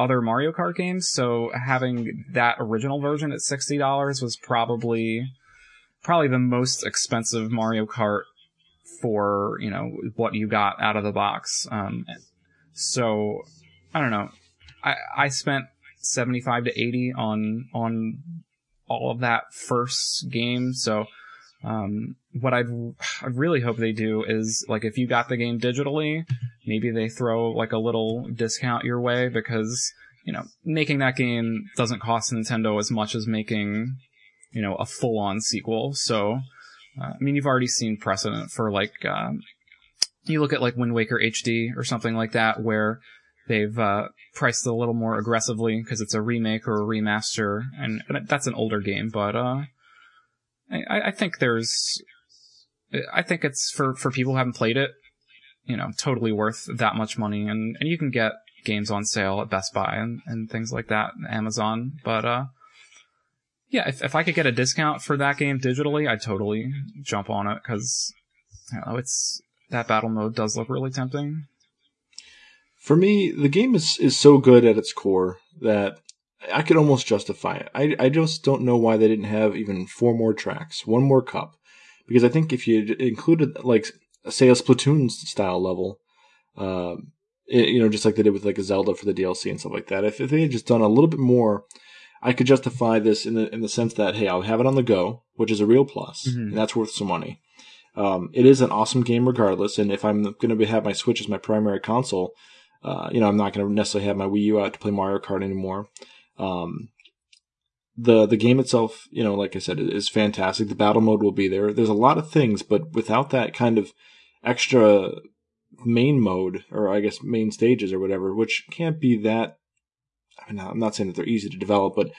other Mario Kart games. So having that original version at $60 was probably probably the most expensive Mario Kart for, you know, what you got out of the box. Um, so I don't know. I I spent 75 to 80 on on all of that first game. So um, what I'd I really hope they do is like if you got the game digitally, maybe they throw like a little discount your way because you know making that game doesn't cost Nintendo as much as making you know a full on sequel. So uh, I mean you've already seen precedent for like um, you look at like Wind Waker HD or something like that where they've uh, priced it a little more aggressively because it's a remake or a remaster, and, and that's an older game. But uh, I, I think there's, I think it's for for people who haven't played it, you know, totally worth that much money, and and you can get games on sale at Best Buy and and things like that, Amazon. But uh, yeah, if if I could get a discount for that game digitally, I'd totally jump on it because you know, it's that battle mode does look really tempting. For me, the game is, is so good at its core that I could almost justify it. I, I just don't know why they didn't have even four more tracks, one more cup. Because I think if you included, like, say, a Splatoon style level, um, it- you know, just like they did with like a Zelda for the DLC and stuff like that, if, if they had just done a little bit more, I could justify this in the in the sense that hey, I'll have it on the go, which is a real plus, Mhm. and that's worth some money. Um, it is an awesome game regardless, and if I'm going to have my Switch as my primary console, uh, you know, I'm not going to necessarily have my Wii U out to play Mario Kart anymore. Um, the the game itself, you know, like I said, is fantastic. The battle mode will be there. There's a lot of things, but without that kind of extra main mode, or I guess main stages or whatever, which can't be that. I mean, I'm not saying that they're easy to develop, but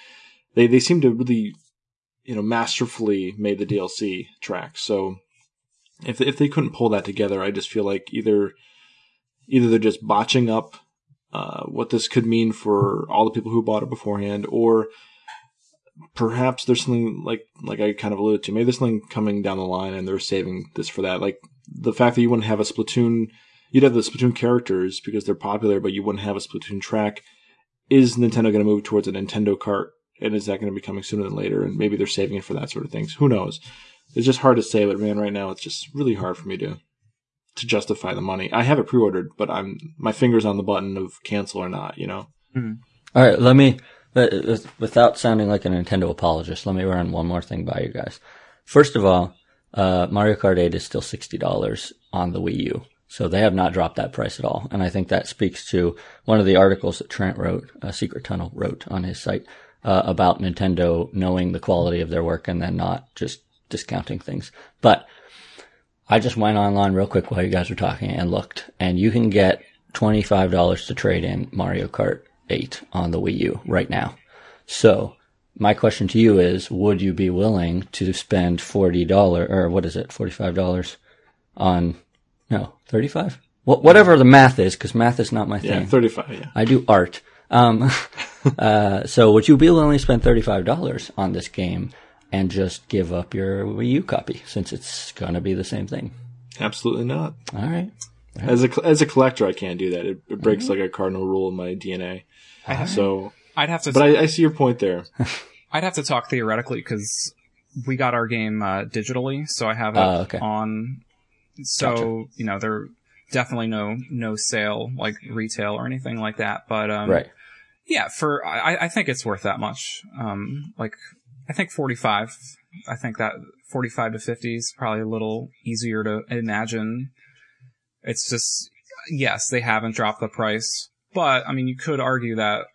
they they seem to really, you know, masterfully made the DLC tracks. So if if they couldn't pull that together, I just feel like either either they're just botching up uh, what this could mean for all the people who bought it beforehand, or perhaps there's something like like I kind of alluded to. Maybe there's something coming down the line, and they're saving this for that. Like the fact that you wouldn't have a Splatoon, you'd have the Splatoon characters because they're popular, but you wouldn't have a Splatoon track. Is Nintendo going to move towards a Nintendo Kart, and is that going to be coming sooner than later? And maybe they're saving it for that sort of things. Who knows? It's just hard to say, but man, right now it's just really hard for me to to justify the money. I have it pre-ordered, but I'm my fingers on the button of cancel or not. You know. Hmm. All right, let me, uh, without sounding like a Nintendo apologist, let me run one more thing by you guys. First of all, uh, Mario Kart 8 is still $60 on the Wii U. So they have not dropped that price at all. And I think that speaks to one of the articles that Trent wrote, uh, Secret Tunnel wrote on his site, uh, about Nintendo knowing the quality of their work and then not just discounting things. But I just went online real quick while you guys were talking and looked, and you can get $25 to trade in Mario Kart 8 on the Wii U right now. So, my question to you is, would you be willing to spend $40 or what is it, $45 on, no, 35? Wh- whatever the math is, cause math is not my thing. Yeah, thing. thirty-five. Yeah. I do art. Um, uh, so would you be willing to spend $35 on this game and just give up your Wii U copy since it's going to be the same thing? Absolutely not. All right. As a as a collector, I can't do that. It, it breaks like a cardinal rule in my DNA. So, I'd have to. but I, I see your point there. I'd have to talk theoretically because we got our game uh, digitally, so I have it Oh, okay. on. So you know, there definitely no no sale like retail or anything like that. But um, Right. yeah, for I, I think it's worth that much. Um, like I think forty five. I think that forty five to fifty is probably a little easier to imagine. It's just yes, they haven't dropped the price, but I mean, you could argue that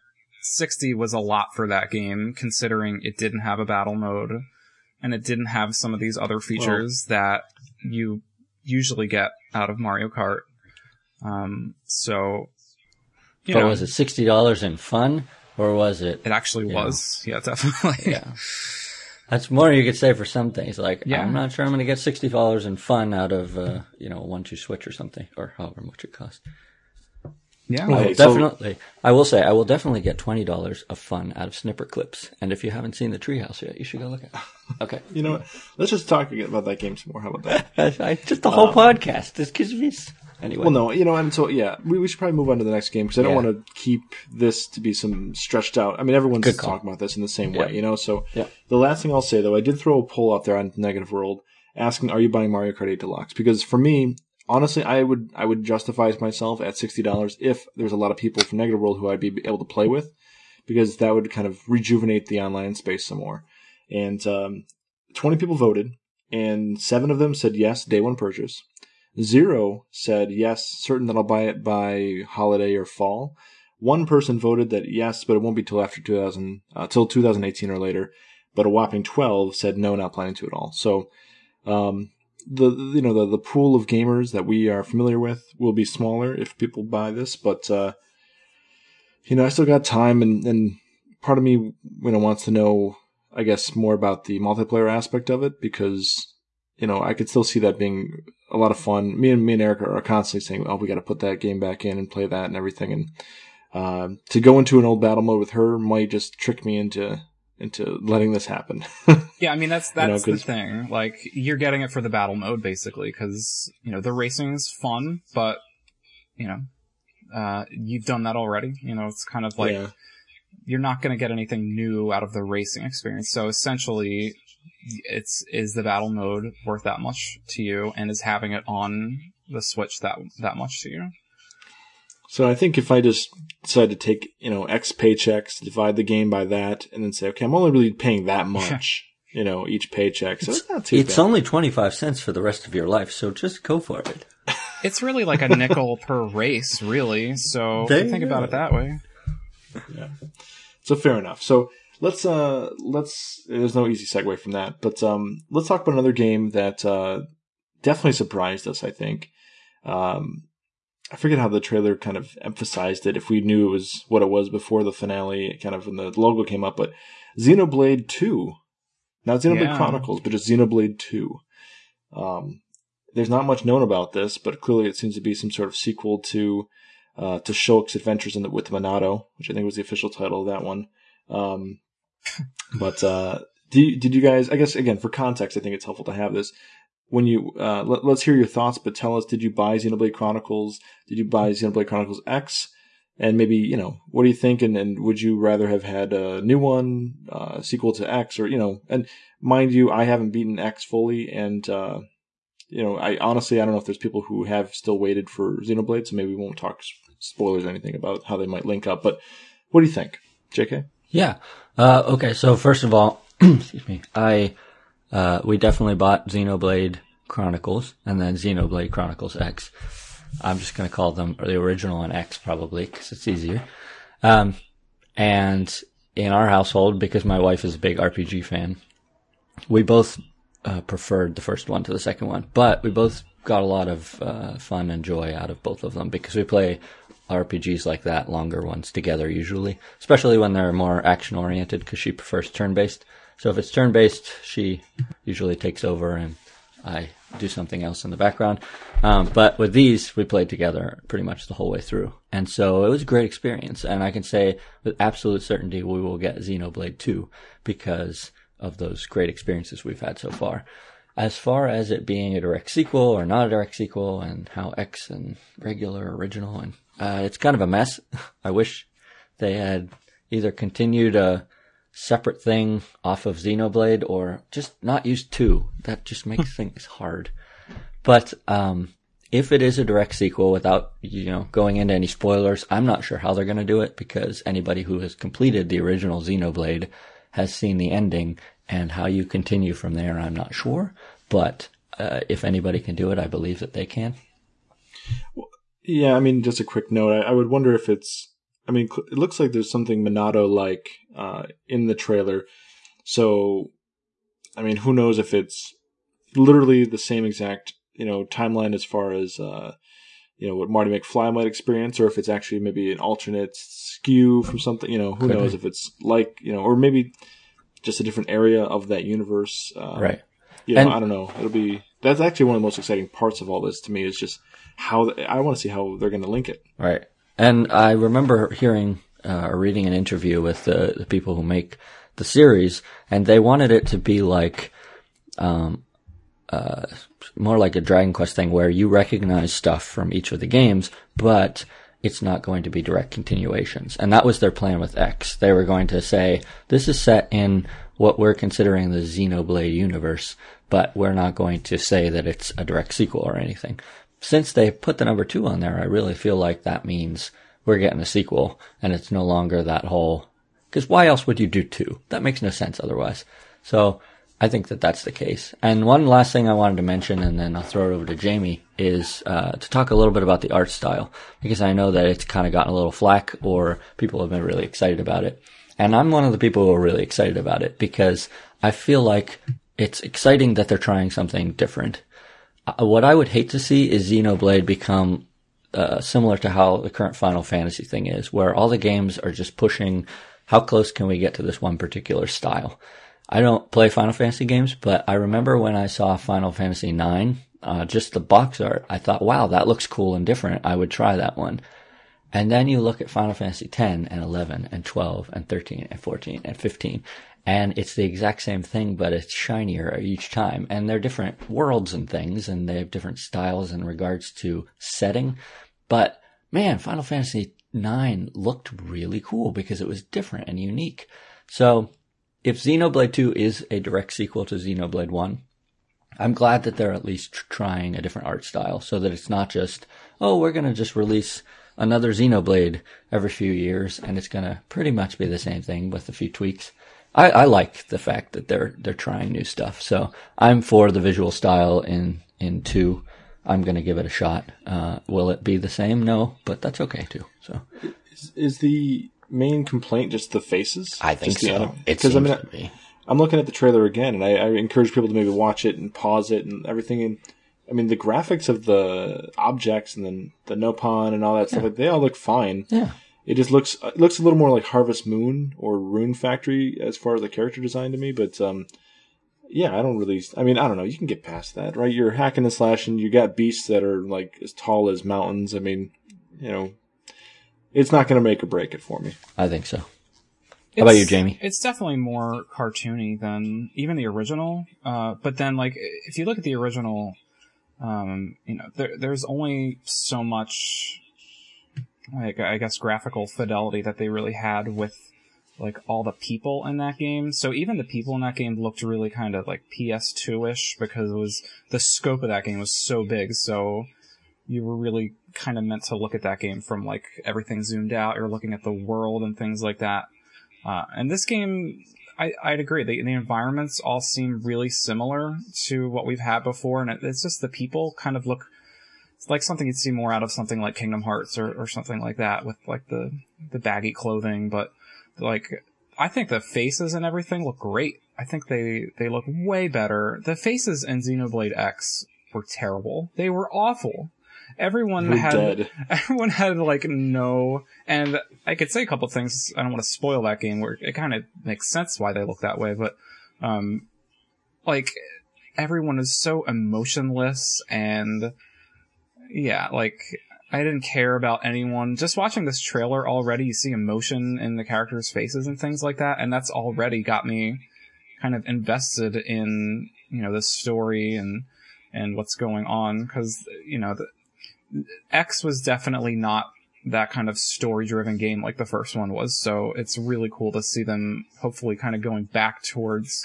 sixty was a lot for that game, considering it didn't have a battle mode and it didn't have some of these other features that you usually get out of Mario Kart. Um, so. You but know, was it $60 in fun or was it? it actually Yeah. was. Yeah, definitely. Yeah. That's more you could say for some things. Like, Yeah. I'm not sure I'm going to get $60 in fun out of, uh, you know, a one, two switch or something, or however much it costs. Yeah. Well, I Hey, will so- definitely, I will say, I will definitely get $20 of fun out of Snipperclips. And if you haven't seen the treehouse yet, you should go look at it. Okay. You know what? Let's just talk about that game some more. How about that? I, just the whole um, podcast. This gives me, anyway. Well, no, you know, and so yeah, we, we should probably move on to the next game because I don't Yeah. want to keep this to be some stretched out. I mean, everyone's talking about this in the same Yeah. way, you know. So Yeah. the last thing I'll say though, I did throw a poll out there on Negative World asking, "Are you buying Mario Kart 8 Deluxe?" Because for me, honestly, I would I would justify myself at sixty dollars if there's a lot of people from Negative World who I'd be able to play with, because that would kind of rejuvenate the online space some more. And um, twenty people voted, and seven of them said yes, day one purchase. Zero said yes, certain that I'll buy it by holiday or fall. One person voted that yes, but it won't be till after 2000, uh, till 2018 or later. But a whopping 12 said no, not planning to at all. So, um, the you know the the pool of gamers that we are familiar with will be smaller if people buy this, but uh, you know I still got time, and and part of me you know wants to know I guess more about the multiplayer aspect of it because you know I could still see that being a lot of fun. Me and me and Eric are constantly saying, "Oh, we got to put that game back in and play that and everything." And uh, to go into an old battle mode with her might just trick me into into letting this happen. Yeah, I mean that's You know, that's the thing. Like you're getting it for the battle mode basically, because you know the racing is fun, but you know uh, you've done that already. You know it's kind of like yeah. you're not going to get anything new out of the racing experience. So essentially, it's is the battle mode worth that much to you, and is having it on the Switch that that much to you? So I think if I just decide to take you know X paychecks, divide the game by that, and then say, okay, I'm only really paying that much, you know, each paycheck. So it's, not too it's bad. only 25 cents for the rest of your life, so just go for it. It's really like a nickel per race, really. So if There you you think go. about it that way. Yeah. So fair enough. So let's uh let's there's no easy segue from that, but um let's talk about another game that uh definitely surprised us, I think. Um I forget how the trailer kind of emphasized it if we knew it was what it was before the finale, kind of when the logo came up, but Xenoblade 2. Not Xenoblade Yeah. Chronicles, but just Xenoblade 2. Um there's not much known about this, but clearly it seems to be some sort of sequel to uh, to Shulk's Adventures in the, with Monado, which I think was the official title of that one. Um, but uh, you, did you guys? I guess again for context, I think it's helpful to have this. When you uh, let, us hear your thoughts, but tell us: Did you buy Xenoblade Chronicles? Did you buy Xenoblade Chronicles X? And maybe you know what do you think? And, and would you rather have had a new one, uh, sequel to X, or you know? And mind you, I haven't beaten X fully, and uh, you know, I honestly I don't know if there's people who have still waited for Xenoblade, so maybe we won't talk spoilers or anything about how they might link up. But what do you think, JK? Yeah. Uh, okay. So first of all, excuse me, I uh, we definitely bought Xenoblade Chronicles and then Xenoblade Chronicles X. I'm just going to call them the original and X probably because it's easier. Um, and in our household, because my wife is a big RPG fan, we both uh, preferred the first one to the second one, but we both got a lot of uh, fun and joy out of both of them because we play RPGs like that, longer ones together usually, especially when they're more action oriented because she prefers turn based. So if it's turn based, she usually takes over and I do something else in the background. Um, but with these, we played together pretty much the whole way through. And so it was a great experience. And I can say with absolute certainty we will get Xenoblade 2 because of those great experiences we've had so far. As far as it being a direct sequel or not a direct sequel and how X and regular, original, and uh, it's kind of a mess. I wish they had either continued a separate thing off of Xenoblade or just not use two. That just makes things hard. But um, if it is a direct sequel without you know going into any spoilers, I'm not sure how they're going to do it because anybody who has completed the original Xenoblade has seen the ending, and how you continue from there, I'm not sure. But uh, if anybody can do it, I believe that they can. Well, yeah, I mean, just a quick note. I, I would wonder if it's. I mean, it looks like there's something Monado like uh, in the trailer. So, I mean, who knows if it's literally the same exact you know timeline as far as uh, you know what Marty McFly might experience, or if it's actually maybe an alternate skew from something. You know, who Could knows be. if it's like you know, or maybe just a different area of that universe. Uh, right. You know, and, I don't know. It'll be that's actually one of the most exciting parts of all this to me is just how I want to see how they're going to link it. Right. And I remember hearing uh, or reading an interview with the, the people who make the series, and they wanted it to be like, um, uh, more like a Dragon Quest thing where you recognize stuff from each of the games, but it's not going to be direct continuations. And that was their plan with X. They were going to say, this is set in what we're considering the Xenoblade universe, but we're not going to say that it's a direct sequel or anything since they put the number two on there, I really feel like that means we're getting a sequel and it's no longer that whole, cause why else would you do two? That makes no sense otherwise. So I think that that's the case. And one last thing I wanted to mention, and then I'll throw it over to Jamie, is uh, to talk a little bit about the art style, because I know that it's kind of gotten a little flack, or people have been really excited about it. And I'm one of the people who are really excited about it because I feel like it's exciting that they're trying something different. What I would hate to see is Xenoblade become uh, similar to how the current Final Fantasy thing is, where all the games are just pushing how close can we get to this one particular style. I don't play Final Fantasy games, but I remember when I saw Final Fantasy IX, uh, just the box art, I thought, wow, that looks cool and different. I would try that one. And then you look at Final Fantasy X and 11 and 12 and 13 and 14 and 15, and it's the exact same thing, but it's shinier each time. And they're different worlds and things, and they have different styles in regards to setting. But man, Final Fantasy IX looked really cool because it was different and unique. So if Xenoblade 2 is a direct sequel to Xenoblade 1, I'm glad that they're at least trying a different art style so that it's not just, oh, we're going to just release another Xenoblade every few years and it's going to pretty much be the same thing with a few tweaks. I, I like the fact that they're they're trying new stuff. So I'm for the visual style in in two. I'm going to give it a shot. Uh, will it be the same? No, but that's okay too. So is, is the main complaint just the faces? I think just so. Because I mean, I, I'm looking at the trailer again, and I, I, encourage people to maybe watch it and pause it and everything. And I mean, the graphics of the objects and then the Nopon and all that yeah. stuff, they all look fine. Yeah. It just looks it looks a little more like Harvest Moon or Rune Factory as far as the character design to me, but um, yeah, I don't really. I mean, I don't know. You can get past that, right? You're hacking and slashing. You got beasts that are like as tall as mountains. I mean, you know, it's not going to make or break it for me. I think so. How about you, Jamie? It's definitely more cartoony than even the original. Uh, but then, like, if you look at the original, um, you know, there, there's only so much, like, I guess, graphical fidelity that they really had with, like, all the people in that game. So even the people in that game looked really kind of like PS2-ish because it was, the scope of that game was so big. So you were really kind of meant to look at that game from, like, everything zoomed out. You're looking at the world and things like that. Uh, and this game, I, I'd agree. The, the environments all seem really similar to what we've had before, and it, it's just the people kind of look it's like something you'd see more out of something like Kingdom Hearts or, or something like that with like the the baggy clothing. But like, I think the faces and everything look great. I think they they look way better. The faces in Xenoblade X were terrible. They were awful. Everyone We're had dead. everyone had like no and i could say a couple things i don't want to spoil that game where it kind of makes sense why they look that way but um like everyone is so emotionless and yeah like i didn't care about anyone just watching this trailer already you see emotion in the characters faces and things like that and that's already got me kind of invested in you know this story and and what's going on because you know the, X was definitely not that kind of story driven game like the first one was. So it's really cool to see them hopefully kind of going back towards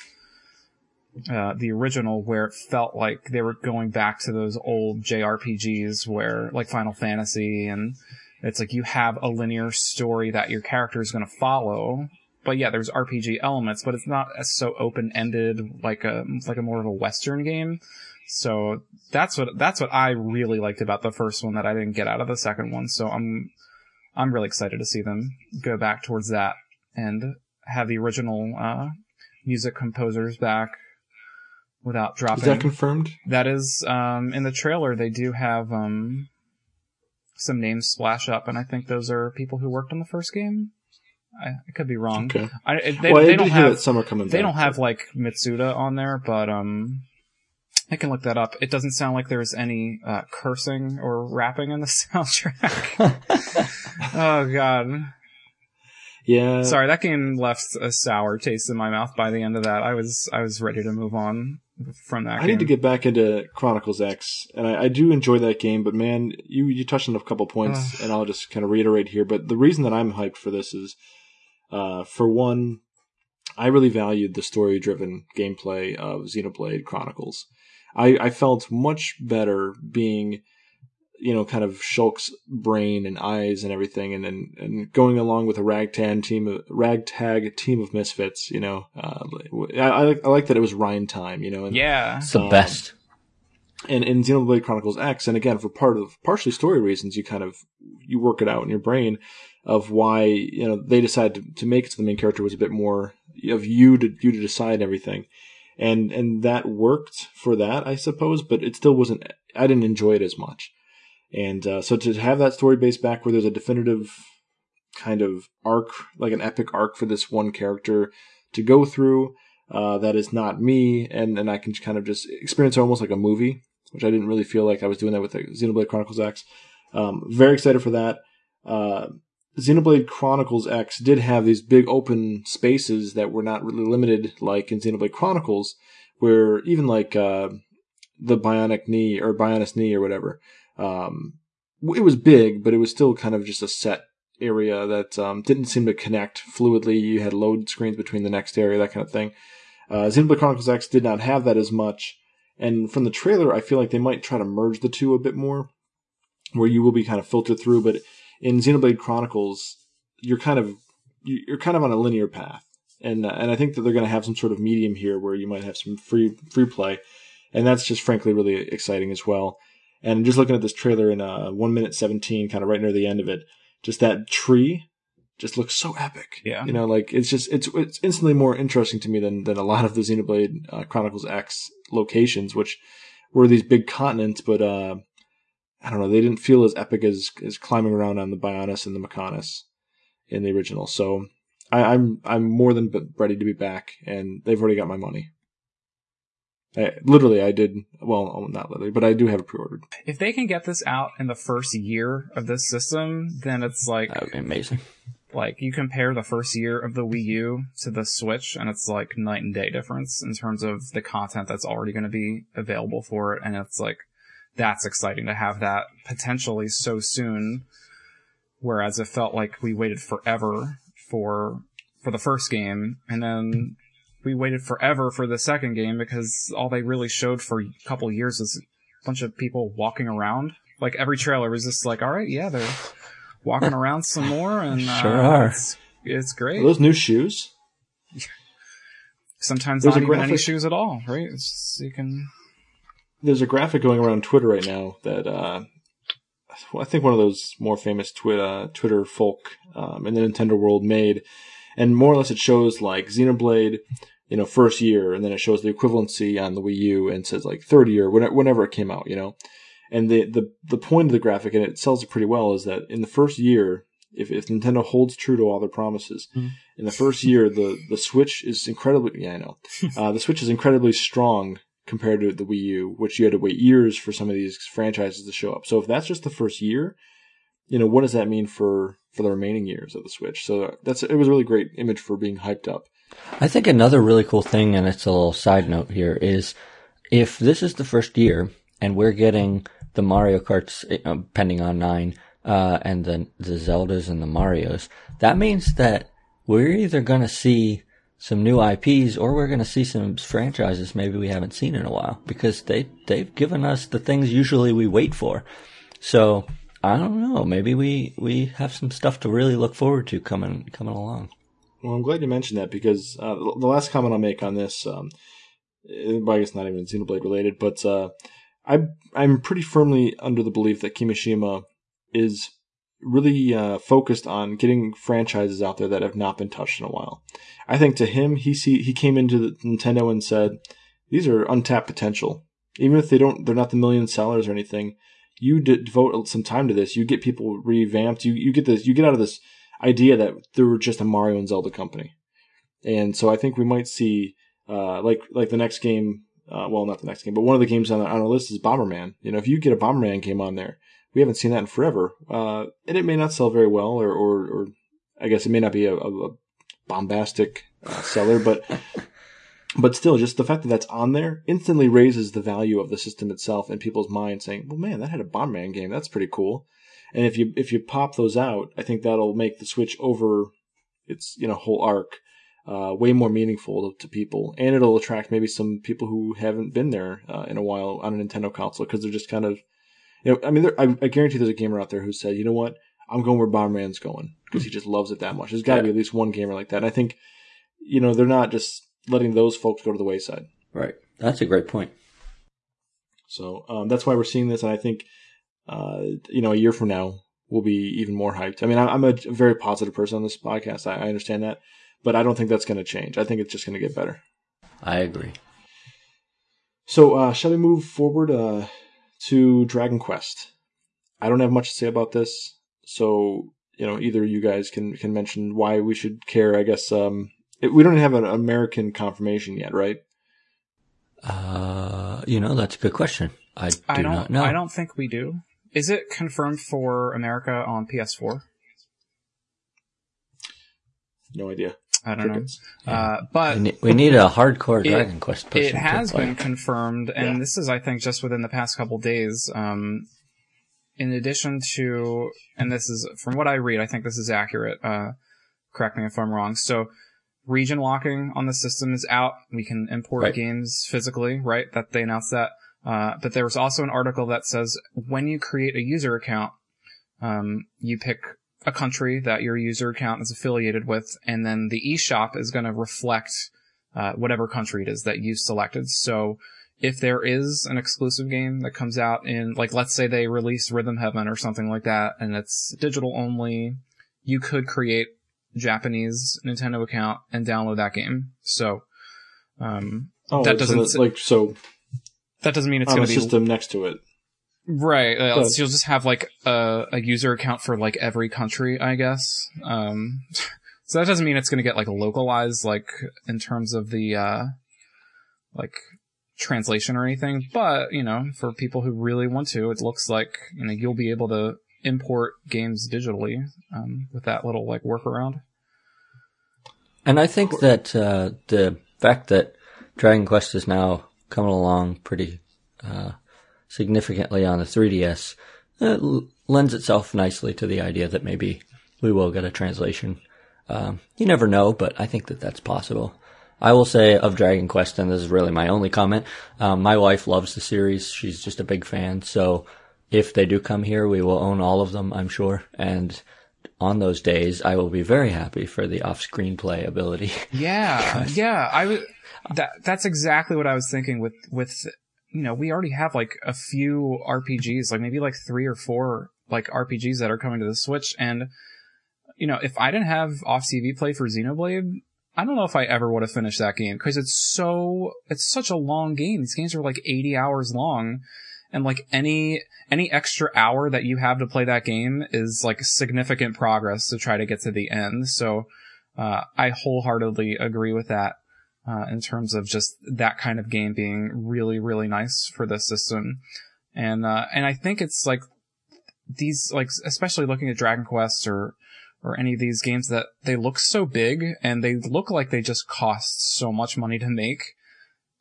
uh, the original where it felt like they were going back to those old JRPGs where like Final Fantasy and it's like you have a linear story that your character is going to follow. But yeah, there's RPG elements, but it's not so open ended like a like a more of a Western game. So that's what that's what I really liked about the first one that I didn't get out of the second one. So I'm I'm really excited to see them go back towards that and have the original uh, music composers back without dropping. Is that confirmed? that is um, in the trailer. They do have um, some names splash up, and I think those are people who worked on the first game. I, I could be wrong. Okay. I, they, well, they did don't have some are coming they back. don't have like Mitsuda on there, but um, I can look that up. It doesn't sound like there's any uh, cursing or rapping in the soundtrack. oh god, Yeah. sorry, that game left a sour taste in my mouth by the end of that. I was I was ready to move on from that. I game. need to get back into Chronicles X, and I, I do enjoy that game. But man, you you touched on a couple points, and I'll just kind of reiterate here. But the reason that I'm hyped for this is, uh, for one, I really valued the story driven gameplay of Xenoblade Chronicles. I, I felt much better being, you know, kind of Shulk's brain and eyes and everything, and and, and going along with a ragtag team of ragtag team of misfits. You know, uh, I, I like I like that it was Reyn time. You know, and Yeah, It's the Um, best. and in Xenoblade Chronicles X, and again for part of partially story reasons, you kind of you work it out in your brain of why you know they decided to, to make it so the main character was a bit more of you to you to decide everything, and and that worked for that I suppose, but it still wasn't. I didn't enjoy it as much, and uh, so to have that story base back where there's a definitive kind of arc, like an epic arc for this one character to go through. Uh, that is not me, and, and I can kind of just experience almost like a movie which I didn't really feel like I was doing that with the Xenoblade Chronicles X. Um, very excited for that. Uh, Xenoblade Chronicles X did have these big open spaces that were not really limited, like in Xenoblade Chronicles, where even like uh, the Bionic Knee or Bionis Knee or whatever, um, it was big, but it was still kind of just a set area that um, didn't seem to connect fluidly. You had load screens between the next area, that kind of thing. Uh, Xenoblade Chronicles X did not have that as much. And from the trailer, I feel like they might try to merge the two a bit more, where you will be kind of filtered through. But in Xenoblade Chronicles, you're kind of you're kind of on a linear path, and uh, and I think that they're going to have some sort of medium here where you might have some free free play, and that's just frankly really exciting as well. And just looking at this trailer in uh, one minute seventeen, kind of right near the end of it, just that tree just looks so epic. Yeah. you know, like it's just it's it's instantly more interesting to me than than a lot of the Xenoblade uh, Chronicles X locations, which were these big continents, but uh, I don't know, they didn't feel as epic as as climbing around on the Bionis and the Mechonis in the original. So I, I'm I'm more than ready to be back, and they've already got my money. I, literally, I did well, oh, not literally, but I do have it pre-ordered. if they can get this out in the first year of this system, then it's like That would be amazing. like you compare the first year of the Wii U to the Switch and it's like night and day difference in terms of the content that's already going to be available for it. And it's like, that's exciting to have that potentially so soon. Whereas it felt like we waited forever for, for the first game and then we waited forever for the second game because all they really showed for a couple years was a bunch of people walking around. Like every trailer was just like, all right, yeah, they're walking around some more and uh, Sure are. It's, it's great. Are those new shoes? Sometimes There's not a even any graphic- shoes at all, right? It's just, you can. There's a graphic going around Twitter right now that uh, I think one of those more famous twi- uh, Twitter folk um, in the Nintendo world made, and more or less it shows like Xenoblade, you know, first year, and then it shows the equivalency on the Wii U and says like third year, whenever, it came out, you know. And the, the the point of the graphic, and it sells it pretty well, is that in the first year, if, if Nintendo holds true to all their promises, in the first year, the, the Switch is incredibly, yeah, I know, uh, the Switch is incredibly strong compared to the Wii U, which you had to wait years for some of these franchises to show up. So if that's just the first year, you know, what does that mean for, for the remaining years of the Switch? So that's, it was a really great image for being hyped up. I think another really cool thing, and it's a little side note here, is if this is the first year and we're getting the Mario Karts, uh, pending on nine, uh, and then the Zeldas and the Marios, that means that we're either going to see some new IPs or we're going to see some franchises maybe we haven't seen in a while because they, they've given us the things usually we wait for. So I don't know. Maybe we, we have some stuff to really look forward to coming, coming along. Well, I'm glad you mentioned that because uh, the last comment I'll make on this, um, eh, I guess not even Xenoblade related, but uh, I I'm pretty firmly under the belief that Kimishima is really uh, focused on getting franchises out there that have not been touched in a while. I think to him, he see he came into Nintendo and said, "These are untapped potential. Even if they don't, they're not the million sellers or anything. You de- devote some time to this. You get people revamped. You you get this. You get out of this." Idea that they were just a Mario and Zelda company. And so I think we might see, uh, like, like the next game, uh, well, not the next game, but one of the games on, on our list is Bomberman. You know, if you get a Bomberman game on there, we haven't seen that in forever. Uh, and it may not sell very well, or, or, or I guess it may not be a, a, bombastic uh, seller, but, but still, just the fact that that's on there instantly raises the value of the system itself in people's minds saying, well, man, that had a Bomberman game. That's pretty cool. And if you if you pop those out, I think that'll make the Switch over its you know whole arc uh, way more meaningful to, people, and it'll attract maybe some people who haven't been there uh, in a while on a Nintendo console because they're just kind of you know I mean there, I, I, guarantee there's a gamer out there who said you know what I'm going where Bomberman's going because he just loves it that much. There's got to Yeah. be at least one gamer like that. And I think you know they're not just letting those folks go to the wayside. Right. That's a great point. So um, that's why we're seeing this, and I think uh, you know a year from now we'll be even more hyped. I mean, I- I'm a very positive person on this podcast. I, I understand that, but I don't think that's going to change. I think it's just going to get better. I agree. So uh, shall we move forward uh, to Dragon Quest? I don't have much to say about this, so you know either you guys can can mention why we should care. I guess um, it, we don't have an American confirmation yet, right? Uh, you know, that's a good question. I do I don't. not know. I don't think we do. Is it confirmed for America on PS4? No idea. I don't Crickets. know. Uh, but we, need, we need a hardcore It- Dragon Quest person. it has been confirmed, and Yeah. this is, I think, just within the past couple days. Um, in addition to, and this is from what I read, I think this is accurate. Uh, correct me if I'm wrong. So, region locking on the system is out. We can import Right. games physically, right? That they announced that. Uh, but there was also an article that says when you create a user account, um, you pick a country that your user account is affiliated with, and then the eShop is going to reflect uh, whatever country it is that you selected. So if there is an exclusive game that comes out in, like, let's say they release Rhythm Heaven or something like that, and it's digital only, you could create Japanese Nintendo account and download that game. So, um, Oh, That doesn't that's s- like so that doesn't mean it's going to be system next to it. Right. Uh, so you'll just have like a, a user account for like every country, I guess. Um, so that doesn't mean it's going to get like localized, like in terms of the, uh, like translation or anything. But, you know, for people who really want to, it looks like, you know, you'll be able to import games digitally um, with that little like workaround. And I think that uh, the fact that Dragon Quest is now coming along pretty uh, significantly on the 3DS uh, lends itself nicely to the idea that maybe we will get a translation. Um, you never know, but I think that that's possible. I will say of Dragon Quest, and this is really my only comment. Um, my wife loves the series; she's just a big fan. So if they do come here, we will own all of them, I'm sure. And on those days, I will be very happy for the off-screen play ability. Yeah, yeah. I was that. That's exactly what I was thinking with with you know we already have like a few RPGs, like maybe like three or four like RPGs that are coming to the Switch, and you know if I didn't have off TV play for Xenoblade, I don't know if I ever would have finished that game because it's so it's such a long game. These games are like 80 hours long and like any any extra hour that you have to play that game is like significant progress to try to get to the end. So uh, I wholeheartedly agree with that uh, in terms of just that kind of game being really really nice for this system. And uh, and I think it's like these like especially looking at Dragon Quest or or any of these games that they look so big and they look like they just cost so much money to make.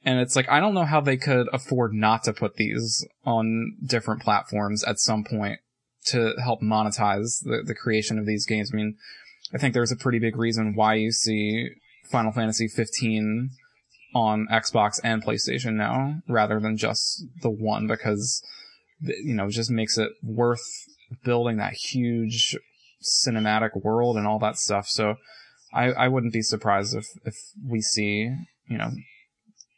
And it's like, I don't know how they could afford not to put these on different platforms at some point to help monetize the, the creation of these games. I mean, I think there's a pretty big reason why you see Final Fantasy 15 on Xbox and PlayStation now, rather than just the one, because, you know, just makes it worth building that huge cinematic world and all that stuff. So I, I wouldn't be surprised if, if we see, you know,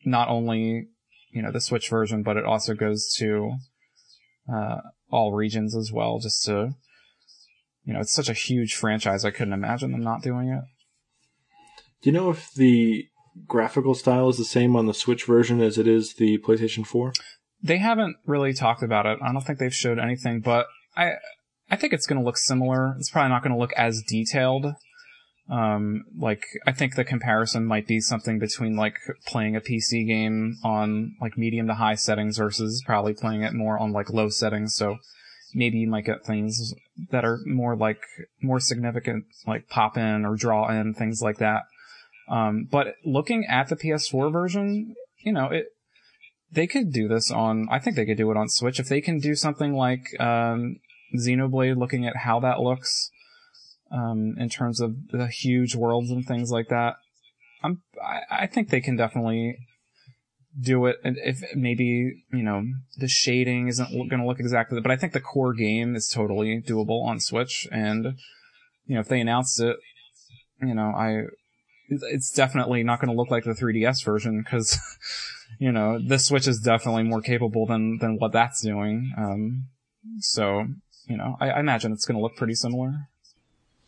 not only, you know, the Switch version, but it also goes to, uh, all regions as well, just to, you know, it's such a huge franchise. I couldn't imagine them not doing it. Do you know if the graphical style is the same on the Switch version as it is the PlayStation 4? They haven't really talked about it. I don't think they've showed anything, but I I think it's going to look similar. It's probably not going to look as detailed. Um, like I think the comparison might be something between like playing a PC game on like medium to high settings versus probably playing it more on like low settings. So maybe you might get things that are more like more significant, like pop in or draw in things like that. Um, but looking at the PS4 version, you know, it they could do this on. I think they could do it on Switch if they can do something like um, Xenoblade, looking at how that looks um, in terms of the huge worlds and things like that. I'm, I, I think they can definitely do it. And if maybe you know the shading isn't going to look exactly, but I think the core game is totally doable on Switch. And you know if they announced it, you know I, it's definitely not going to look like the 3DS version because. you know, this Switch is definitely more capable than than what that's doing. Um, so you know, I, I imagine it's going to look pretty similar.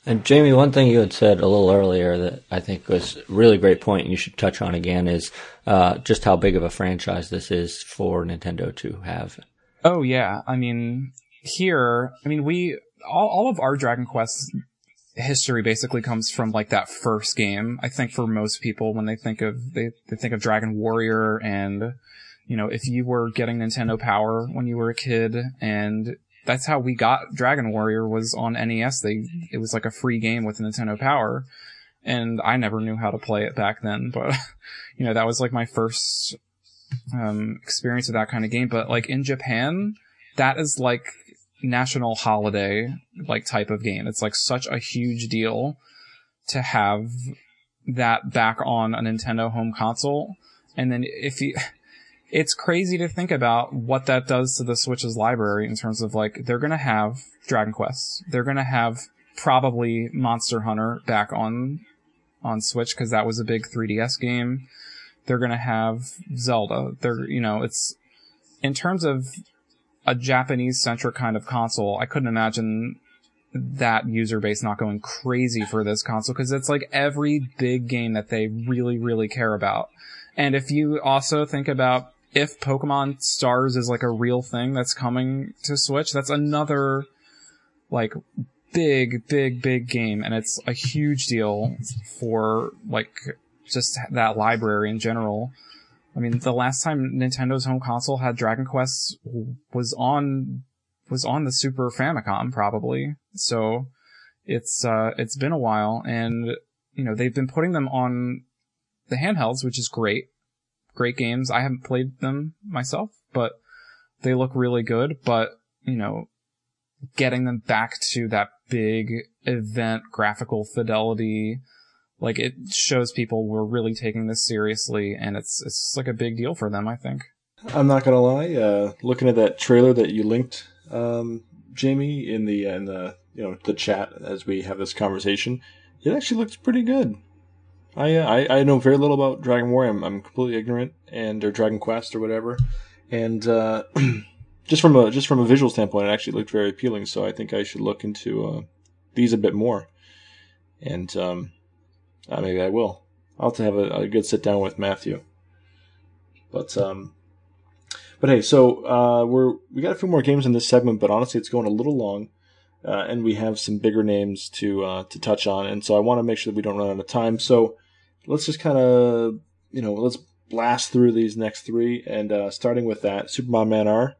And Jamie, one thing you had said a little earlier that I think was a really great point, and you should touch on again, is uh, just how big of a franchise this is for Nintendo to have. Oh yeah, I mean, here, I mean, we all, all of our Dragon Quest history basically comes from like that first game. I think for most people, when they think of they, they think of Dragon Warrior, and you know, if you were getting Nintendo Power when you were a kid, and that's how we got Dragon Warrior was on NES. They it was like a free game with Nintendo Power, and I never knew how to play it back then. But you know that was like my first um, experience with that kind of game. But like in Japan, that is like national holiday like type of game. It's like such a huge deal to have that back on a Nintendo home console. And then if you it's crazy to think about what that does to the Switch's library in terms of like they're gonna have Dragon Quest, they're gonna have probably Monster Hunter back on on Switch because that was a big 3DS game. They're gonna have Zelda. They're you know it's in terms of a Japanese centric kind of console. I couldn't imagine that user base not going crazy for this console because it's like every big game that they really really care about. And if you also think about if Pokemon Stars is like a real thing that's coming to Switch, that's another like big, big, big game, and it's a huge deal for like just that library in general. I mean, the last time Nintendo's home console had Dragon Quest was on was on the Super Famicom probably. So it's uh, it's been a while, and you know they've been putting them on the handhelds, which is great. Great games. I haven't played them myself, but they look really good. But you know, getting them back to that big event graphical fidelity like it shows people we're really taking this seriously and it's it's like a big deal for them i think I'm not gonna lie. Uh, looking at that trailer that you linked, um, Jamie, in the in the you know the chat as we have this conversation, it actually looks pretty good. I uh, I, I know very little about Dragon War. I'm, I'm completely ignorant, and or Dragon Quest or whatever. And uh, just from a just from a visual standpoint, it actually looked very appealing. So I think I should look into uh, these a bit more. And um, uh, maybe I will. I'll have to have a, a good sit down with Matthew. But um, but hey, so uh, we're we got a few more games in this segment, but honestly, it's going a little long, uh, and we have some bigger names to uh, to touch on, and so I want to make sure that we don't run out of time. So let's just kind of you know let's blast through these next three, and uh, starting with that Super Bomberman R.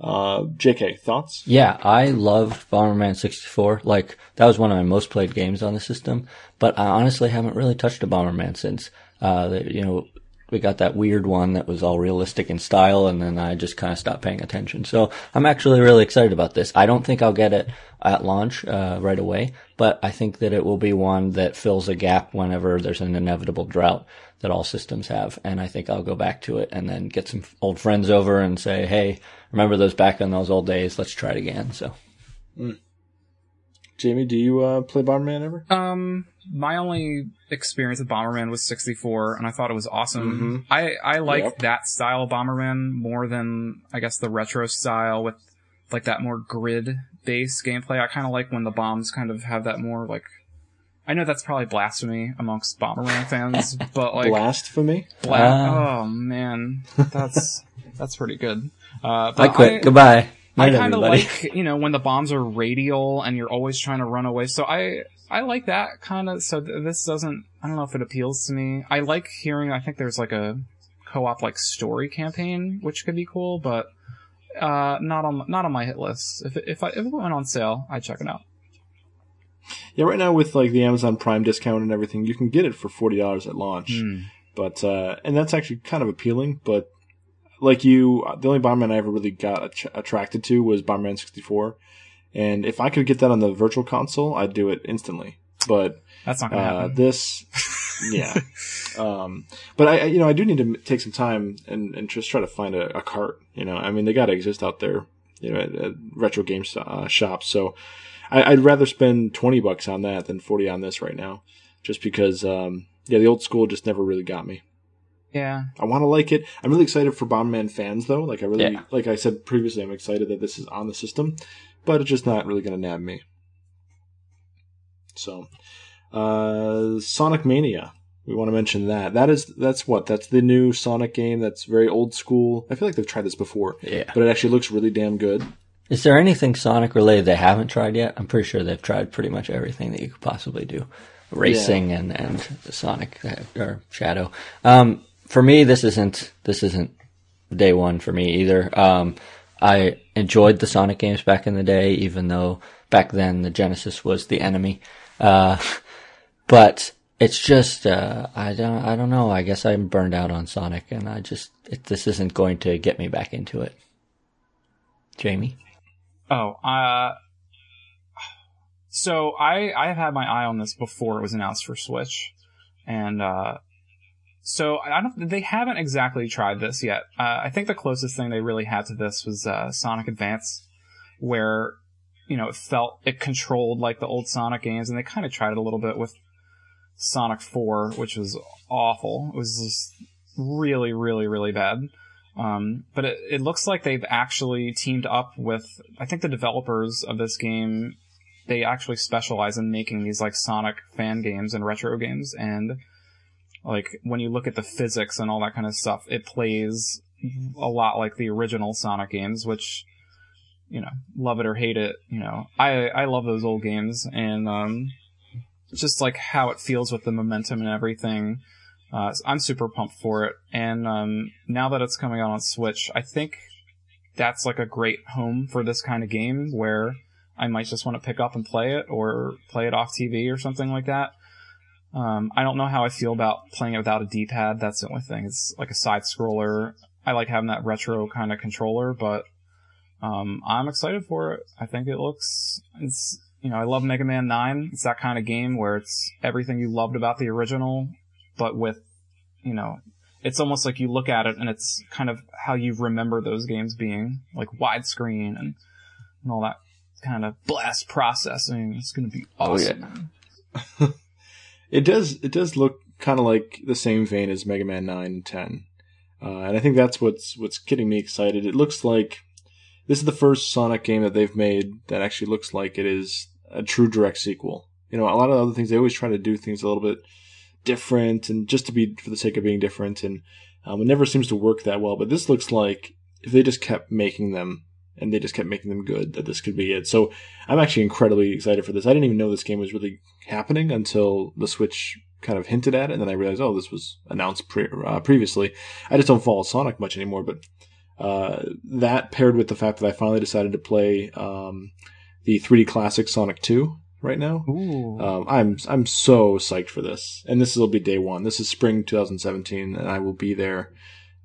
Uh, JK, thoughts? Yeah, I love Bomberman 64. Like, that was one of my most played games on the system. But I honestly haven't really touched a Bomberman since, uh, you know, we got that weird one that was all realistic in style, and then I just kind of stopped paying attention. So I'm actually really excited about this. I don't think I'll get it at launch uh, right away, but I think that it will be one that fills a gap whenever there's an inevitable drought that all systems have. And I think I'll go back to it and then get some old friends over and say, hey, remember those back in those old days? Let's try it again. So. Mm. Jamie, do you uh, play Bomberman ever? Um, my only experience with Bomberman was 64, and I thought it was awesome. Mm-hmm. I I like yep. that style of Bomberman more than I guess the retro style with like that more grid based gameplay. I kind of like when the bombs kind of have that more like. I know that's probably blasphemy amongst Bomberman fans, but like blasphemy. Bla- uh. Oh man, that's that's pretty good. Uh, I quit. I, Goodbye. I kind of like, you know, when the bombs are radial and you're always trying to run away. So I, I like that kind of, so th- this doesn't, I don't know if it appeals to me. I like hearing, I think there's like a co-op like story campaign, which could be cool, but, uh, not on, not on my hit list. If it, if I, if it went on sale, I'd check it out. Yeah, right now with like the Amazon Prime discount and everything, you can get it for $40 at launch. Mm. But, uh, and that's actually kind of appealing, but like you, the only Bomberman I ever really got attracted to was Bomberman 64. And if I could get that on the virtual console, I'd do it instantly. But that's not gonna uh, happen. This, yeah. um, but I, you know, I do need to take some time and, and just try to find a, a cart. You know, I mean, they got to exist out there, you know, at, at retro game uh, shops. So I, would rather spend twenty bucks on that than forty on this right now, just because, um, yeah, the old school just never really got me. Yeah. I want to like it. I'm really excited for Bomberman fans though. Like I really, yeah. like I said previously, I'm excited that this is on the system, but it's just not really going to nab me. So, uh, Sonic Mania. We want to mention that. That is, that's what? That's the new Sonic game that's very old school. I feel like they've tried this before. Yeah. But it actually looks really damn good. Is there anything Sonic related they haven't tried yet? I'm pretty sure they've tried pretty much everything that you could possibly do. Racing yeah. and, and Sonic uh, or Shadow. Um, for me, this isn't this isn't day one for me either. Um, I enjoyed the Sonic games back in the day, even though back then the Genesis was the enemy. Uh, but it's just uh, I don't I don't know. I guess I'm burned out on Sonic, and I just it, this isn't going to get me back into it. Jamie. Oh, uh, so I I have had my eye on this before it was announced for Switch, and uh, so I don't. They haven't exactly tried this yet. Uh, I think the closest thing they really had to this was uh, Sonic Advance, where you know it felt it controlled like the old Sonic games, and they kind of tried it a little bit with Sonic Four, which was awful. It was just really, really, really bad. Um, but it, it looks like they've actually teamed up with. I think the developers of this game, they actually specialize in making these like Sonic fan games and retro games, and like when you look at the physics and all that kind of stuff, it plays a lot like the original Sonic games, which you know, love it or hate it, you know, I I love those old games and um, just like how it feels with the momentum and everything. Uh, I'm super pumped for it, and um, now that it's coming out on Switch, I think that's like a great home for this kind of game where I might just want to pick up and play it or play it off TV or something like that. Um, I don't know how I feel about playing it without a D-pad. That's the only thing. It's like a side scroller. I like having that retro kind of controller, but um, I'm excited for it. I think it looks it's you know I love Mega Man Nine. It's that kind of game where it's everything you loved about the original, but with you know it's almost like you look at it and it's kind of how you remember those games being like widescreen and, and all that kind of blast processing. It's going to be awesome. Oh, yeah. it does. It does look kind of like the same vein as Mega Man Nine and Ten, uh, and I think that's what's what's getting me excited. It looks like this is the first Sonic game that they've made that actually looks like it is a true direct sequel. You know, a lot of other things they always try to do things a little bit different and just to be for the sake of being different, and um, it never seems to work that well. But this looks like if they just kept making them and they just kept making them good, that this could be it. So I'm actually incredibly excited for this. I didn't even know this game was really happening until the Switch kind of hinted at it, and then I realized, oh, this was announced pre- uh, previously. I just don't follow Sonic much anymore, but uh, that paired with the fact that I finally decided to play um, the 3D classic Sonic 2 right now. Um, I'm I'm so psyched for this, and this will be day one. This is spring 2017, and I will be there.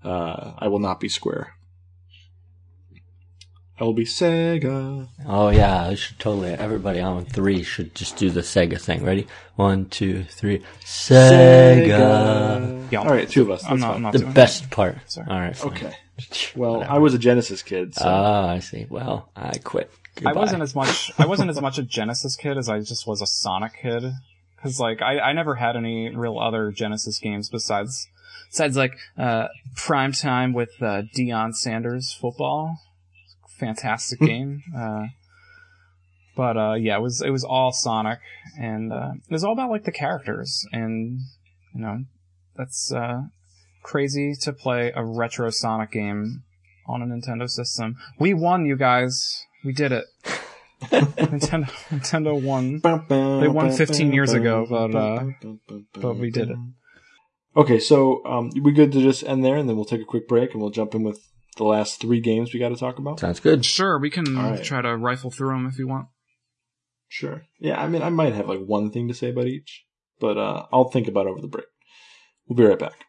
Uh, I will not be Square. I will be Sega. Oh yeah, I should totally. Everybody on three should just do the Sega thing. Ready? One, two, three. Sega. Yeah, All right, two of us. I'm not, I'm not The doing best part. Sorry. All right. fine. Okay. Well, Whatever. I was a Genesis kid, so Ah, I see. Well, I quit. I wasn't as much. I wasn't as much a Genesis kid as I just was a Sonic kid. Because like I, I never had any real other Genesis games besides besides like uh, Prime Time with uh, Deion Sanders football. Fantastic game. Uh, but uh, yeah, it was it was all Sonic, and uh, it was all about like the characters, and you know that's uh, crazy to play a retro Sonic game on a Nintendo system. We won, you guys. We did it. Nintendo Nintendo won. they won 15 years ago, but, uh, but we did it. Okay, so um, we good to just end there, and then we'll take a quick break, and we'll jump in with the last three games we got to talk about. Sounds good. Sure, we can All right. try to rifle through them if you want. Sure. Yeah, I mean, I might have like one thing to say about each, but uh, I'll think about it over the break. We'll be right back.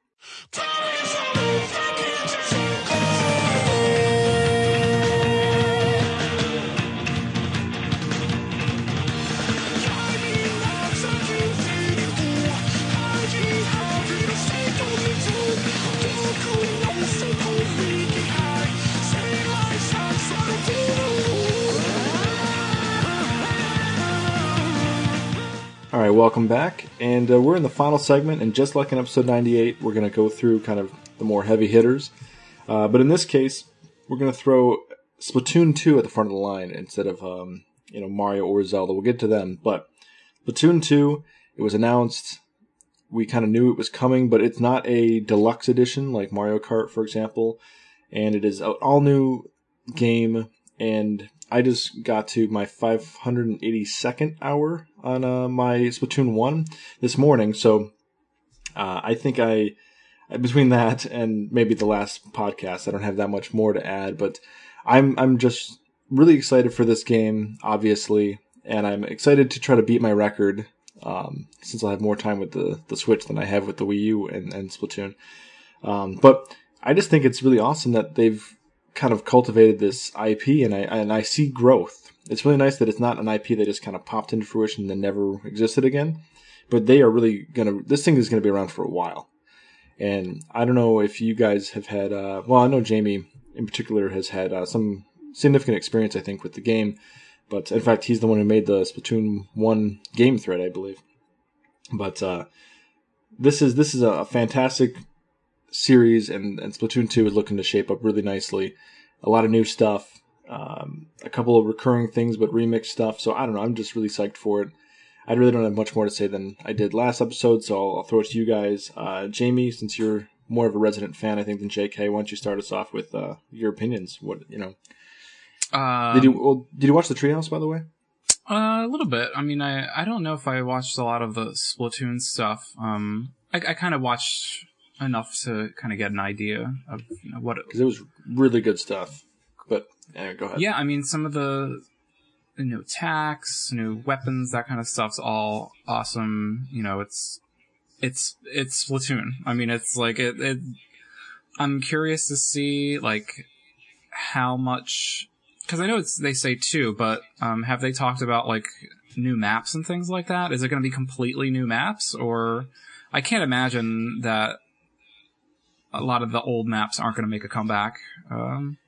All right, welcome back, and uh, we're in the final segment. And just like in episode 98, we're going to go through kind of the more heavy hitters. Uh, but in this case, we're going to throw Splatoon 2 at the front of the line instead of um, you know Mario or Zelda. We'll get to them, but Splatoon 2, it was announced. We kind of knew it was coming, but it's not a deluxe edition like Mario Kart, for example. And it is an all new game. And I just got to my 582nd hour on uh, my Splatoon 1 this morning. So uh, I think I, between that and maybe the last podcast, I don't have that much more to add. But I'm I'm just really excited for this game, obviously, and I'm excited to try to beat my record um, since I'll have more time with the, the Switch than I have with the Wii U and, and Splatoon. Um, but I just think it's really awesome that they've kind of cultivated this IP, and I and I see growth. It's really nice that it's not an IP that just kind of popped into fruition and then never existed again. But they are really gonna. This thing is gonna be around for a while, and I don't know if you guys have had. Uh, well, I know Jamie in particular has had uh, some significant experience, I think, with the game. But in fact, he's the one who made the Splatoon one game thread, I believe. But uh, this is this is a fantastic series, and, and Splatoon 2 is looking to shape up really nicely. A lot of new stuff, um, a couple of recurring things, but remix stuff. So I don't know. I'm just really psyched for it. I really don't have much more to say than I did last episode, so I'll, I'll throw it to you guys. Uh, Jamie, since you're more of a resident fan, I think, than JK, why don't you start us off with uh, your opinions? What you know? Uh, did you well, did you watch the Treehouse by the way? Uh, a little bit. I mean, I I don't know if I watched a lot of the Splatoon stuff. Um, I, I kind of watched enough to kind of get an idea of you know, what it, Because it was really good stuff. But anyway, go ahead. Yeah, I mean, some of the new attacks, new weapons, that kind of stuff's all awesome. You know, it's it's it's Splatoon. I mean, it's like it. it I'm curious to see like how much because I know it's they say two, but um, have they talked about like new maps and things like that? Is it going to be completely new maps, or I can't imagine that a lot of the old maps aren't going to make a comeback. Um,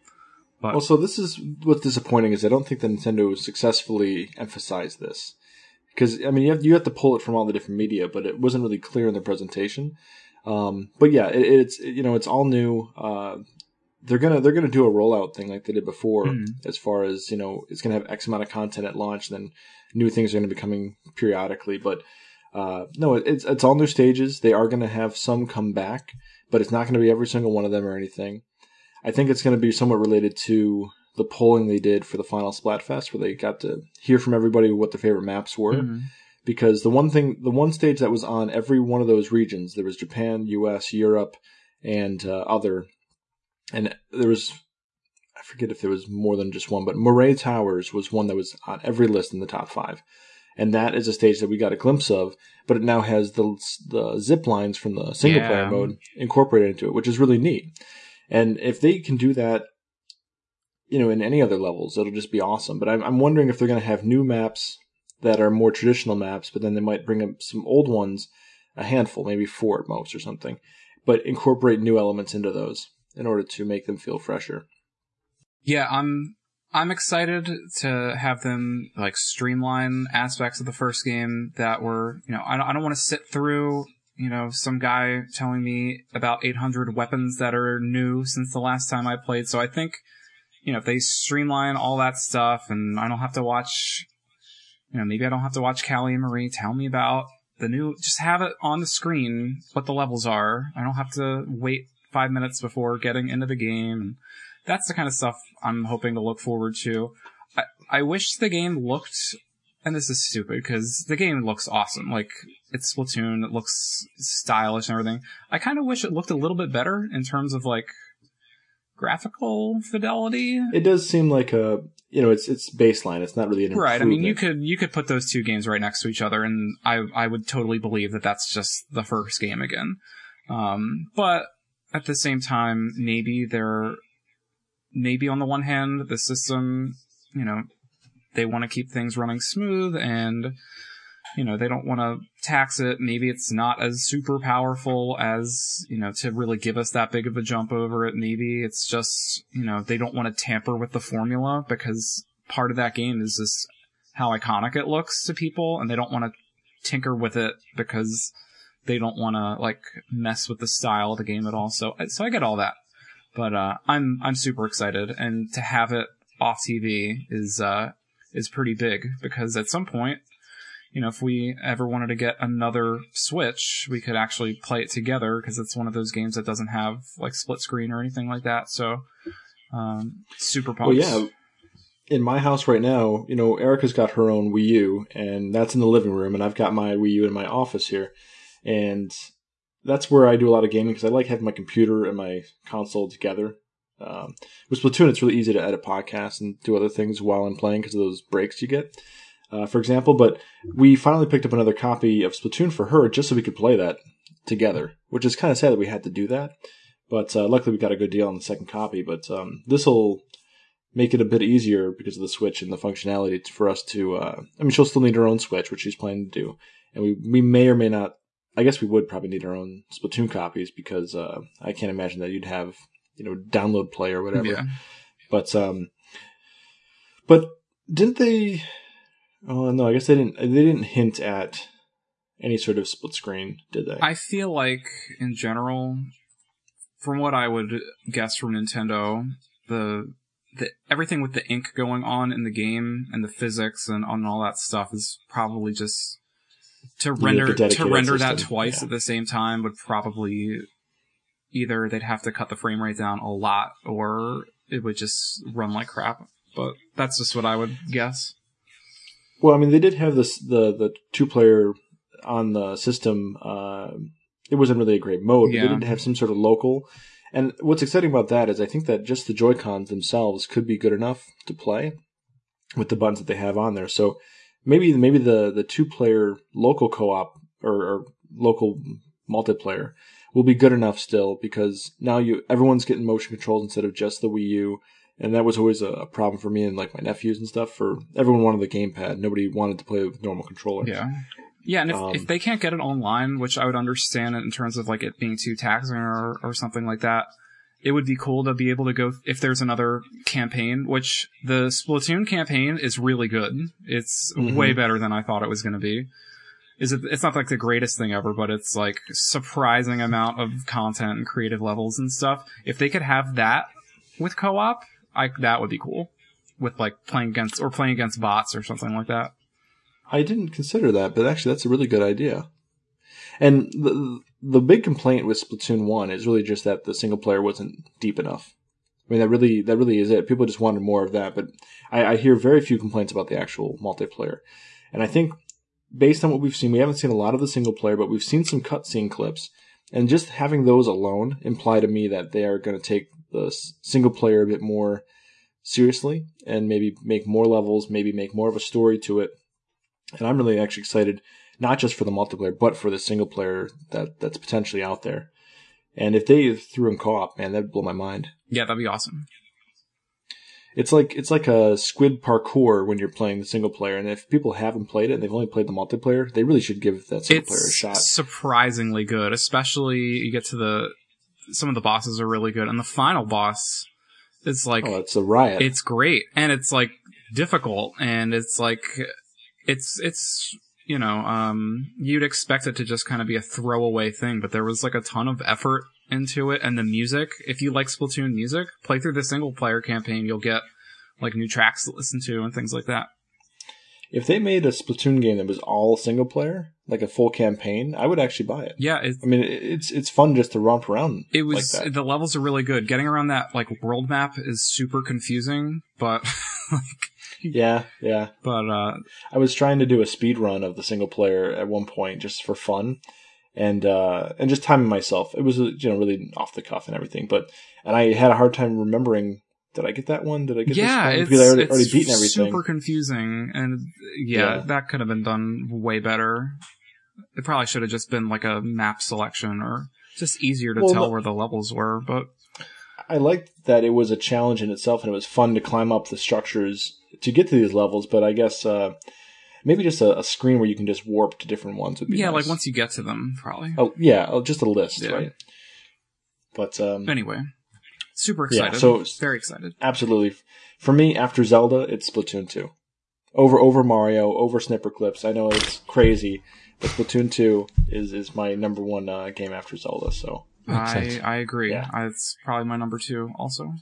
but Well, so this is what's disappointing is I don't think that Nintendo successfully emphasized this because I mean you have you have to pull it from all the different media, but it wasn't really clear in the presentation. Um, but yeah, it, it's you know it's all new. Uh, they're gonna they're gonna do a rollout thing like they did before, Mhm. as far as you know it's gonna have X amount of content at launch, then new things are gonna be coming periodically. But uh, no, it- it's it's all new stages. They are gonna have some come back, but it's not gonna be every single one of them or anything. I think it's going to be somewhat related to the polling they did for the final Splatfest, where they got to hear from everybody what their favorite maps were. Mhm. Because the one thing, the one stage that was on every one of those regions, there was Japan, U.S., Europe, and uh, other, and there was, I forget if there was more than just one, but Moray Towers was one that was on every list in the top five. And that is a stage that we got a glimpse of, but it now has the the zip lines from the single player mode incorporated into it, which is really neat. And if they can do that, you know, in any other levels, it'll just be awesome. But I'm, I'm wondering if they're going to have new maps that are more traditional maps, but then they might bring up some old ones, a handful, maybe four at most or something, but incorporate new elements into those in order to make them feel fresher. Yeah, I'm I'm excited to have them like streamline aspects of the first game that were, you know, I don't, I don't want to sit through, you know, some guy telling me about 800 weapons that are new since the last time I played. So I think, you know, if they streamline all that stuff and I don't have to watch, you know, maybe I don't have to watch Callie and Marie tell me about the new, just have it on the screen what the levels are. I don't have to wait five minutes before getting into the game that's the kind of stuff I'm hoping to look forward to. I, I wish the game looked, and this is stupid because the game looks awesome. Like it's Splatoon, it looks stylish and everything. I kind of wish it looked a little bit better in terms of like graphical fidelity. It does seem like a, you know, it's it's baseline. It's not really an Right. I mean, you could you could put those two games right next to each other, and I I would totally believe that that's just the first game again. Um, but at the same time, maybe they're maybe on the one hand, the system, you know, they want to keep things running smooth and you know, they don't want to tax it. Maybe it's not as super powerful as, you know, to really give us that big of a jump over it. Maybe it's just, you know, they don't want to tamper with the formula because part of that game is just how iconic it looks to people and they don't want to tinker with it because they don't want to like mess with the style of the game at all. So, so I get all that, but, uh, I'm, I'm super excited and to have it off TV is, uh, is pretty big because at some point, you know, if we ever wanted to get another Switch, we could actually play it together because it's one of those games that doesn't have like split screen or anything like that. So, um, super pumped. Well, yeah. In my house right now, you know, Erica's got her own Wii U, and that's in the living room, and I've got my Wii U in my office here, and that's where I do a lot of gaming because I like having my computer and my console together. Um, with Splatoon, it's really easy to edit podcasts and do other things while I'm playing because of those breaks you get, uh, for example. But we finally picked up another copy of Splatoon for her just so we could play that together, which is kind of sad that we had to do that. But uh, luckily, we got a good deal on the second copy. But um, this will make it a bit easier because of the Switch and the functionality for us to. Uh, I mean, she'll still need her own Switch, which she's planning to do, and we we may or may not. I guess we would probably need our own Splatoon copies because uh, I can't imagine that you'd have you know download play or whatever. Yeah. But um, but didn't they? Oh no, I guess they didn't. They didn't hint at any sort of split screen, did they? I feel like in general, from what I would guess from Nintendo, the the everything with the ink going on in the game and the physics and on all that stuff is probably just to render to render that system, twice yeah. at the same time would probably either they'd have to cut the frame rate down a lot or it would just run like crap. But that's just what I would guess. Well, I mean, they did have this the the two player on the system. Uh, it wasn't really a great mode. But Yeah. They did have some sort of local, And what's exciting about that is I think that just the Joy Cons themselves could be good enough to play with the buttons that they have on there. So maybe maybe the the two player local co op or, or local multiplayer will be good enough still because now you everyone's getting motion controls instead of just the Wii U. And that was always a, problem for me and like my nephews and stuff. For everyone wanted the gamepad, nobody wanted to play with normal controllers. Yeah, yeah, and if, Um, if they can't get it online, which I would understand in terms of like it being too taxing or, or something like that, it would be cool to be able to go if there's another campaign, which the Splatoon campaign is really good. It's Mhm. way better than I thought it was going to be. Is it? It's not like the greatest thing ever, but it's like surprising amount of content and creative levels and stuff. If they could have that with co-op, I that would be cool. With like playing against or playing against bots or something like that. I didn't consider that, but actually that's a really good idea. And the the big complaint with Splatoon one is really just that the single player wasn't deep enough. I mean that really that really is it. People just wanted more of that, but I, I hear very few complaints about the actual multiplayer. And I think based on what we've seen, we haven't seen a lot of the single player, but we've seen some cutscene clips, and just having those alone imply to me that they are going to take the single player a bit more seriously and maybe make more levels, maybe make more of a story to it. And I'm really actually excited, not just for the multiplayer, but for the single player that that's potentially out there. And if they threw in co-op, man, that'd blow my mind. Yeah, that'd be awesome. It's like it's like a squid parkour when you're playing the single player, and if people haven't played it and they've only played the multiplayer, they really should give that single player a shot. surprisingly good, especially you get to the some of the bosses are really good, and the final boss is like Oh, it's a riot. it's great, and it's like difficult, and it's like it's it's you know um you'd expect it to just kind of be a throwaway thing, but there was like a ton of effort into it, and the music. If you like Splatoon music, play through the single player campaign, you'll get like new tracks to listen to and things like that. if they made a Splatoon game that was all single player, like a full campaign, I would actually buy it. Yeah, I mean, it's it's fun just to romp around. It was like the levels are really good. Getting around that like world map is super confusing, but like yeah, yeah. but uh I was trying to do a speed run of the single player at one point just for fun, and uh, and just timing myself. It was uh, you know really off the cuff and everything, but and I had a hard time remembering. Did I get that one? Did I get yeah, this one? it's, Because I already, already beaten everything. super confusing and yeah, Yeah. that could have been done way better. It probably should have just been like a map selection or just easier to Well, tell the- where the levels were, but I liked that it was a challenge in itself, and it was fun to climb up the structures to get to these levels. But I guess uh, maybe just a, a screen where you can just warp to different ones would be yeah, nice. like once you get to them, probably. oh yeah, oh, just a list, Yeah. right? But um, Anyway, super excited. Yeah, excited. so- very excited. absolutely, for me, after Zelda, it's Splatoon two, over over Mario, over Snipperclips. I know it's crazy, but Splatoon two is is my number one uh, game after Zelda. So I. I agree. Yeah. I, it's probably my number two also.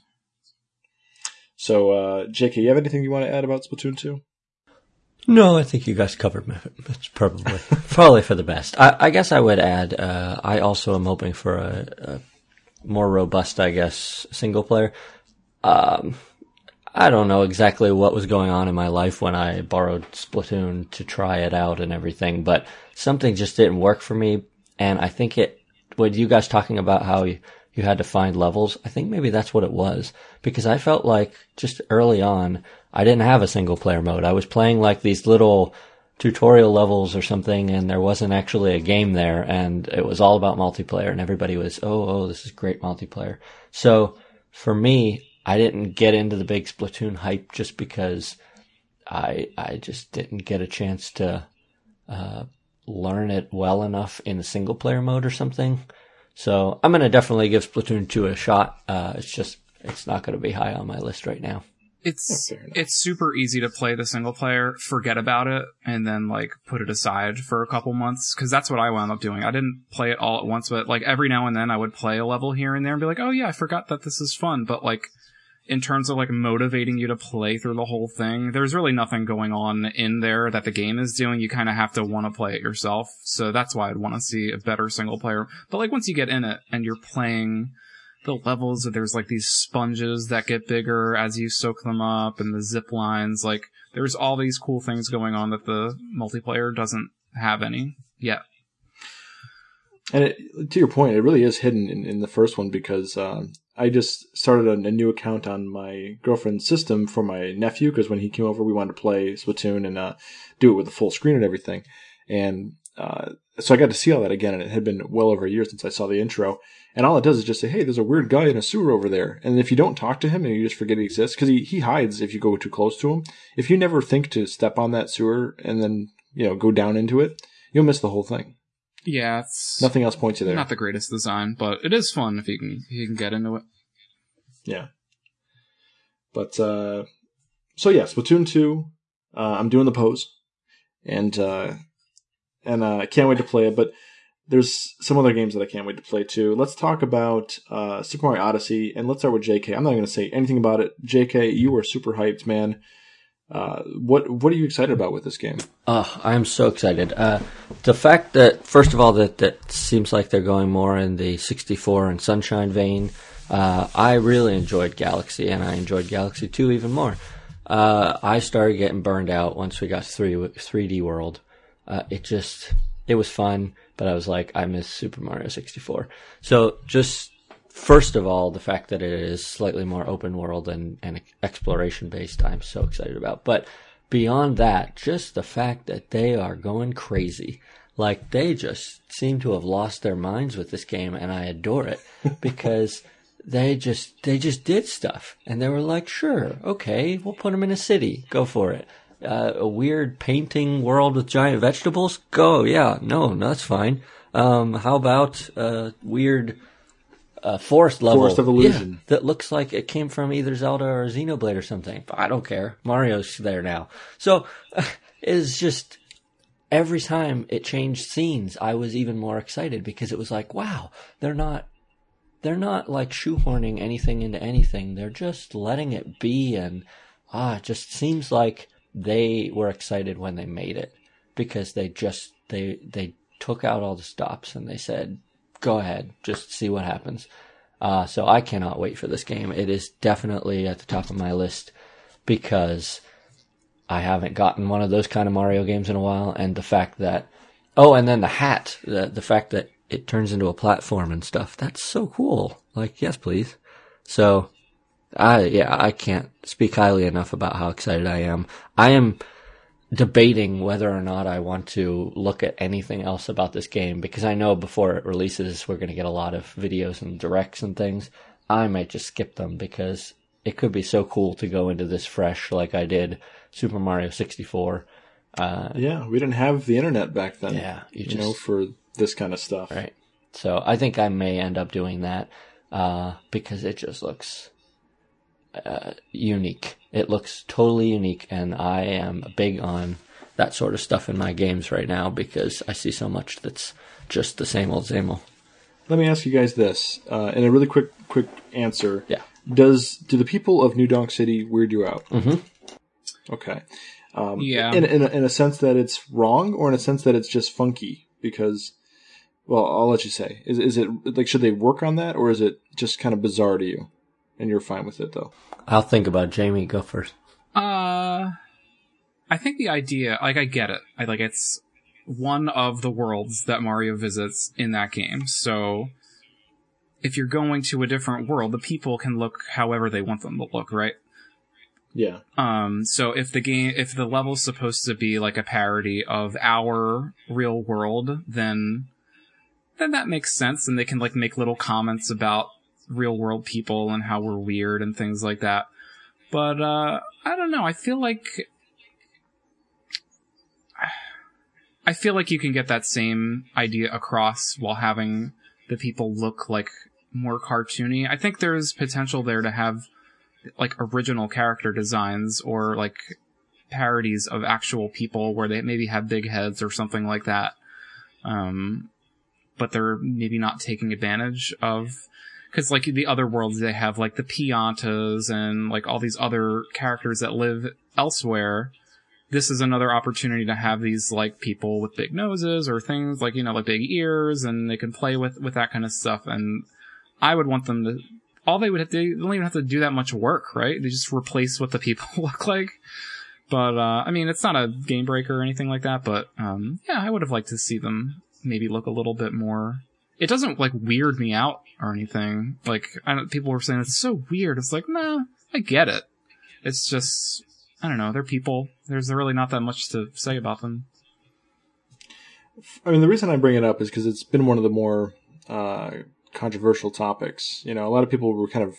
so uh, JK, you have anything you want to add about Splatoon two? No, I think you guys covered me. It's probably probably for the best. I, I guess I would add. Uh, I also am hoping for a, a more robust, I guess, single player. Um, I don't know exactly what was going on in my life when I borrowed Splatoon to try it out and everything, but something just didn't work for me. And I think it, with you guys talking about how you, you had to find levels, I think maybe that's what it was. Because I felt like just early on, I didn't have a single player mode. I was playing like these little tutorial levels or something and there wasn't actually a game there and it was all about multiplayer and everybody was, oh, oh, this is great multiplayer. So for me, I didn't get into the big Splatoon hype just because I, I just didn't get a chance to, uh, learn it well enough in a single player mode or something. So I'm going to definitely give Splatoon 2 a shot. Uh, it's just, it's not going to be high on my list right now. It's enough. it's super easy to play the single player, forget about it, and then like put it aside for a couple months because that's what I wound up doing. I didn't play it all at once, but like every now and then I would play a level here and there and be like, oh yeah, I forgot that this is fun. But like in terms of like motivating you to play through the whole thing, there's really nothing going on in there that the game is doing. You kind of have to want to play it yourself. So that's why I'd want to see a better single player. But like once you get in it and you're playing the levels that there's like these sponges that get bigger as you soak them up and the zip lines like there's all these cool things going on that the multiplayer doesn't have any yet And it, to your point, it really is hidden in, in the first one because um, I just started a, a, new account on my girlfriend's system for my nephew because when he came over, we wanted to play Splatoon and uh, do it with a full screen and everything. And uh, so I got to see all that again, and it had been well over a year since I saw the intro. And all it does is just say, "Hey, there's a weird guy in a sewer over there." And if you don't talk to him and you just forget he exists, because he, he hides if you go too close to him. If you never think to step on that sewer and then you know go down into it, you'll miss the whole thing. Yeah, it's nothing else points you there. Not the greatest design, but it is fun if you can if you can get into it. Yeah. But uh so yeah, Splatoon two. Uh, I'm doing the pose, and uh, and uh, I can't wait to play it. But there's some other games that I can't wait to play too. Let's talk about uh, Super Mario Odyssey, and let's start with JK. I'm not going to say anything about it. JK, you are super hyped, man. Uh, what what are you excited about with this game? Oh, I'm so excited. Uh, the fact that first of all that that seems like they're going more in the 64 and Sunshine vein. Uh, I really enjoyed Galaxy, and I enjoyed Galaxy 2 even more. Uh, I started getting burned out once we got 3, 3D World. Uh, it just it was fun, but I was like, I miss Super Mario 64. So just first of all, the fact that it is slightly more open world and, and exploration based, I'm so excited about. But beyond that, just the fact that they are going crazy. Like they just seem to have lost their minds with this game and I adore it because they just they just did stuff and they were like sure okay we'll put them in a city go for it uh, a weird painting world with giant vegetables? Go yeah. No, no that's fine. Um, how about a weird uh, forest level? Forest of illusion. yeah, that looks like it came from either zelda or xenoblade or something. I don't care. Mario's there now. So uh, it's just every time it changed scenes i was even more excited because it was like wow they're not they're not like shoehorning anything into anything. They're just letting it be, and ah, it just seems like they were excited when they made it because they just they they took out all the stops and they said, "Go ahead, just see what happens." Uh, so I cannot wait for this game. It is definitely at the top of my list because I haven't gotten one of those kind of Mario games in a while, and the fact that oh, and then the hat, the the fact that it turns into a platform and stuff. That's so cool. Like, yes, please. So, I, yeah, I can't speak highly enough about how excited I am. I am debating whether or not I want to look at anything else about this game because I know before it releases, we're going to get a lot of videos and directs and things. I might just skip them because it could be so cool to go into this fresh like I did Super Mario 64. Uh, yeah, we didn't have the internet back then. Yeah, you, just, know, for this kind of stuff. Right. So I think I may end up doing that uh, because it just looks uh, unique. It looks totally unique, and I am big on that sort of stuff in my games right now because I see so much that's just the same old, same old. Let me ask you guys this uh, in a really quick, quick answer. Yeah. Does do the people of New Donk City weird you out? Mm-hmm. Okay. Um, yeah. In, in a, in a sense that it's wrong, or in a sense that it's just funky because well, I'll let you say. Is is it like should they work on that, or is it just kind of bizarre to you, and you're fine with it though? I'll think about. Jamie. Go first. Uh, I think the idea, like, I get it. I like it's one of the worlds that Mario visits in that game. So if you're going to a different world, the people can look however they want them to look, right? Yeah. Um, so if the game, if the level's supposed to be like a parody of our real world, then then that makes sense and they can like make little comments about real world people and how we're weird and things like that. But uh I don't know, I feel like I feel like you can get that same idea across while having the people look like more cartoony. I think there's potential there to have like original character designs or like parodies of actual people where they maybe have big heads or something like that. Um, but they're maybe not taking advantage of because like the other worlds they have like the Piantas and like all these other characters that live elsewhere. This is another opportunity to have these like people with big noses or things like you know like big ears and they can play with with that kind of stuff and i would want them to all they would have to, they don't even have to do that much work right? They just replace what the people look like. But uh i mean it's not a game breaker or anything like that but um yeah i would have liked to see them maybe look a little bit more it doesn't like weird me out or anything. Like people were saying it's so weird. It's like, nah, I get it. It's just I don't know. They're people. There's really not that much to say about them. I mean, the reason I bring it up is because it's been one of the more uh, controversial topics. You know, a lot of people were kind of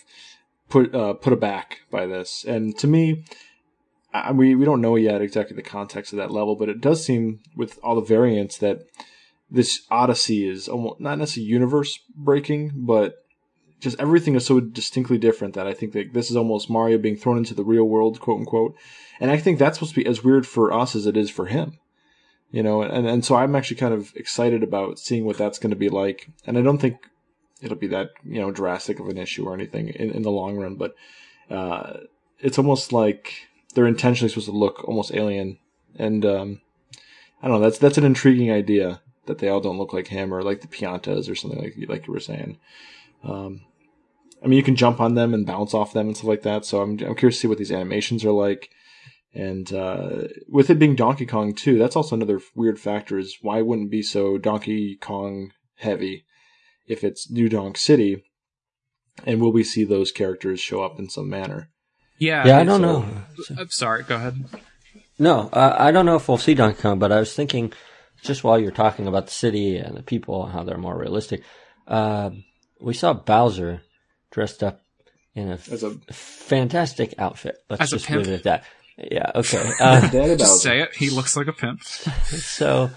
put uh, put aback by this, and to me, I, we we don't know yet exactly the context of that level, but it does seem with all the variants that this Odyssey is almost not necessarily universe breaking, but just everything is so distinctly different that I think that this is almost Mario being thrown into the real world, quote unquote. And I think that's supposed to be as weird for us as it is for him. You know, and, and so I'm actually kind of excited about seeing what that's going to be like. And I don't think it'll be that, you know, drastic of an issue or anything in, in the long run, but uh, it's almost like they're intentionally supposed to look almost alien. And um, I don't know, that's that's an intriguing idea that they all don't look like him or like the Piantas or something like like you were saying. Um, I mean, you can jump on them and bounce off them and stuff like that. So I'm I'm curious to see what these animations are like. And uh, with it being Donkey Kong too, that's also another weird factor. Is why wouldn't it be so Donkey Kong heavy if it's New Donk City? And will we see those characters show up in some manner? Yeah. Yeah, I don't so- know. I'm sorry. Go ahead. No, uh, I don't know if we'll see Donkey Kong, but I was thinking, just while you're talking about the city and the people and how they're more realistic, uh, we saw Bowser dressed up in a, As a fantastic outfit. Let's As a just pimp? leave it at that. Yeah, okay. Uh, Dad Just say it. He looks like a pimp. so,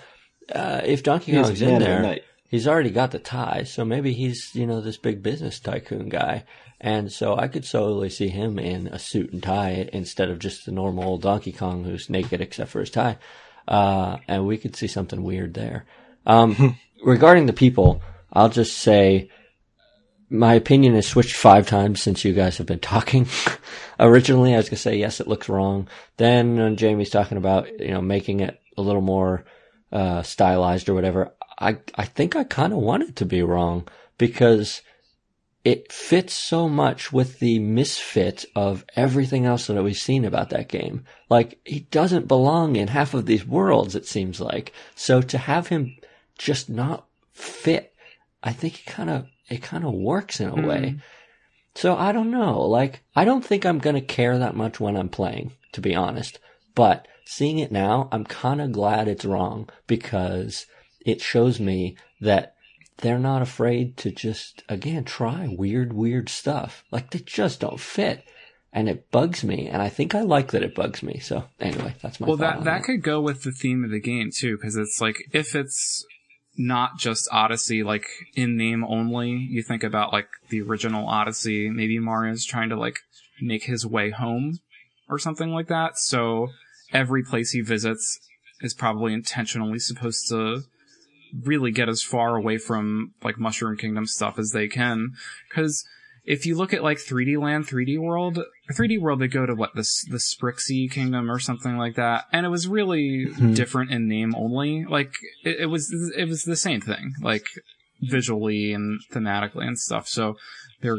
uh, if Donkey He's Kong's in there, he's already got the tie, so maybe he's, you know, this big business tycoon guy. And so I could solely see him in a suit and tie instead of just the normal old Donkey Kong who's naked except for his tie. Uh, and we could see something weird there. Um, regarding the people, I'll just say my opinion has switched five times since you guys have been talking. Originally, I was gonna say yes, it looks wrong. Then when Jamie's talking about you know making it a little more uh, stylized or whatever, I I think I kind of want it to be wrong because it fits so much with the misfit of everything else that we've seen about that game. Like he doesn't belong in half of these worlds. It seems like so to have him just not fit, I think it kind of it kind of works in a hmm. way. So I don't know. Like I don't think I'm gonna care that much when I'm playing, to be honest. But seeing it now, I'm kind of glad it's wrong because it shows me that they're not afraid to just again try weird, weird stuff. Like they just don't fit. And it bugs me, and I think I like that it bugs me. So anyway, that's my Well, that that could go with the theme of the game too, because it's like if it's not just Odyssey, like in name only, you think about like the original Odyssey. Maybe Mario's trying to like make his way home or something like that. So every place he visits is probably intentionally supposed to really get as far away from like Mushroom Kingdom stuff as they can. Cause if you look at like 3D Land, 3D World, 3D World, they go to what, the, the Sprixie Kingdom or something like that. And it was really mm-hmm. different in name only. Like, it, it was, it was the same thing, like visually and thematically and stuff. So they're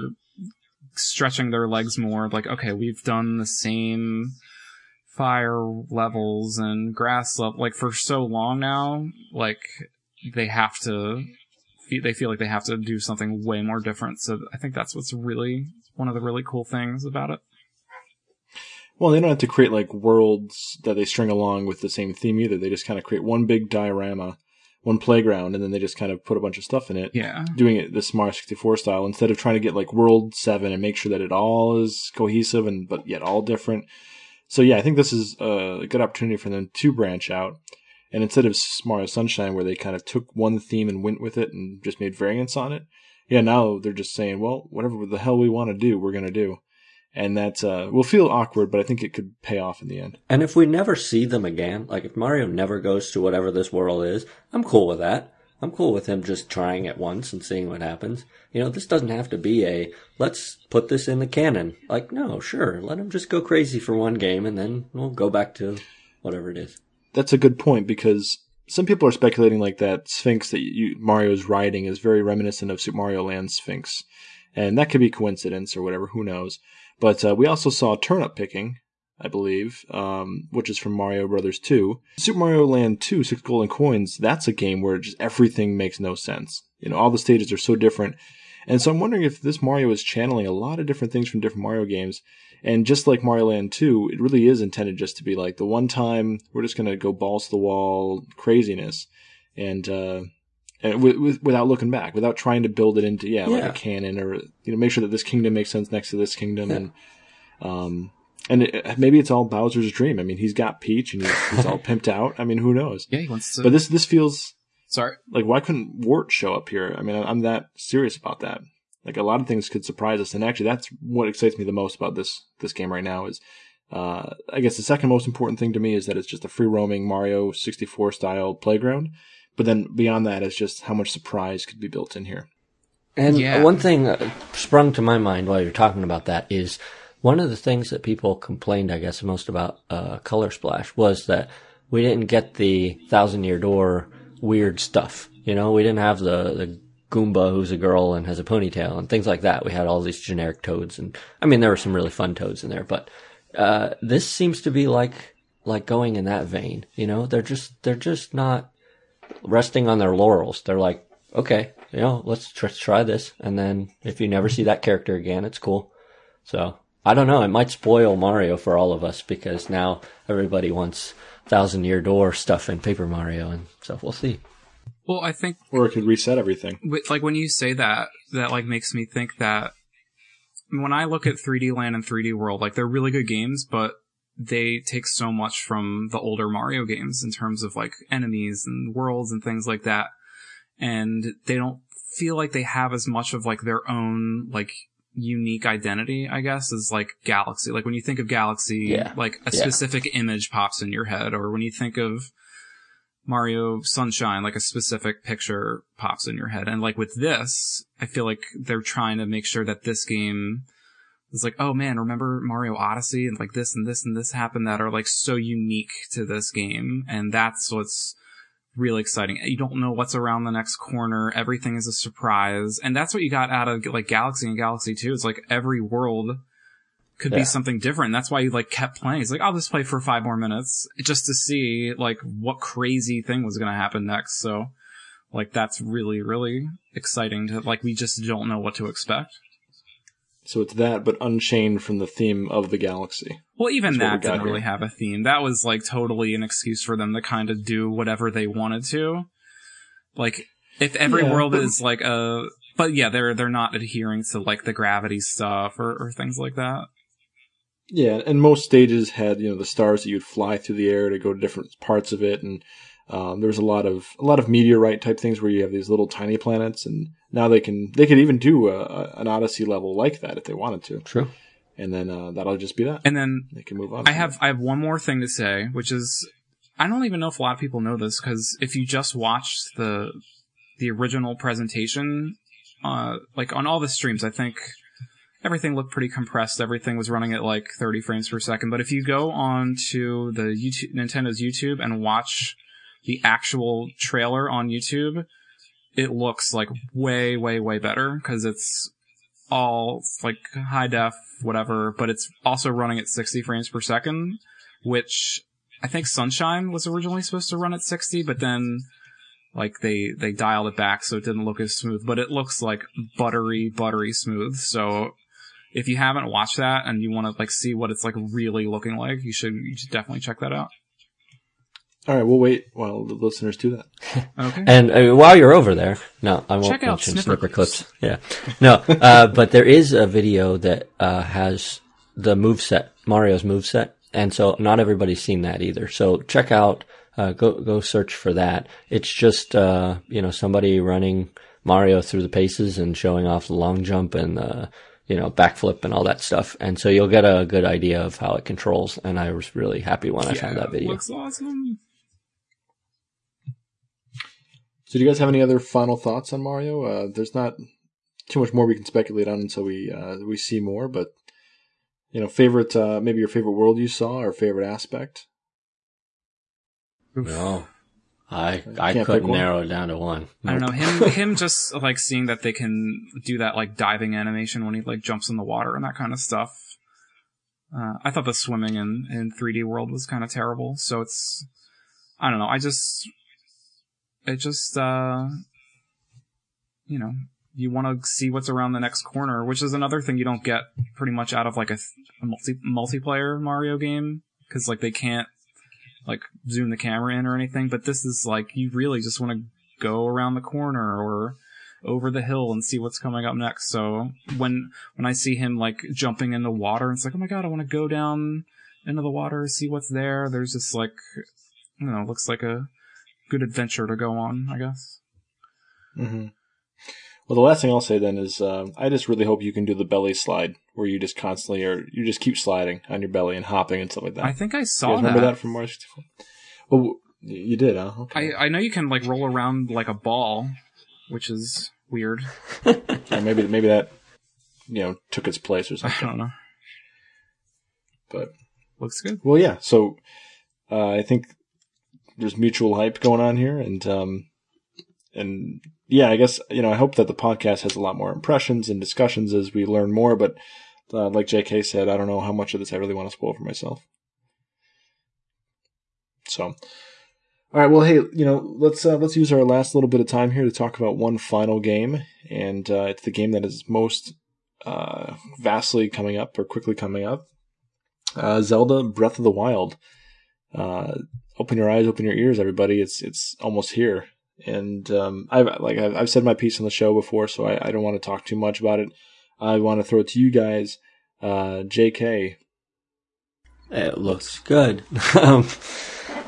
stretching their legs more like, okay, we've done the same fire levels and grass level, like for so long now, like they have to, they feel like they have to do something way more different. So I think that's what's really one of the really cool things about it. Well, they don't have to create like worlds that they string along with the same theme either. They just kind of create one big diorama, one playground, and then they just kind of put a bunch of stuff in it. Yeah. Doing it the Mario 64 style instead of trying to get like World 7 and make sure that it all is cohesive and but yet all different. So yeah, I think this is a good opportunity for them to branch out. And instead of Mario Sunshine, where they kind of took one theme and went with it and just made variants on it, yeah, now they're just saying, well, whatever the hell we want to do, we're going to do. And that uh, will feel awkward, but I think it could pay off in the end. And if we never see them again, like if Mario never goes to whatever this world is, I'm cool with that. I'm cool with him just trying it once and seeing what happens. You know, this doesn't have to be a let's put this in the canon. Like, no, sure, let him just go crazy for one game and then we'll go back to whatever it is. That's a good point because some people are speculating like that Sphinx that you, Mario's riding is very reminiscent of Super Mario Land Sphinx, and that could be coincidence or whatever. Who knows? But uh, we also saw turnip picking I believe, um, which is from Mario Brothers 2. Super Mario Land 2, Six Golden Coins, that's a game where just everything makes no sense. You know, all the stages are so different. And so I'm wondering if this Mario is channeling a lot of different things from different Mario games. And just like Mario Land 2, it really is intended just to be like the one time we're just going to go balls to the wall craziness. And, uh, and with, with, without looking back, without trying to build it into yeah, like a canon or you know make sure that this kingdom makes sense next to this kingdom Yeah. and um and it, maybe it's all Bowser's dream. I mean, he's got Peach and he's, he's all pimped out. I mean, who knows? Yeah, he wants to. But this this feels sorry. like why couldn't Wart show up here? I mean, I'm that serious about that. Like a lot of things could surprise us, and actually, that's what excites me the most about this this game right now. Is uh, I guess the second most important thing to me is that it's just a free roaming Mario 64 style playground. But then beyond that is just how much surprise could be built in here. And Yeah. one thing uh, sprung to my mind while you're talking about that is one of the things that people complained, I guess, most about uh, Color Splash was that we didn't get the Thousand Year Door weird stuff. You know, we didn't have the the Goomba who's a girl and has a ponytail and things like that. We had all these generic toads, and I mean, there were some really fun toads in there, but uh, this seems to be like like going in that vein. You know, they're just they're just not resting on their laurels. They're like, okay, you know, let's tr- try this, and then if you never see that character again, it's cool. So I don't know. It might spoil Mario for all of us because now everybody wants Thousand Year Door stuff in Paper Mario, and so we'll see. Well, I think Or it could reset everything. with- like when you say that, that like makes me think that when I look at 3D Land and 3D World, like they're really good games, but they take so much from the older Mario games in terms of like enemies and worlds and things like that. And they don't feel like they have as much of like their own like unique identity, I guess, is like Galaxy. Like when you think of Galaxy, Yeah. like a Yeah. specific image pops in your head, or when you think of Mario Sunshine, like a specific picture pops in your head. And like with this, I feel like they're trying to make sure that this game is like, oh man, remember Mario Odyssey and like this and this and this happened that are like so unique to this game. And that's what's really exciting. You don't know what's around the next corner. Everything is a surprise. And that's what you got out of like Galaxy and Galaxy 2. It's like every world could Yeah. be something different. That's why you like kept playing. He's like, I'll just play for five more minutes just to see like what crazy thing was going to happen next. So like that's really, really exciting to like, we just don't know what to expect. So it's that, but unchained from the theme of the galaxy. Well, even That's that didn't really here. have a theme. That was like totally an excuse for them to kind of do whatever they wanted to. Like, if every Yeah, world but- is like a, but yeah, they're they're not adhering to like the gravity stuff or, or things like that. Yeah, and most stages had you know the stars that you'd fly through the air to go to different parts of it, and um, there was a lot of a lot of meteorite type things where you have these little tiny planets, and now they can they could even do a, a, an Odyssey level like that if they wanted to, True. and then uh, that'll just be that. And then They can move on. I have it. I have one more thing to say, which is I don't even know if a lot of people know this because if you just watched the the original presentation, uh, like on all the streams, I think everything looked pretty compressed. Everything was running at like 30 frames per second. But if you go on to the YouTube Nintendo's YouTube and watch the actual trailer on YouTube, it looks like way way way better because it's all like high def whatever, but it's also running at 60 frames per second, which I think Sunshine was originally supposed to run at 60, but then like they they dialed it back so it didn't look as smooth, but it looks like buttery buttery smooth. So if you haven't watched that and you want to like see what it's like really looking like, you should you should definitely check that out. All right, we'll wait while the listeners do that. Okay. And uh, while you're over there, no, I won't Check out mention Snipper snipper, Clips. clips. Yeah, no, uh, but there is a video that uh, has the move set, Mario's move set, and so not everybody's seen that either. So check out, uh, go go search for that. It's just uh, you know somebody running Mario through the paces and showing off the long jump and the you know backflip and all that stuff, and so you'll get a good idea of how it controls. And I was really happy when I found that video. Looks awesome. So, do you guys have any other final thoughts on Mario? Uh, there's not too much more we can speculate on until we uh, we see more. But you know, favorite uh, maybe your favorite world you saw or favorite aspect. No, I I couldn't narrow it down to one. I don't know him. Him just like seeing that they can do that like diving animation when he like jumps in the water and that kind of stuff. Uh, I thought the swimming in, in 3D World was kind of terrible, so it's, I don't know, I just, it just, uh, you know, you want to see what's around the next corner, which is another thing you don't get pretty much out of like a, a multi, multiplayer Mario game, cause like they can't like zoom the camera in or anything, but this is like, you really just want to go around the corner or, over the hill and see what's coming up next. So when when I see him like jumping in the water, it's like, oh my god, I want to go down into the water, see what's there. There's just like, you know, looks like a good adventure to go on, I guess. Mm-hmm. Well, the last thing I'll say then is, uh, I just really hope you can do the belly slide, where you just constantly or you just keep sliding on your belly and hopping and stuff like that. I think I saw you guys remember that. that from Mario 64? Well, you did, huh? Okay. I I know you can like roll around like a ball, which is weird. Or maybe maybe that you know took its place or something. I don't know. But Looks good. well, yeah. So uh, I think there's mutual hype going on here, and um, and yeah, I guess you know I hope that the podcast has a lot more impressions and discussions as we learn more. But uh, like J.K. said, I don't know how much of this I really want to spoil for myself. So, all right. Well, hey, you know, let's uh, let's use our last little bit of time here to talk about one final game, and uh, it's the game that is most uh, vastly coming up or quickly coming up. Uh, Zelda Breath of the Wild. Uh, open your eyes, open your ears, everybody. It's it's almost here, and um, I've like I've, said my piece on the show before, so I, I don't want to talk too much about it. I want to throw it to you guys. Uh, J.K. It looks good. um,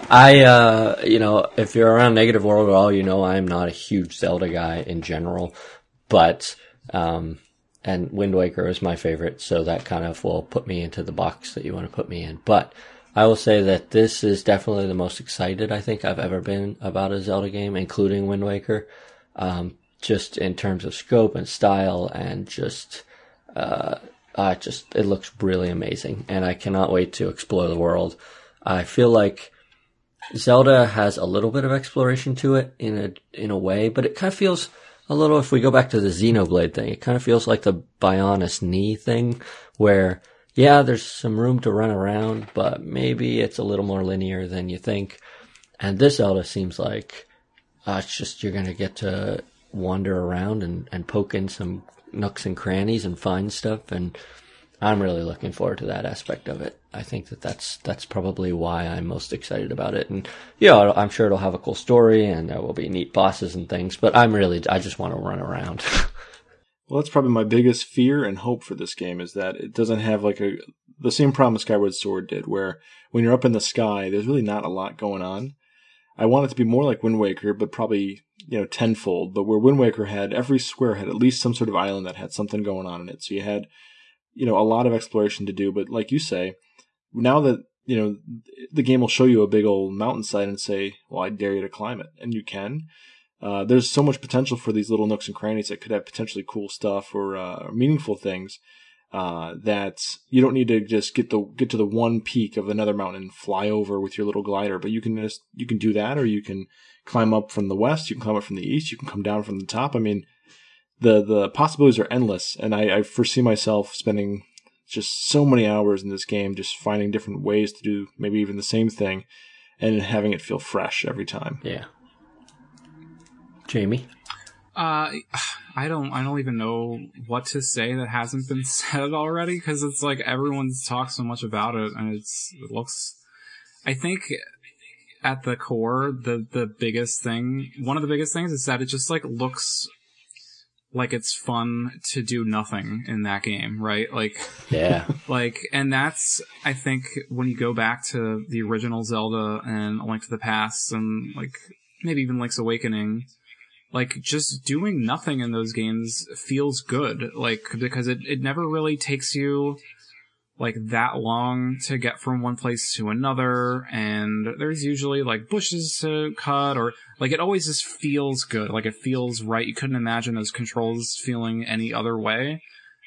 I, uh, you know, if you're around Negative World at all, you know I'm not a huge Zelda guy in general, but, um, and Wind Waker is my favorite, so that kind of will put me into the box that you want to put me in. But I will say that this is definitely the most excited I think I've ever been about a Zelda game, including Wind Waker. Um, just in terms of scope and style and just, uh, just it looks really amazing, and I cannot wait to explore the world. I feel like Zelda has a little bit of exploration to it in a in a way, but it kind of feels a little. If we go back to the Xenoblade thing, it kind of feels like the Bionis knee thing, where yeah, there's some room to run around, but maybe it's a little more linear than you think. And this Zelda seems like uh, it's just you're gonna get to wander around and, and poke in some nooks and crannies and find stuff and I'm really looking forward to that aspect of it. I think that that's that's probably why I'm most excited about it. And yeah, I'm sure it'll have a cool story and there will be neat bosses and things. But I'm really I just want to run around. Well, that's probably my biggest fear and hope for this game is that it doesn't have like a the same problem Skyward Sword did, where when you're up in the sky, there's really not a lot going on. I want it to be more like Wind Waker, but probably you know tenfold. But where Wind Waker had every square had at least some sort of island that had something going on in it, so you had you know a lot of exploration to do. But like you say, now that you know the game will show you a big old mountainside and say, "Well, I dare you to climb it," and you can. Uh, there's so much potential for these little nooks and crannies that could have potentially cool stuff or uh, meaningful things uh, that you don't need to just get the get to the one peak of another mountain and fly over with your little glider, but you can just you can do that, or you can climb up from the west, you can climb up from the east, you can come down from the top. I mean, the the possibilities are endless, and I, I foresee myself spending just so many hours in this game, just finding different ways to do maybe even the same thing, and having it feel fresh every time. yeah. Jamie? Uh, I don't, I don't even know what to say that hasn't been said already because it's like everyone's talked so much about it and it's, it looks, I think at the core, the, the biggest thing, one of the biggest things is that it just like looks like it's fun to do nothing in that game, right? Like, Yeah. like, and that's, I think, when you go back to the original Zelda and A Link to the Past and, like, maybe even Link's Awakening, like, just doing nothing in those games feels good, like, because it, it never really takes you, like, that long to get from one place to another, and there's usually, like, bushes to cut, or, like, it always just feels good, like, it feels right. You couldn't imagine those controls feeling any other way.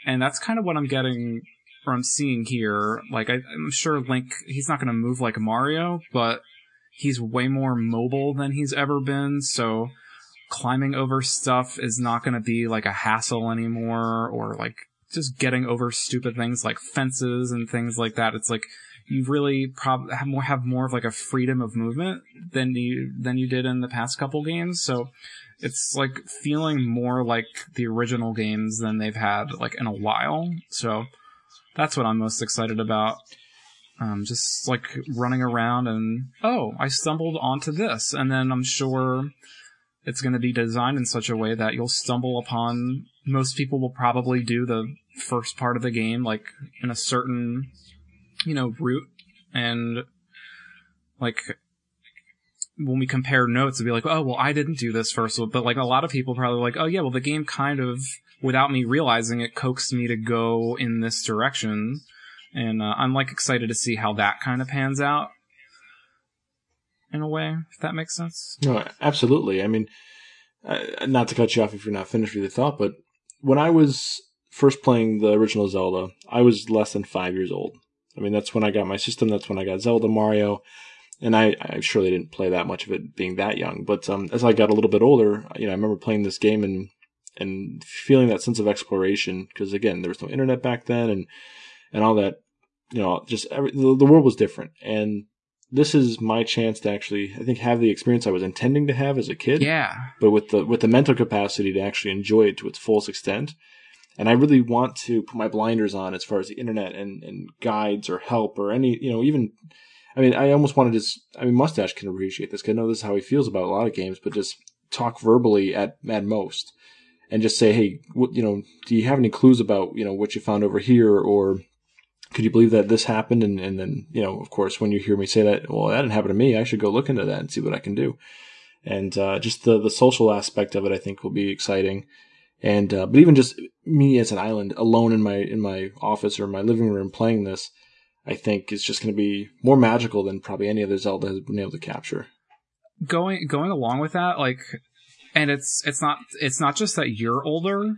And that's kind of what I'm getting or I'm seeing here, like I, I'm sure Link, he's not going to move like Mario, but he's way more mobile than he's ever been. So climbing over stuff is not going to be like a hassle anymore, or like just getting over stupid things like fences and things like that. It's like you really probably have more have more of like a freedom of movement than you than you did in the past couple games. So it's like feeling more like the original games than they've had like in a while. So that's what I'm most excited about. Um, just like running around and oh, I stumbled onto this, and then I'm sure it's going to be designed in such a way that you'll stumble upon. Most people will probably do the first part of the game like in a certain, you know, route, and like when we compare notes, it'd be like, oh, well, I didn't do this first. But like a lot of people probably like, oh yeah, well, the game kind of, without me realizing it, coaxed me to go in this direction. And uh, I'm like excited to see how that kind of pans out in a way, if that makes sense. No, absolutely. I mean, uh, not to cut you off if you're not finished with your thought, but when I was first playing the original Zelda, I was less than five years old. I mean, that's when I got my system. That's when I got Zelda, Mario and I, I surely didn't play that much of it being that young. But um, as I got a little bit older, you know, I remember playing this game and and feeling that sense of exploration because again, there was no internet back then, and and all that. You know, just every, the, the world was different, and this is my chance to actually, I think, have the experience I was intending to have as a kid. Yeah. But with the with the mental capacity to actually enjoy it to its fullest extent. And I really want to put my blinders on as far as the internet and, and guides or help or any, you know, even I mean, I almost wanted to. Just, I mean, Mustache can appreciate this because I know this is how he feels about a lot of games, but just talk verbally at at most, and just say, "Hey, what, you know, do you have any clues about you know what you found over here, or could you believe that this happened?" And and then you know, of course, when you hear me say that, well, that didn't happen to me. I should go look into that and see what I can do. And uh, just the the social aspect of it, I think, will be exciting. And uh, but even just me as an island alone in my in my office or my living room playing this I think is just going to be more magical than probably any other Zelda has been able to capture. Going going along with that, like, and it's it's not it's not just that you're older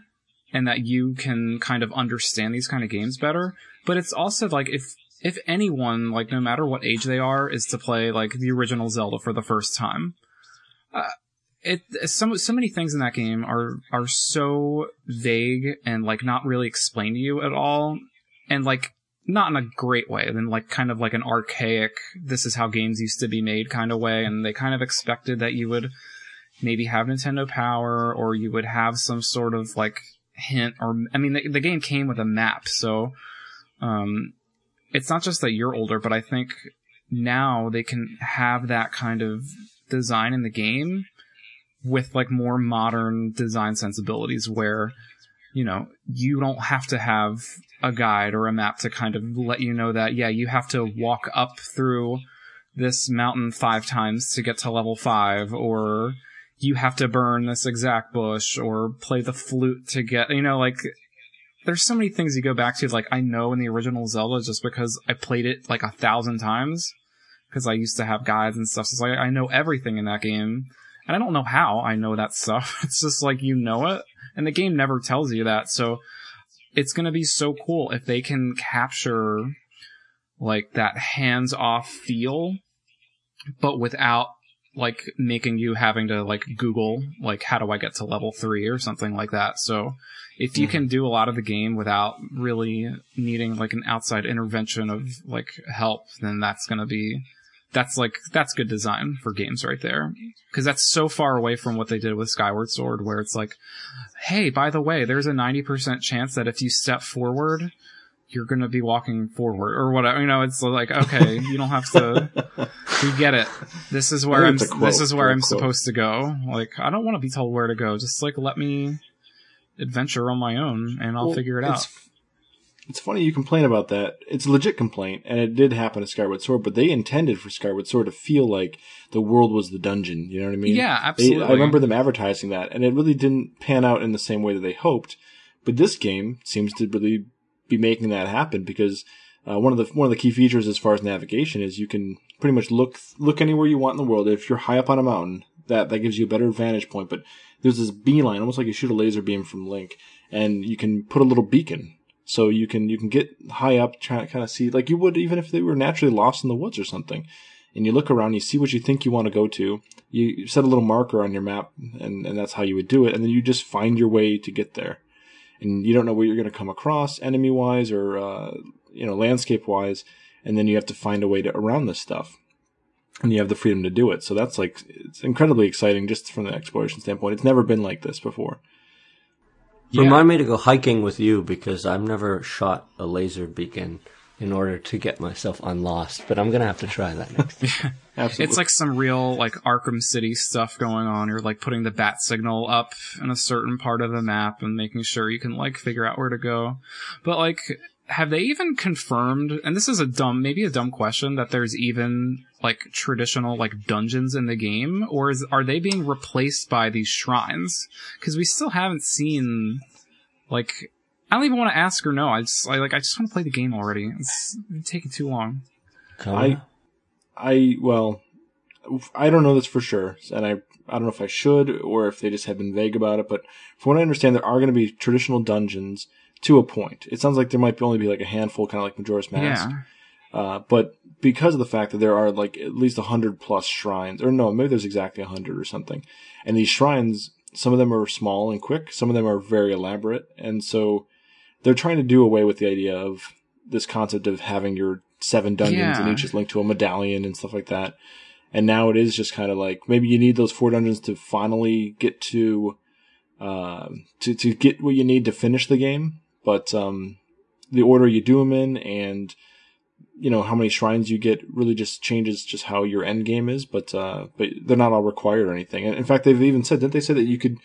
and that you can kind of understand these kind of games better, but it's also like if if anyone, like no matter what age they are, is to play like the original Zelda for the first time, uh, it so so many things in that game are are so vague and like not really explained to you at all, and like not in a great way, then like kind of like an archaic, this is how games used to be made kind of way. And they kind of expected that you would maybe have Nintendo Power or you would have some sort of like hint or, I mean, the, the game came with a map. So, um, it's not just that you're older, but I think now they can have that kind of design in the game with like more modern design sensibilities where, you know, you don't have to have a guide or a map to kind of let you know that, yeah, you have to walk up through this mountain five times to get to level five, or you have to burn this exact bush, or play the flute to get, you know, like, there's so many things you go back to, like, I know in the original Zelda just because I played it like a thousand times, because I used to have guides and stuff, so like, I know everything in that game, and I don't know how I know that stuff, it's just like, you know it, and the game never tells you that, so, it's going to be so cool if they can capture like that hands off feel, but without like making you having to like Google like how do I get to level three or something like that. So if you mm-hmm. can do a lot of the game without really needing like an outside intervention of like help, then that's gonna be that's like that's good design for games right there because that's so far away from what they did with Skyward Sword where it's like hey by the way there's a 90% chance that if you step forward you're going to be walking forward or whatever you know it's like okay you don't have to we get it this is where I'm quote, this is where I'm quote. supposed to go like I don't want to be told where to go just like let me adventure on my own and I'll well, figure it out it's funny you complain about that. It's a legit complaint, and it did happen to Skyward Sword, but they intended for Skyward Sword to feel like the world was the dungeon. You know what I mean? Yeah, absolutely. They, I remember them advertising that, and it really didn't pan out in the same way that they hoped. But this game seems to really be making that happen because uh, one of the one of the key features as far as navigation is you can pretty much look look anywhere you want in the world. If you're high up on a mountain, that that gives you a better vantage point. But there's this beeline, almost like you shoot a laser beam from Link, and you can put a little beacon so you can you can get high up, trying to kind of see like you would even if they were naturally lost in the woods or something. And you look around, you see what you think you want to go to. You set a little marker on your map, and, and that's how you would do it. And then you just find your way to get there. and you don't know what you're going to come across enemy wise or uh, you know landscape wise, and then you have to find a way to around this stuff, and you have the freedom to do it. So that's like it's incredibly exciting just from the exploration standpoint. It's never been like this before. Yeah. Remind me to go hiking with you because I've never shot a laser beacon in order to get myself unlost, but I'm gonna have to try that next. Absolutely. It's like some real like Arkham City stuff going on. You're like putting the bat signal up in a certain part of the map and making sure you can like figure out where to go. But like, have they even confirmed? And this is a dumb, maybe a dumb question that there's even like traditional like dungeons in the game, or is are they being replaced by these shrines? Because we still haven't seen like. I don't even want to ask or no. I just I, like I just want to play the game already. It's taking too long. I, I well, I don't know this for sure, and I I don't know if I should or if they just have been vague about it. But from what I understand, there are going to be traditional dungeons to a point. It sounds like there might be only be like a handful, kind of like Majora's Mask. Yeah. Uh, but because of the fact that there are like at least a hundred plus shrines, or no, maybe there's exactly a hundred or something, and these shrines, some of them are small and quick, some of them are very elaborate, and so they're trying to do away with the idea of this concept of having your seven dungeons and each is linked to a medallion and stuff like that. And now it is just kind of like maybe you need those four dungeons to finally get to, um, to to get what you need to finish the game. But um, the order you do them in and you know how many shrines you get really just changes just how your end game is. But uh, but they're not all required or anything. And in fact, they've even said didn't they say that you could.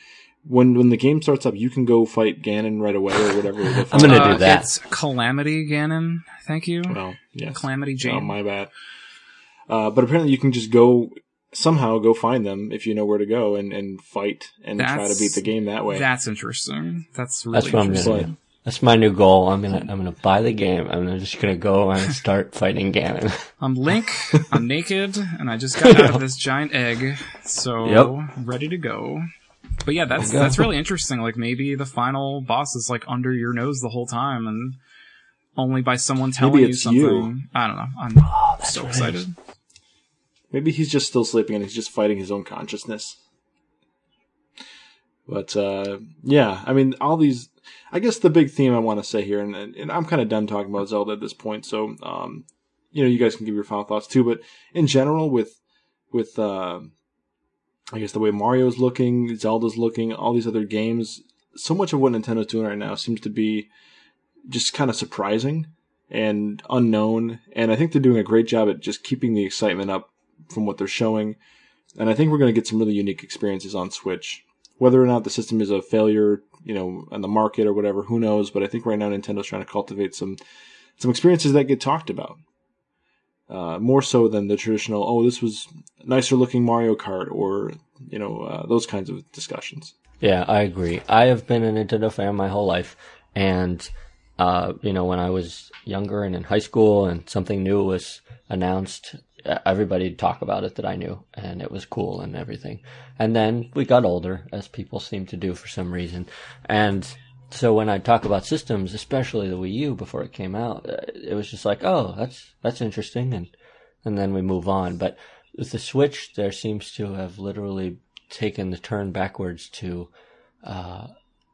When when the game starts up, you can go fight Ganon right away or whatever. I'm gonna fuck- do that. It's Calamity Ganon. Thank you. Well, yes. Calamity jane Oh, my bad. Uh, but apparently you can just go somehow go find them if you know where to go and, and fight and try to beat the game that way. That's interesting. That's really That's what I'm interesting. Gonna do. That's my new goal. I'm gonna I'm gonna buy the game. I'm just gonna go and start fighting Ganon. I'm Link. I'm naked, and I just got out of this giant egg, so Yep. ready to go. But yeah, that's Go. that's really interesting. Like maybe the final boss is like under your nose the whole time, and only by someone telling Maybe you something. you. I don't know. I'm so right. excited. Maybe he's just still sleeping and he's just fighting his own consciousness. But uh, yeah, I mean, all these. I guess the big theme I want to say here, and, and I'm kind of done talking about Zelda at this point, so um, you know, you guys can give your final thoughts too. But in general, with with uh, I guess the way Mario's looking, Zelda's looking, all these other games, so much of what Nintendo's doing right now seems to be just kind of surprising and unknown. And I think they're doing a great job at just keeping the excitement up from what they're showing. And I think we're going to get some really unique experiences on Switch. Whether or not the system is a failure, you know, on the market or whatever, who knows? But I think right now Nintendo's trying to cultivate some some experiences that get talked about. Uh, more so than the traditional, oh, this was nicer looking Mario Kart or, you know, uh, those kinds of discussions. Yeah, I agree. I have been a Nintendo fan my whole life, and uh, you know, when I was younger and in high school, and something new was announced, everybody'd talk about it that I knew, and it was cool and everything. And then we got older, as people seem to do for some reason, and so when I talk about systems, especially the Wii U before it came out, uh, it was just like, oh, that's that's interesting, and and then we move on. But with the Switch, there seems to have literally taken the turn backwards to, uh,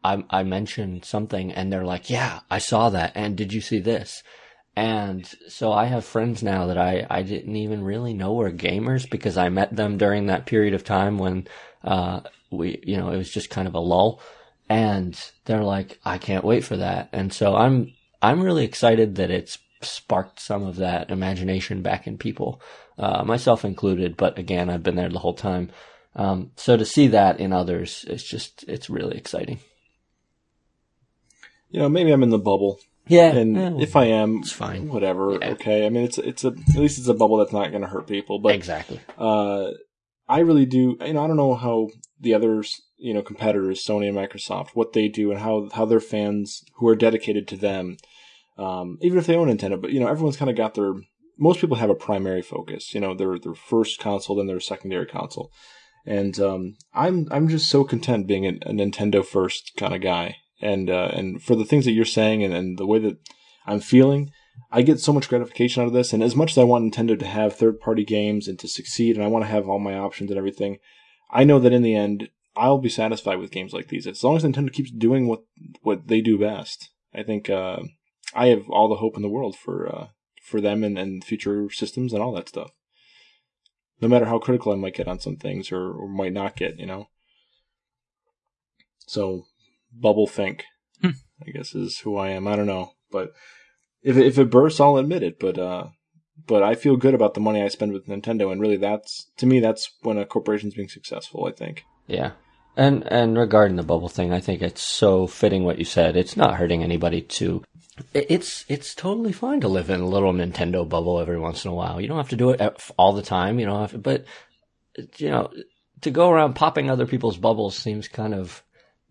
I, I mentioned something and they're like, yeah, I saw that. And did you see this? And so I have friends now that I, I didn't even really know were gamers because I met them during that period of time when, uh, we, you know, it was just kind of a lull. And they're like, I can't wait for that. And so I'm, I'm really excited that it's sparked some of that imagination back in people, uh, myself included. But again, I've been there the whole time. Um, so to see that in others, it's just, it's really exciting. You know, maybe I'm in the bubble. Yeah. and yeah, if I am, it's fine. Whatever. Yeah. Okay. I mean, it's it's a at least it's a bubble that's not going to hurt people. But exactly. uh, I really do. You know, I don't know how the others, you know, competitors, Sony and Microsoft, what they do and how how their fans who are dedicated to them, um, even if they own Nintendo, but you know, everyone's kind of got their. Most people have a primary focus. You know, their their first console, then their secondary console, and um, I'm I'm just so content being a, a Nintendo first kind of guy. And uh, and for the things that you're saying and, and the way that I'm feeling, I get so much gratification out of this. And as much as I want Nintendo to have third party games and to succeed, and I want to have all my options and everything, I know that in the end, I'll be satisfied with games like these as long as Nintendo keeps doing what what they do best. I think uh, I have all the hope in the world for uh, for them and, and future systems and all that stuff. No matter how critical I might get on some things or, or might not get, you know. So, Bubble Think, Hmm. I guess is who I am. I don't know, but if it, if it bursts, I'll admit it. But uh, but I feel good about the money I spend with Nintendo, and really, that's to me, that's when a corporation's being successful. I think. Yeah. And and regarding the bubble thing, I think it's so fitting what you said. It's not hurting anybody to. It's it's totally fine to live in a little Nintendo bubble every once in a while. You don't have to do it all the time. You don't have to, but you know, to go around popping other people's bubbles seems kind of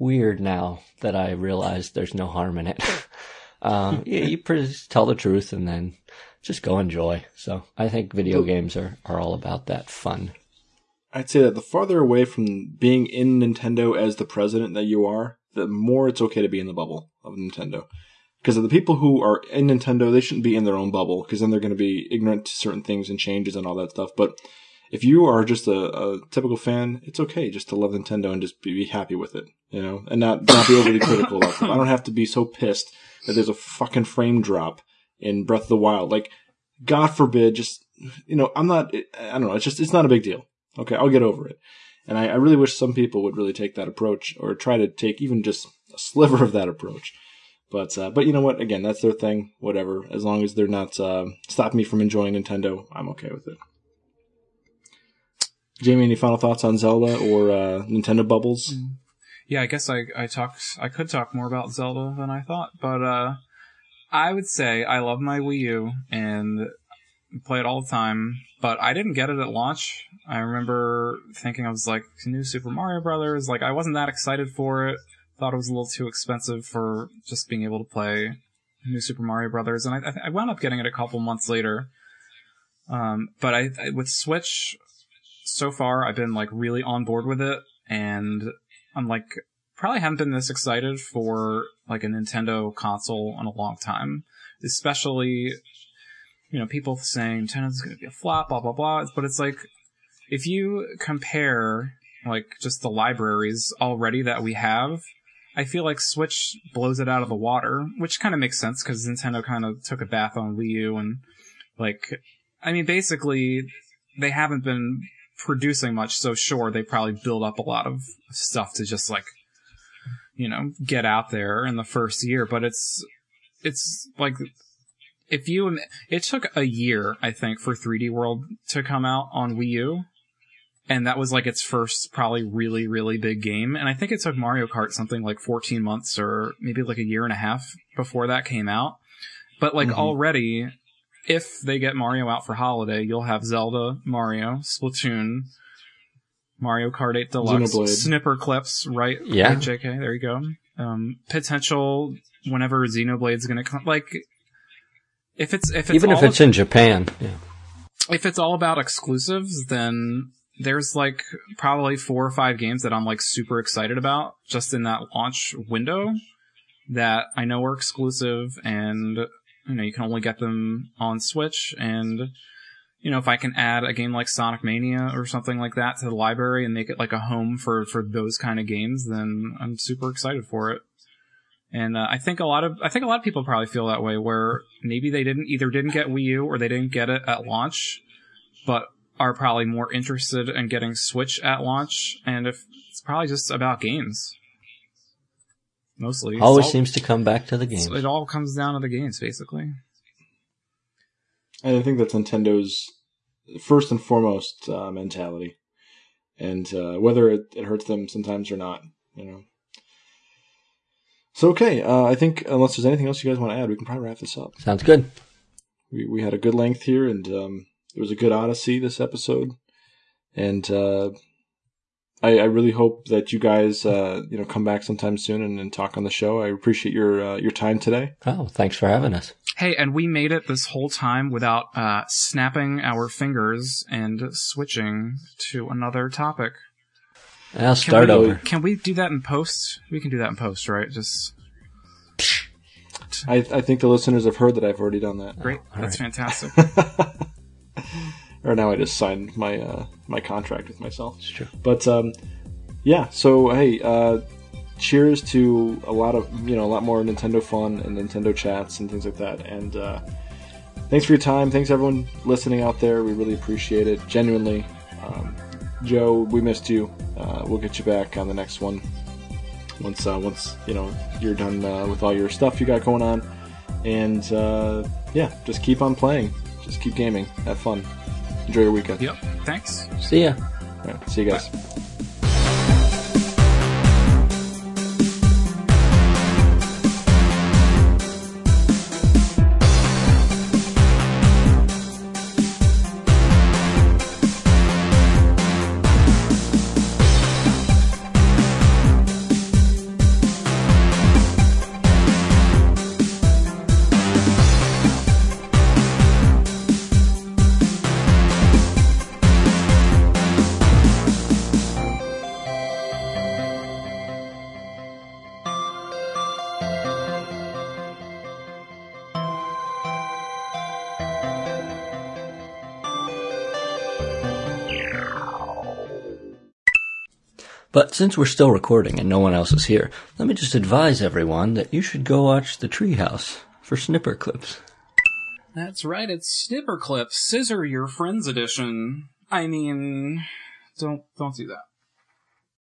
weird now that I realize there's no harm in it. um, you, you pretty, tell the truth and then just go enjoy. So I think video games are, are all about that fun. I'd say that the farther away from being in Nintendo as the president that you are, the more it's okay to be in the bubble of Nintendo. Because the people who are in Nintendo, they shouldn't be in their own bubble, because then they're going to be ignorant to certain things and changes and all that stuff. But if you are just a, a typical fan, it's okay just to love Nintendo and just be, be happy with it, you know, and not not be overly critical about them. I don't have to be so pissed that there's a fucking frame drop in Breath of the Wild. Like, God forbid, just you know, I'm not. I don't know. It's just it's not a big deal. Okay, I'll get over it. And I, I really wish some people would really take that approach or try to take even just a sliver of that approach. But uh, but you know what? Again, that's their thing. Whatever. As long as they're not uh, stopping me from enjoying Nintendo, I'm okay with it. Jamie, any final thoughts on Zelda or uh, Nintendo bubbles? Yeah, I guess I I talked I could talk more about Zelda than I thought, but uh I would say I love my Wii U and play it all the time, but I didn't get it at launch. I remember thinking I was like new Super Mario Brothers, like I wasn't that excited for it. Thought it was a little too expensive for just being able to play new Super Mario Brothers, and I I, I wound up getting it a couple months later. Um, but I, I with Switch, so far I've been like really on board with it, and I'm like probably haven't been this excited for like a Nintendo console in a long time. Especially, you know, people saying Nintendo's going to be a flop, blah blah blah. But it's like if you compare like just the libraries already that we have, I feel like Switch blows it out of the water, which kind of makes sense because Nintendo kind of took a bath on Wii U and like, I mean, basically they haven't been producing much, so sure, they probably build up a lot of stuff to just like, you know, get out there in the first year. But it's, it's like, if you, it took a year, I think, for 3D World to come out on Wii U. And that was like its first, probably really, really big game. And I think it took Mario Kart something like 14 months or maybe like a year and a half before that came out. But like Mhm. already, if they get Mario out for holiday, you'll have Zelda, Mario, Splatoon, Mario Kart 8 Deluxe, Xenoblade. Snipperclips, right? Yeah. Right, JK, there you go. Um, potential whenever Xenoblade's gonna come, like, if it's, if it's Even if all it's in Japan. Yeah. if it's all about exclusives, then there's like probably four or five games that I'm like super excited about just in that launch window that I know are exclusive and you know you can only get them on Switch and you know if I can add a game like Sonic Mania or something like that to the library and make it like a home for for those kind of games then I'm super excited for it. And uh, I think a lot of I think a lot of people probably feel that way where maybe they didn't either didn't get Wii U or they didn't get it at launch but are probably more interested in getting Switch at launch, and if it's probably just about games, mostly. Always all- seems to come back to the games. It all comes down to the games, basically. And I think that's Nintendo's first and foremost uh, mentality, and uh, whether it, it hurts them sometimes or not, you know. So okay, uh, I think unless there's anything else you guys want to add, we can probably wrap this up. Sounds good. We we had a good length here, and um, it was a good odyssey this episode, and uh, I, I really hope that you guys uh, you know come back sometime soon and, and talk on the show. I appreciate your uh, your time today. Oh, thanks for having us. Hey, and we made it this whole time without uh, snapping our fingers and switching to another topic. I'll Can start we, over. Can we do that in post? We can do that in post, right? Just I, I think the listeners have heard that I've already done that. great. all That's right. fantastic. or now I just signed my uh, my contract with myself. It's true. But um, yeah, so hey, uh, cheers to a lot of you know a lot more Nintendo fun and Nintendo chats and things like that. And uh, thanks for your time. Thanks everyone listening out there. We really appreciate it, genuinely. Um, Joe, we missed you. Uh, we'll get you back on the next one once uh, once you know you're done uh, with all your stuff you got going on. And uh, yeah, just keep on playing. Just keep gaming. Have fun. Enjoy your weekend. Yep. Thanks. See ya. All right, see you guys. But since we're still recording and no one else is here, let me just advise everyone that you should go watch The Treehouse for Snipperclips. That's right. It's Snipperclip, Scissor Your Friends edition. I mean, don't don't do that.